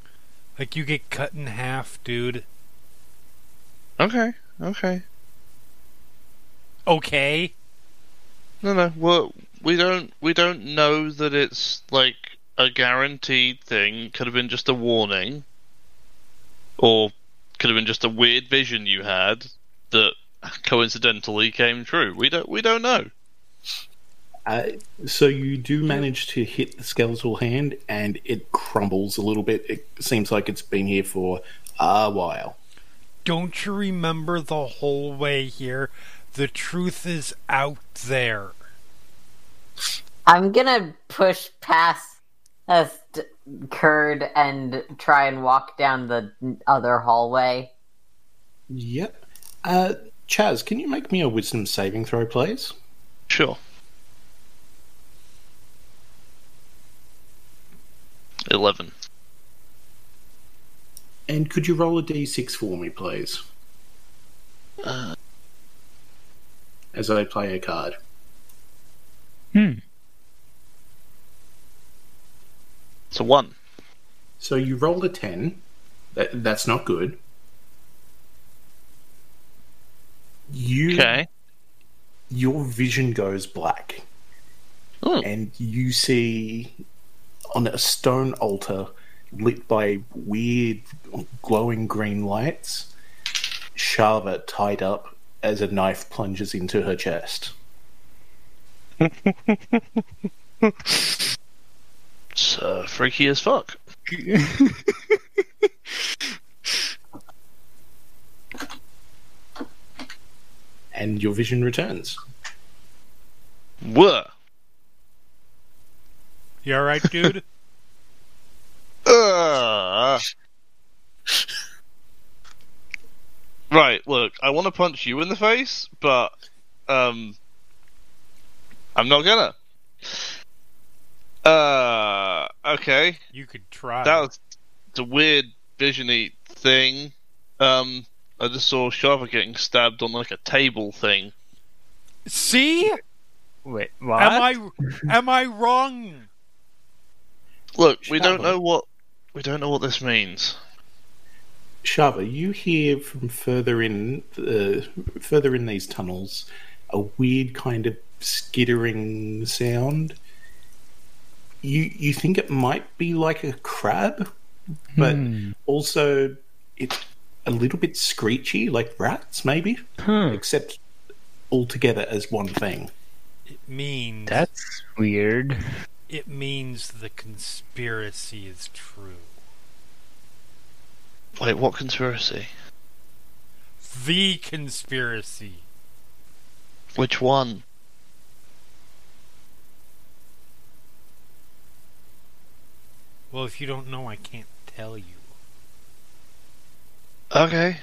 Like you get cut in half, dude. Okay. Okay. Okay. No, no. Well, we don't. We don't know that it's like a guaranteed thing. Could have been just a warning, or could have been just a weird vision you had that coincidentally came true. We don't. We don't know. Uh, so you do manage to hit the skeletal hand, and it crumbles a little bit. It seems like it's been here for a while. Don't you remember the whole way here? The truth is out there. I'm gonna push past st- Kird and try and walk down the other hallway. Yep. Uh, Chaz, can you make me a wisdom saving throw, please? Sure. Eleven. And could you roll a d6 for me, please? Uh, As I play a card. Hmm. it's a one. So you rolled a 10. That, that's not good. You, Okay. Your vision goes black. Oh, and you see on a stone altar lit by weird glowing green lights Shava tied up as a knife plunges into her chest. it's uh, freaky as fuck. And your vision returns. Whoa. You alright, dude? Uh. Right, look, I want to punch you in the face, but um, I'm not gonna. Uh, okay, you could try. that was the weird visiony thing. Um, I just saw Shava getting stabbed on like a table thing. See? Wait, what? Am I am I wrong? Look, we don't know what we don't know what this means. Shava, you hear from further in the further in these tunnels a weird kind of skittering sound. You you think it might be like a crab, but Hmm. also it's a little bit screechy, like rats, maybe, Huh. except all together as one thing. It means That's weird. It means the conspiracy is true. Wait, what conspiracy? the conspiracy. Which one? Well, if you don't know, I can't tell you. Okay.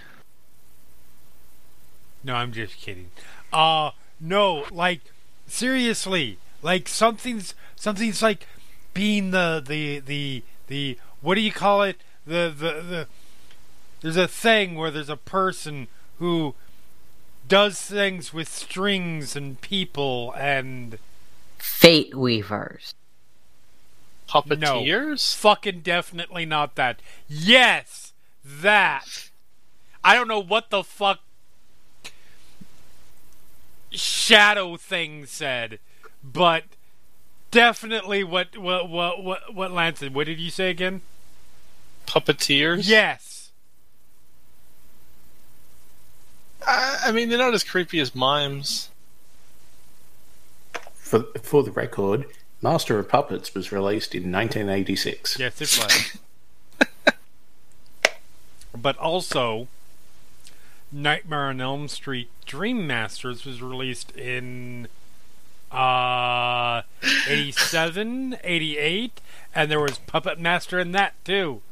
No, I'm just kidding. Uh no, like seriously, like something's something's like being the the the the what do you call it? The the the there's a thing where there's a person who does things with strings and people and Fate Weavers. Puppeteers? fucking definitely not that. Yes, that. I don't know what the fuck shadow thing said, but definitely what what what what, what Lance. What did you say again? Puppeteers? Yes. I, I mean, they're not as creepy as mimes. For, for the record, Master of Puppets was released in 1986. Yes, it was. but also, Nightmare on Elm Street Dream Masters was released in uh 87, 88, and there was Puppet Master in that too.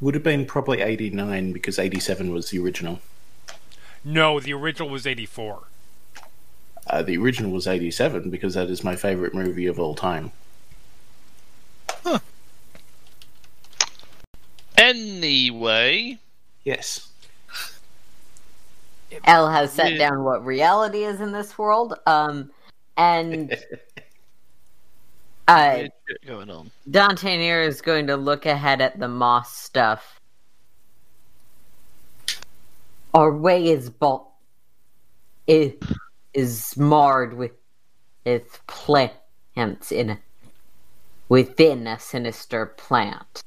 Would have been probably 89 because 87 was the original. No, the original was 84. Uh, the original was 87 because that is my favorite movie of all time. Huh. Anyway, Yes. L has set Yeah. down what reality is in this world. Um, and uh, weird going on. Dante Nero is going to look ahead at the moss stuff. Our way is bo- is, is marred with its plants in a, within a sinister plant.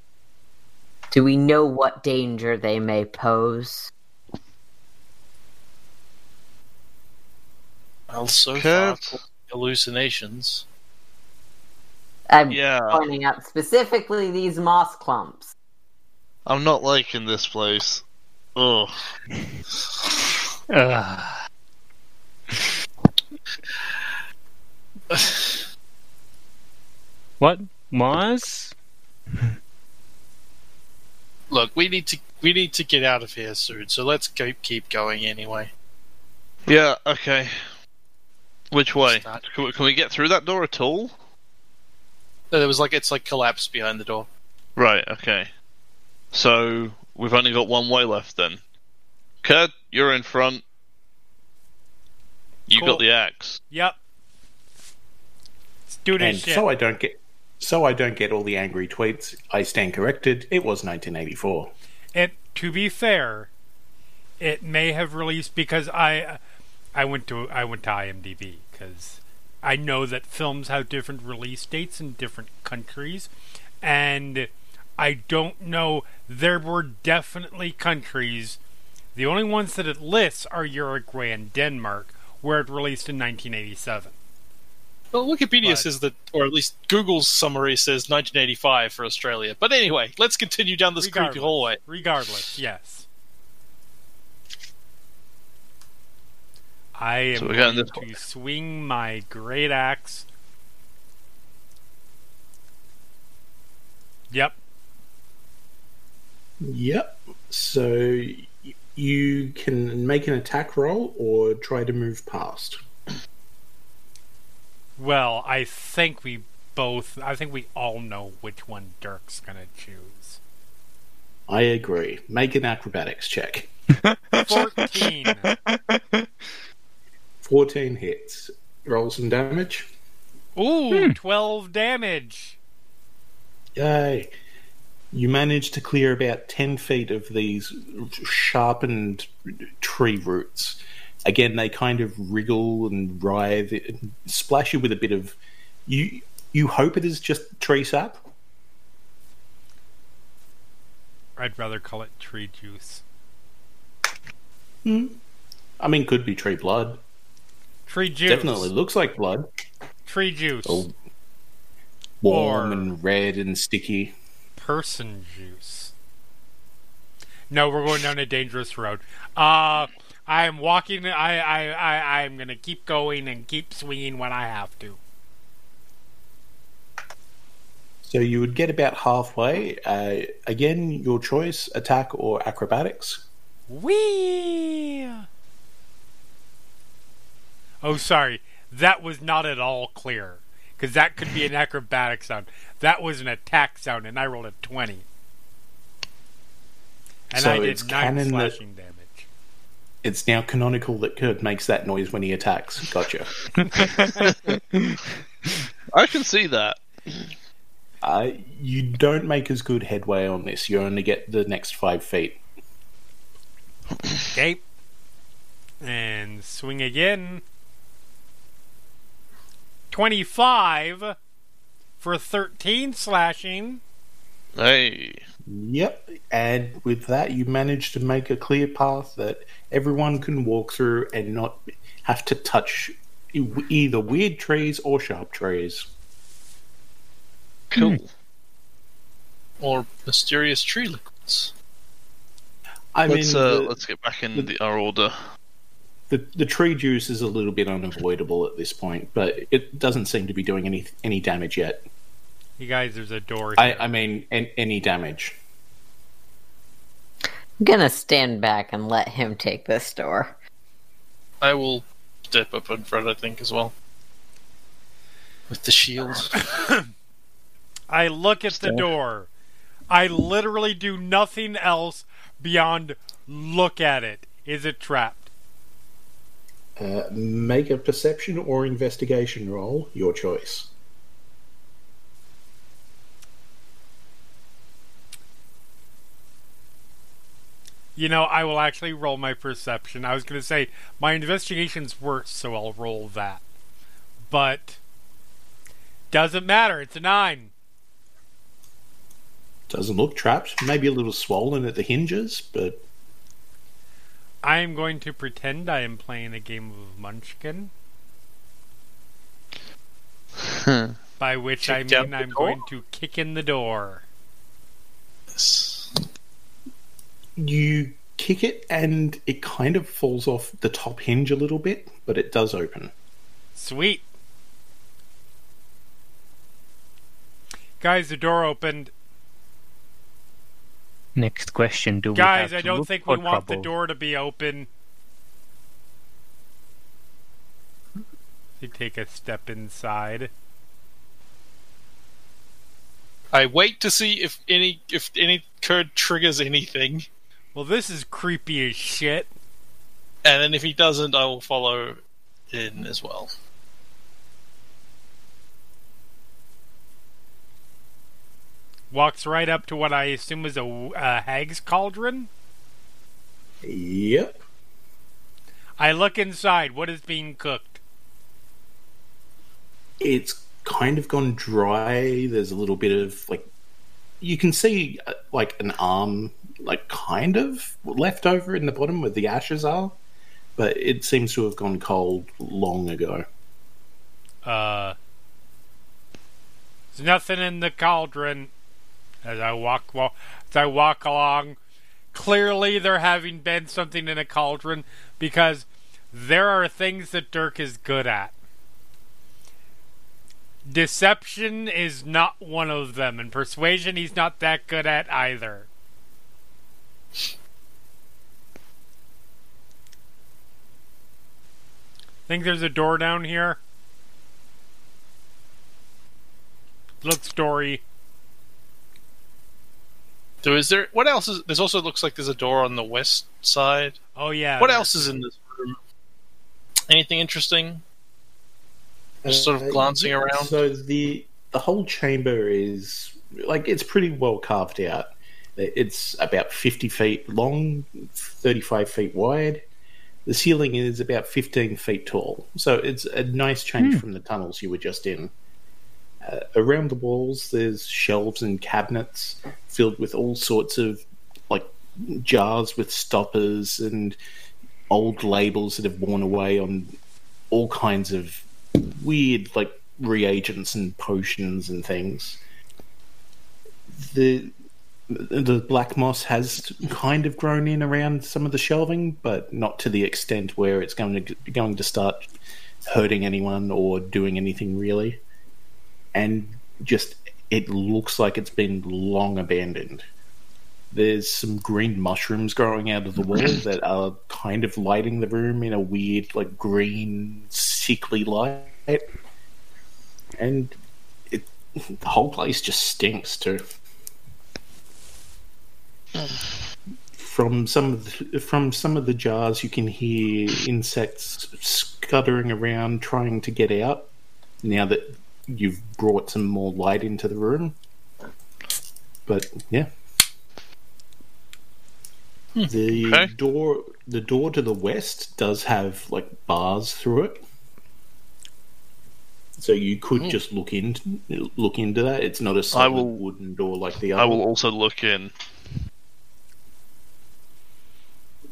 Do we know what danger they may pose? Well, so Kird? far, hallucinations. I'm Yeah, pointing out specifically these moss clumps. I'm not liking this place. Ugh. What? Mars? Look, we need to we need to get out of here soon, so let's keep keep going anyway. Yeah, okay. Which way? Start. Can we, can we get through that door at all? No, there was like it's like collapsed behind the door. Right, okay. So, we've only got one way left then. Kird, you're in front. You Cool. got the axe. Yep. Let's do this And shit. so I don't get so I don't get all the angry tweets. I stand corrected. It was 1984. it to be fair, it may have released because I I went to I went to IMDb because I know that films have different release dates in different countries, and I don't know. There were definitely countries. The only ones that it lists are Uruguay and Denmark, where it released in 1987. Well, Wikipedia But- says that, or at least Google's summary says 1985 for Australia. But anyway, let's continue down this creepy hallway. Regardless, yes. I am So going going this to swing my great axe. Yep. Yep. So you can make an attack roll or try to move past. Well, I think we both. I think we all know which one Dirk's gonna choose. I agree. Make an acrobatics check. Fourteen. 14 hits. Roll some damage. Ooh, twelve damage. Yay. You manage to clear about 10 feet of these sharpened tree roots. Again, they kind of wriggle and writhe, and splash you with a bit of. You you hope it is just tree sap? I'd rather call it tree juice. Hmm. I mean, could be tree blood. Tree juice. Definitely looks like blood. Tree juice. Oh. Warm Or- and red and sticky. person juice. No, we're going down a dangerous road. Uh, I am walking. I, I, I, I'm gonna keep going and keep swinging when I have to. So you would get about halfway. Uh, again, your choice: attack or acrobatics. Wee. Oh, sorry. That was not at all clear. Because that could be an acrobatic sound. That was an attack sound, and I rolled a 20. And So I did it's 9 canon that- damage. It's now canonical that Kird makes that noise when he attacks. Gotcha. I can see that. Uh, you don't make as good headway on this. You only get the next five feet. Okay. And swing again. 25 for 13 slashing. Hey. Yep. And with that, you manage to make a clear path that everyone can walk through and not have to touch either weird trees or sharp trees. Cool. Or mysterious tree liquids. I let's mean, uh, the, let's get back in the, our order. The the tree juice is a little bit unavoidable at this point, but it doesn't seem to be doing any any damage yet. You guys, there's a door I, here. I mean, an, any damage. I'm gonna stand back and let him take this door. I will step up in front, I think, as well. With the shield. I look at the door. I literally do nothing else beyond look at it. Is it trapped? Uh, make a perception or investigation roll, your choice. You know, I will actually roll my perception. I was going to say my investigation's worse, so I'll roll that. But doesn't matter. It's a nine. Doesn't look trapped. Maybe a little swollen at the hinges, but I am going to pretend I am playing a game of Munchkin, by which I Kick down mean I'm door? going to kick in the door. you kick it and it kind of falls off the top hinge a little bit, but it does open. Sweet. Guys, the door opened. Next question: Do we Guys, have I don't think we want the door to be open. They take a step inside. I wait to see if any if any Kird triggers anything, Well, this is creepy as shit. and then if he doesn't, I will follow in as well. Walks right up to what I assume is a uh, hag's cauldron. Yep. I look inside. What is being cooked? It's kind of gone dry. There's a little bit of like you can see uh, like an arm like kind of left over in the bottom where the ashes are, but it seems to have gone cold long ago. Uh, there's nothing in the cauldron. As I walk, well, as I walk along, clearly there having been something in a cauldron because there are things that Dirk is good at. Deception is not one of them, and persuasion he's not that good at either. Think there's a door down here? Look, story. So is there what else is there's also looks like there's a door on the west side. Oh yeah. what else is in this room? Anything interesting? Just sort of glancing Uh, yeah, around. So the the whole chamber is like it's pretty well carved out. It's about fifty feet long, thirty five feet wide. The ceiling is about fifteen feet tall, so it's a nice change from the tunnels you were just in. Uh, around the walls, there's shelves and cabinets filled with all sorts of like jars with stoppers and old labels that have worn away on all kinds of weird like reagents and potions and things. The the black moss has kind of grown in around some of the shelving, but not to the extent where it's going to going to start hurting anyone or doing anything really. And just it looks like it's been long abandoned. There's some green mushrooms growing out of the wall that are kind of lighting the room in a weird, like green, sickly light, and it, the whole place just stinks too. From some of the, from some of the jars, you can hear insects scuttering around trying to get out. Now that you've brought some more light into the room, but yeah, hmm, the Okay. door the door to the west does have like bars through it. So you could hmm. just look in look into that. It's not a solid will- wooden door like the other. I will also look in.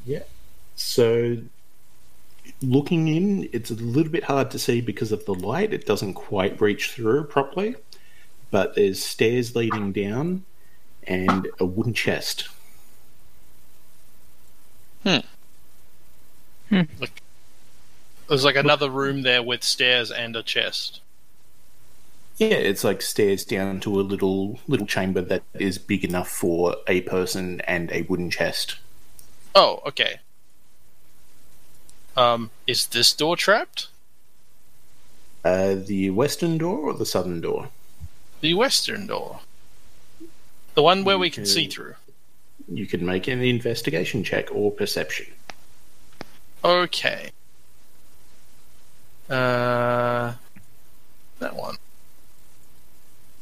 Yeah. So looking in, it's a little bit hard to see because of the light. It doesn't quite reach through properly. But there's stairs leading down and a wooden chest. Hmm. There's like another room there with stairs and a chest. Yeah, it's like stairs down to a little little chamber that is big enough for a person and a wooden chest. Oh, okay. Um, is this door trapped? Uh, the western door or the southern door? The western door. The one where we can Okay. see through. You can make an investigation check or perception. Okay. Uh, that one.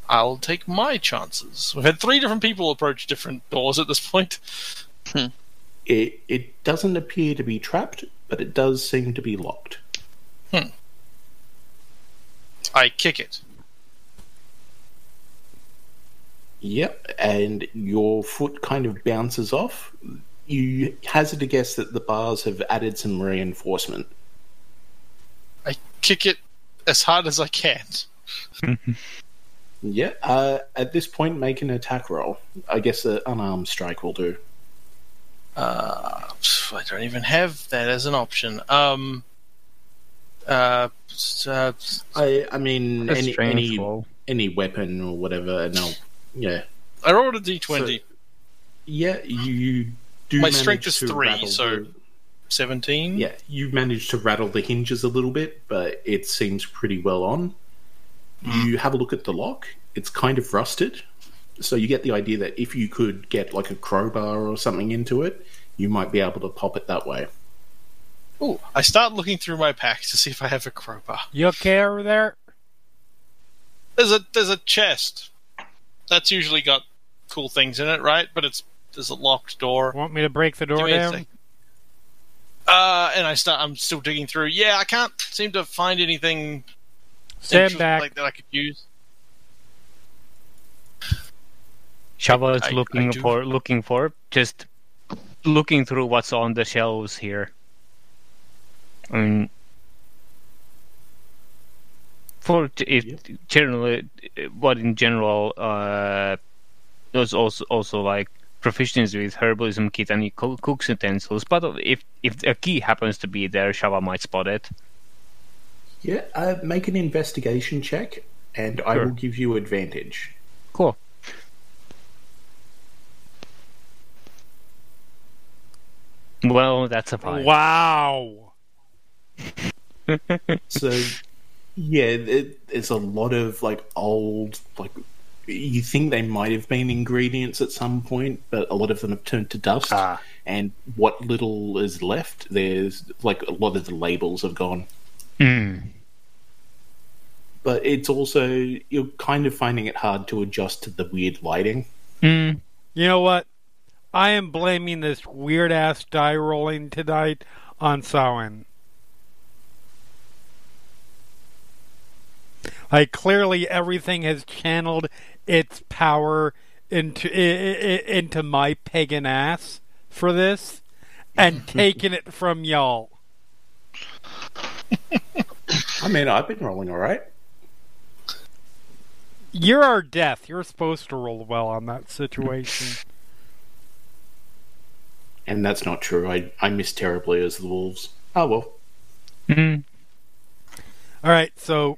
I'll take my chances. We've had three different people approach different doors at this point. It it doesn't appear to be trapped, but it does seem to be locked. I kick it. Yep, and your foot kind of bounces off. You hazard a guess that the bars have added some reinforcement. I kick it as hard as I can. Yeah, uh, at this point, make an attack roll. I guess an unarmed strike will do. Uh, I don't even have that as an option. Um, uh, s- uh, s- I, I mean, any any, roll. any weapon or whatever, and I'll, yeah, I rolled a d20. So- yeah. You do. My strength is three, so- the- 17? yeah, you managed to rattle the hinges a little bit, but it seems pretty well on. You have a look at the lock; it's kind of rusted, so you get the idea that if you could get like a crowbar or something into it, you might be able to pop it that way. Oh, I start looking through my packs to see if I have a crowbar. You okay over there? There's a there's a chest. That's usually got cool things in it, right? But it's there's a locked door. Want me to break the door down? Uh, and I start. I'm still digging through. Yeah, I can't seem to find anything Stand back. like that I could use. Shava is I- I looking do- for looking for just looking through what's on the shelves here. I mean, for if generally what in general uh, there's also also like proficiency with herbalism kit and co- cooks utensils. But if if a key happens to be there, Shava might spot it. Yeah, uh, make an investigation check, and I will give you advantage. Cool. Well, that's a five. Wow. So, yeah, it, it's a lot of like old, like you think they might have been ingredients at some point, but a lot of them have turned to dust. Ah. And what little is left, there's like a lot of the labels have gone. Mm. But it's also you're kind of finding it hard to adjust to the weird lighting. Mm. You know what? I am blaming this weird ass die rolling tonight on Samhain. Like clearly everything has channeled its power into i- i- into my pagan ass for this and taken it from y'all. I mean, I've been rolling all right. You're our death. You're supposed to roll well on that situation. And that's not true. I, I miss terribly as the wolves. Oh well. Mhm. All right, so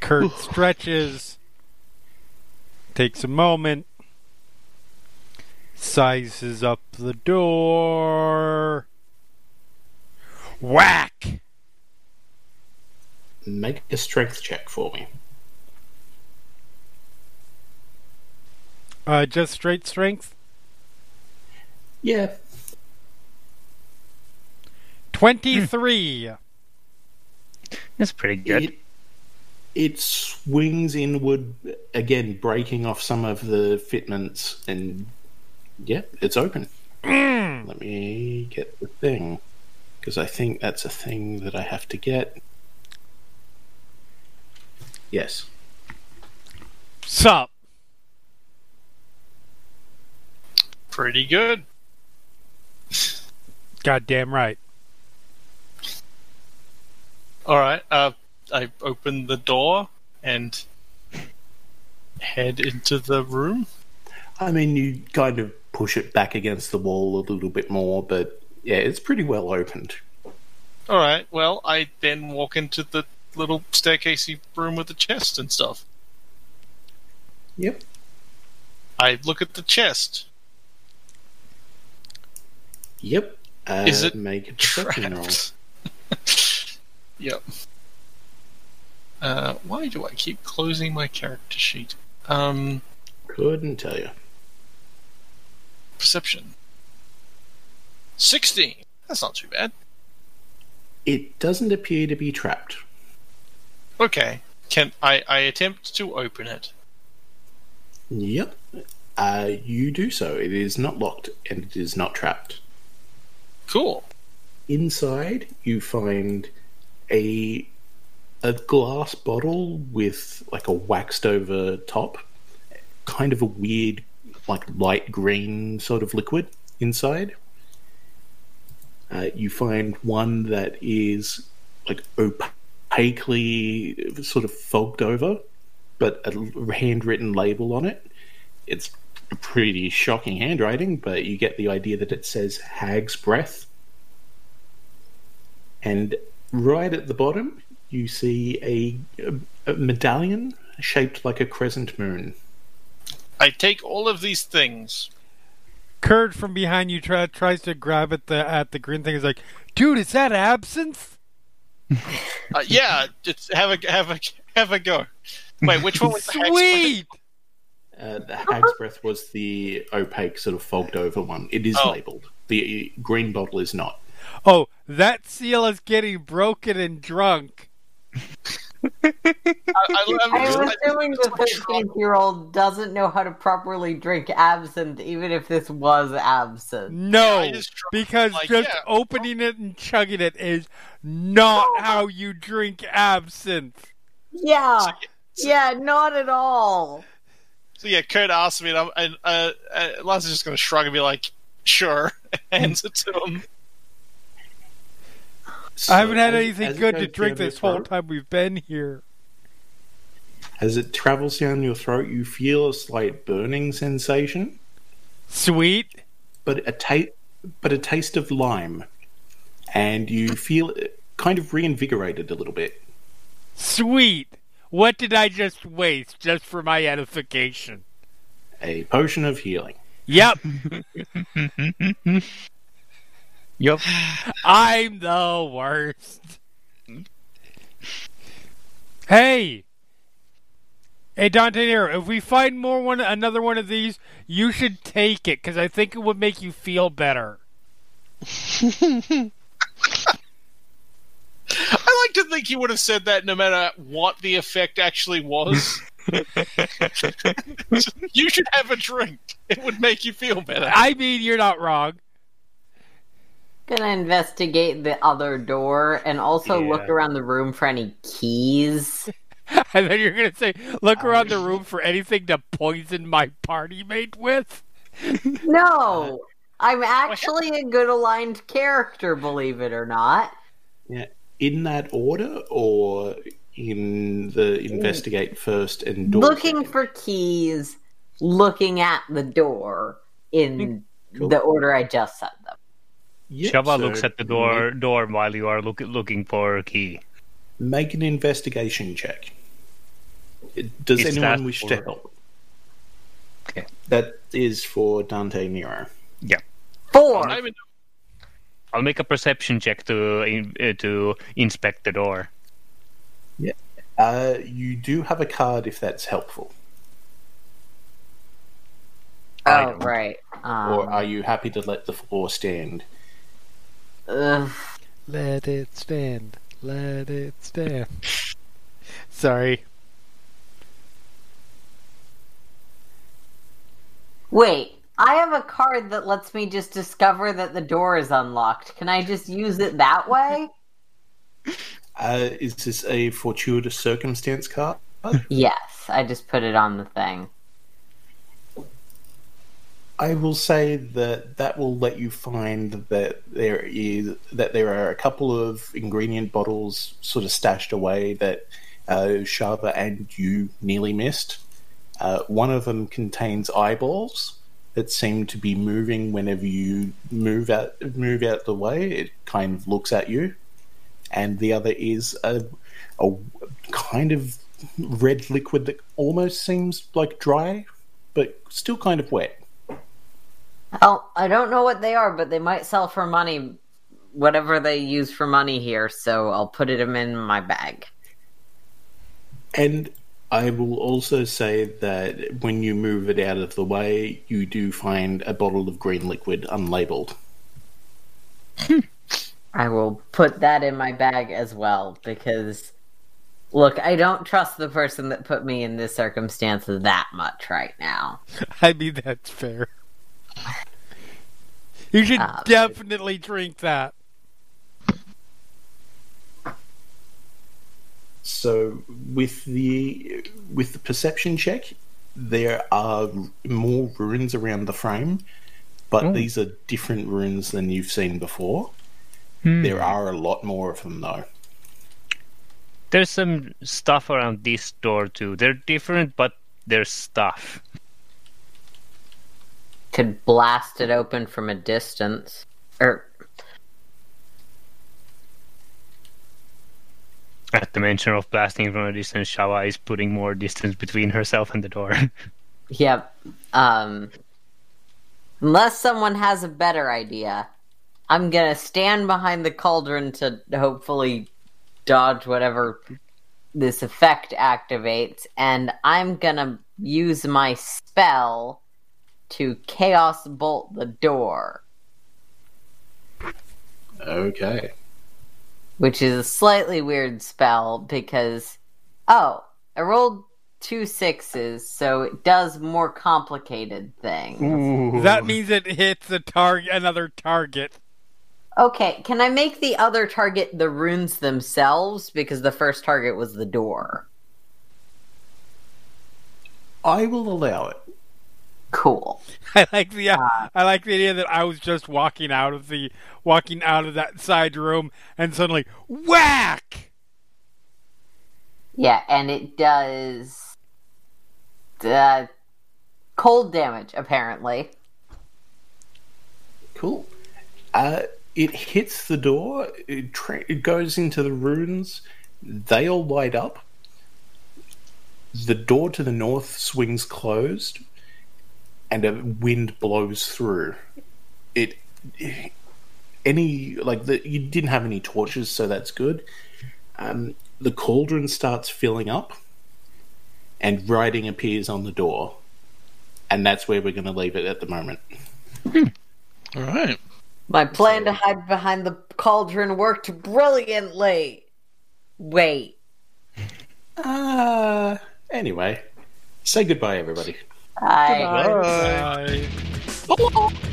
Kird stretches, takes a moment, sizes up the door. Whack! Make a strength check for me. Uh, just straight strength. Yeah. 23. That's pretty good. It, it swings inward again, breaking off some of the fitments, and yeah, it's open. Mm. Let me get the thing because I think that's a thing that I have to get. Yes. Sup? Pretty good. Goddamn right. All right. Uh, I open the door and head into the room. I mean, you kind of push it back against the wall a little bit more, but yeah, it's pretty well opened. All right. Well, I then walk into the little staircasey room with the chest and stuff. Yep. I look at the chest. Yep. Uh, Is it make a? Trapped. yep. Uh, why do I keep closing my character sheet? Um, Couldn't tell you. perception. Sixteen. That's not too bad. It doesn't appear to be trapped. Okay. Can I? I attempt to open it. Yep. Uh, you do so. It is not locked and it is not trapped. Cool. Inside, you find a a glass bottle with like a waxed over top, kind of a weird, like light green sort of liquid inside. Uh, you find one that is like opaquely sort of fogged over, but a handwritten label on it. It's pretty shocking handwriting, but you get the idea that it says Hag's Breath. And right at the bottom, you see a, a, a medallion shaped like a crescent moon. I take all of these things. Kird from behind you try, tries to grab at the at the green thing. Is like, dude, is that absinthe? Uh, yeah, just have a have a have a go. Wait, which one was the hex? Sweet. Uh, the Hag's Breath was the opaque, sort of fogged over one. It is Oh. labeled. The green bottle is not. Oh, that seal is getting broken and drunk. I, I, I'm I, assuming the 13 year old doesn't know how to properly drink absinthe, even if this was absinthe. No, I just because like, just yeah. opening it and chugging it is not how you drink absinthe. Yeah, yeah, not at all. So yeah, Kird asked me, and, I'm, and uh, uh, Lance is just going to shrug and be like, "Sure," hands it to him. I haven't had anything as good goes to drink down your this whole time we've been here. As it travels down your throat, you feel a slight burning sensation, Sweet. but a taste, but a taste of lime, and you feel kind of reinvigorated a little bit. Sweet. What did I just waste just for my edification? A potion of healing. Yep, yep. I'm the worst. Hey! Hey Dante Nero, if we find more one another one of these, you should take it because I think it would make you feel better. I like to think he would have said that no matter what the effect actually was. you should have a drink. It would make you feel better. I mean, you're not wrong. Gonna investigate the other door and also Yeah. look around the room for any keys. And then you're gonna say, look oh, around the room for anything to poison my party mate with. No, I'm actually a good aligned character, believe it or not. In that order, or in the investigate first and door looking second? for keys, looking at the door in Cool. the order I just said them. Yep, Shava so looks at the door door while you are look, looking for a key. Make an investigation check. Does Is anyone wish for- to help? Okay. That is for Dante Nero. Four. I even I'll make a perception check to uh, to inspect the door. Uh, you do have a card if that's helpful. Oh don't. right. Um, or are you happy to let the floor stand? ugh. Let it stand. Let it stand. Sorry. Wait, I have a card that lets me just discover that the door is unlocked. Can I just use it that way? Uh, is this a fortuitous circumstance card? yes, I just put it on the thing. I will say that that will let you find that there is that there are a couple of ingredient bottles sort of stashed away that uh, Shava and you nearly missed. Uh, one of them contains eyeballs that seem to be moving whenever you move out move out the way. It kind of looks at you, and the other is a, a kind of red liquid that almost seems like dry, but still kind of wet. Oh, I don't know what they are, but they might sell for money, whatever they use for money here. So I'll put it in my bag. And I will also say that when you move it out of the way, you do find a bottle of green liquid unlabeled. I will put that in my bag as well because, look, I don't trust the person that put me in this circumstance that much right now. I mean, that's fair. You should Ah, definitely drink that. So with the with the perception check, there are more runes around the frame, but Oh. these are different runes than you've seen before. Hmm. There are a lot more of them though. There's some stuff around this door too. They're different, but there's stuff. Could blast it open from a distance. Er, Or At the mention of blasting from a distance, Shava is putting more distance between herself and the door. Yep. Um, unless someone has a better idea, I'm gonna stand behind the cauldron to hopefully dodge whatever this effect activates, and I'm gonna use my spell to chaos bolt the door, Okay. Which is a slightly weird spell because oh, I rolled two sixes, so it does more complicated things. That means it hits a target, another target. Okay, can I make the other target the runes themselves? Because the first target was the door. I will allow it. Cool. I like the I like the idea that I was just walking out of the walking out of that side room and suddenly whack. Yeah, and it does uh, cold damage, apparently. Cool. Uh, it hits the door. It, tra- it goes into the runes. They all light up. The door to the north swings closed, and a wind blows through. It. Any like the, you didn't have any torches, so that's good. Um, the cauldron starts filling up, and writing appears on the door, and that's where we're going to leave it at the moment. All right. My plan to hide behind the cauldron worked brilliantly. Wait. Uh, anyway, say goodbye, everybody. I. Bye.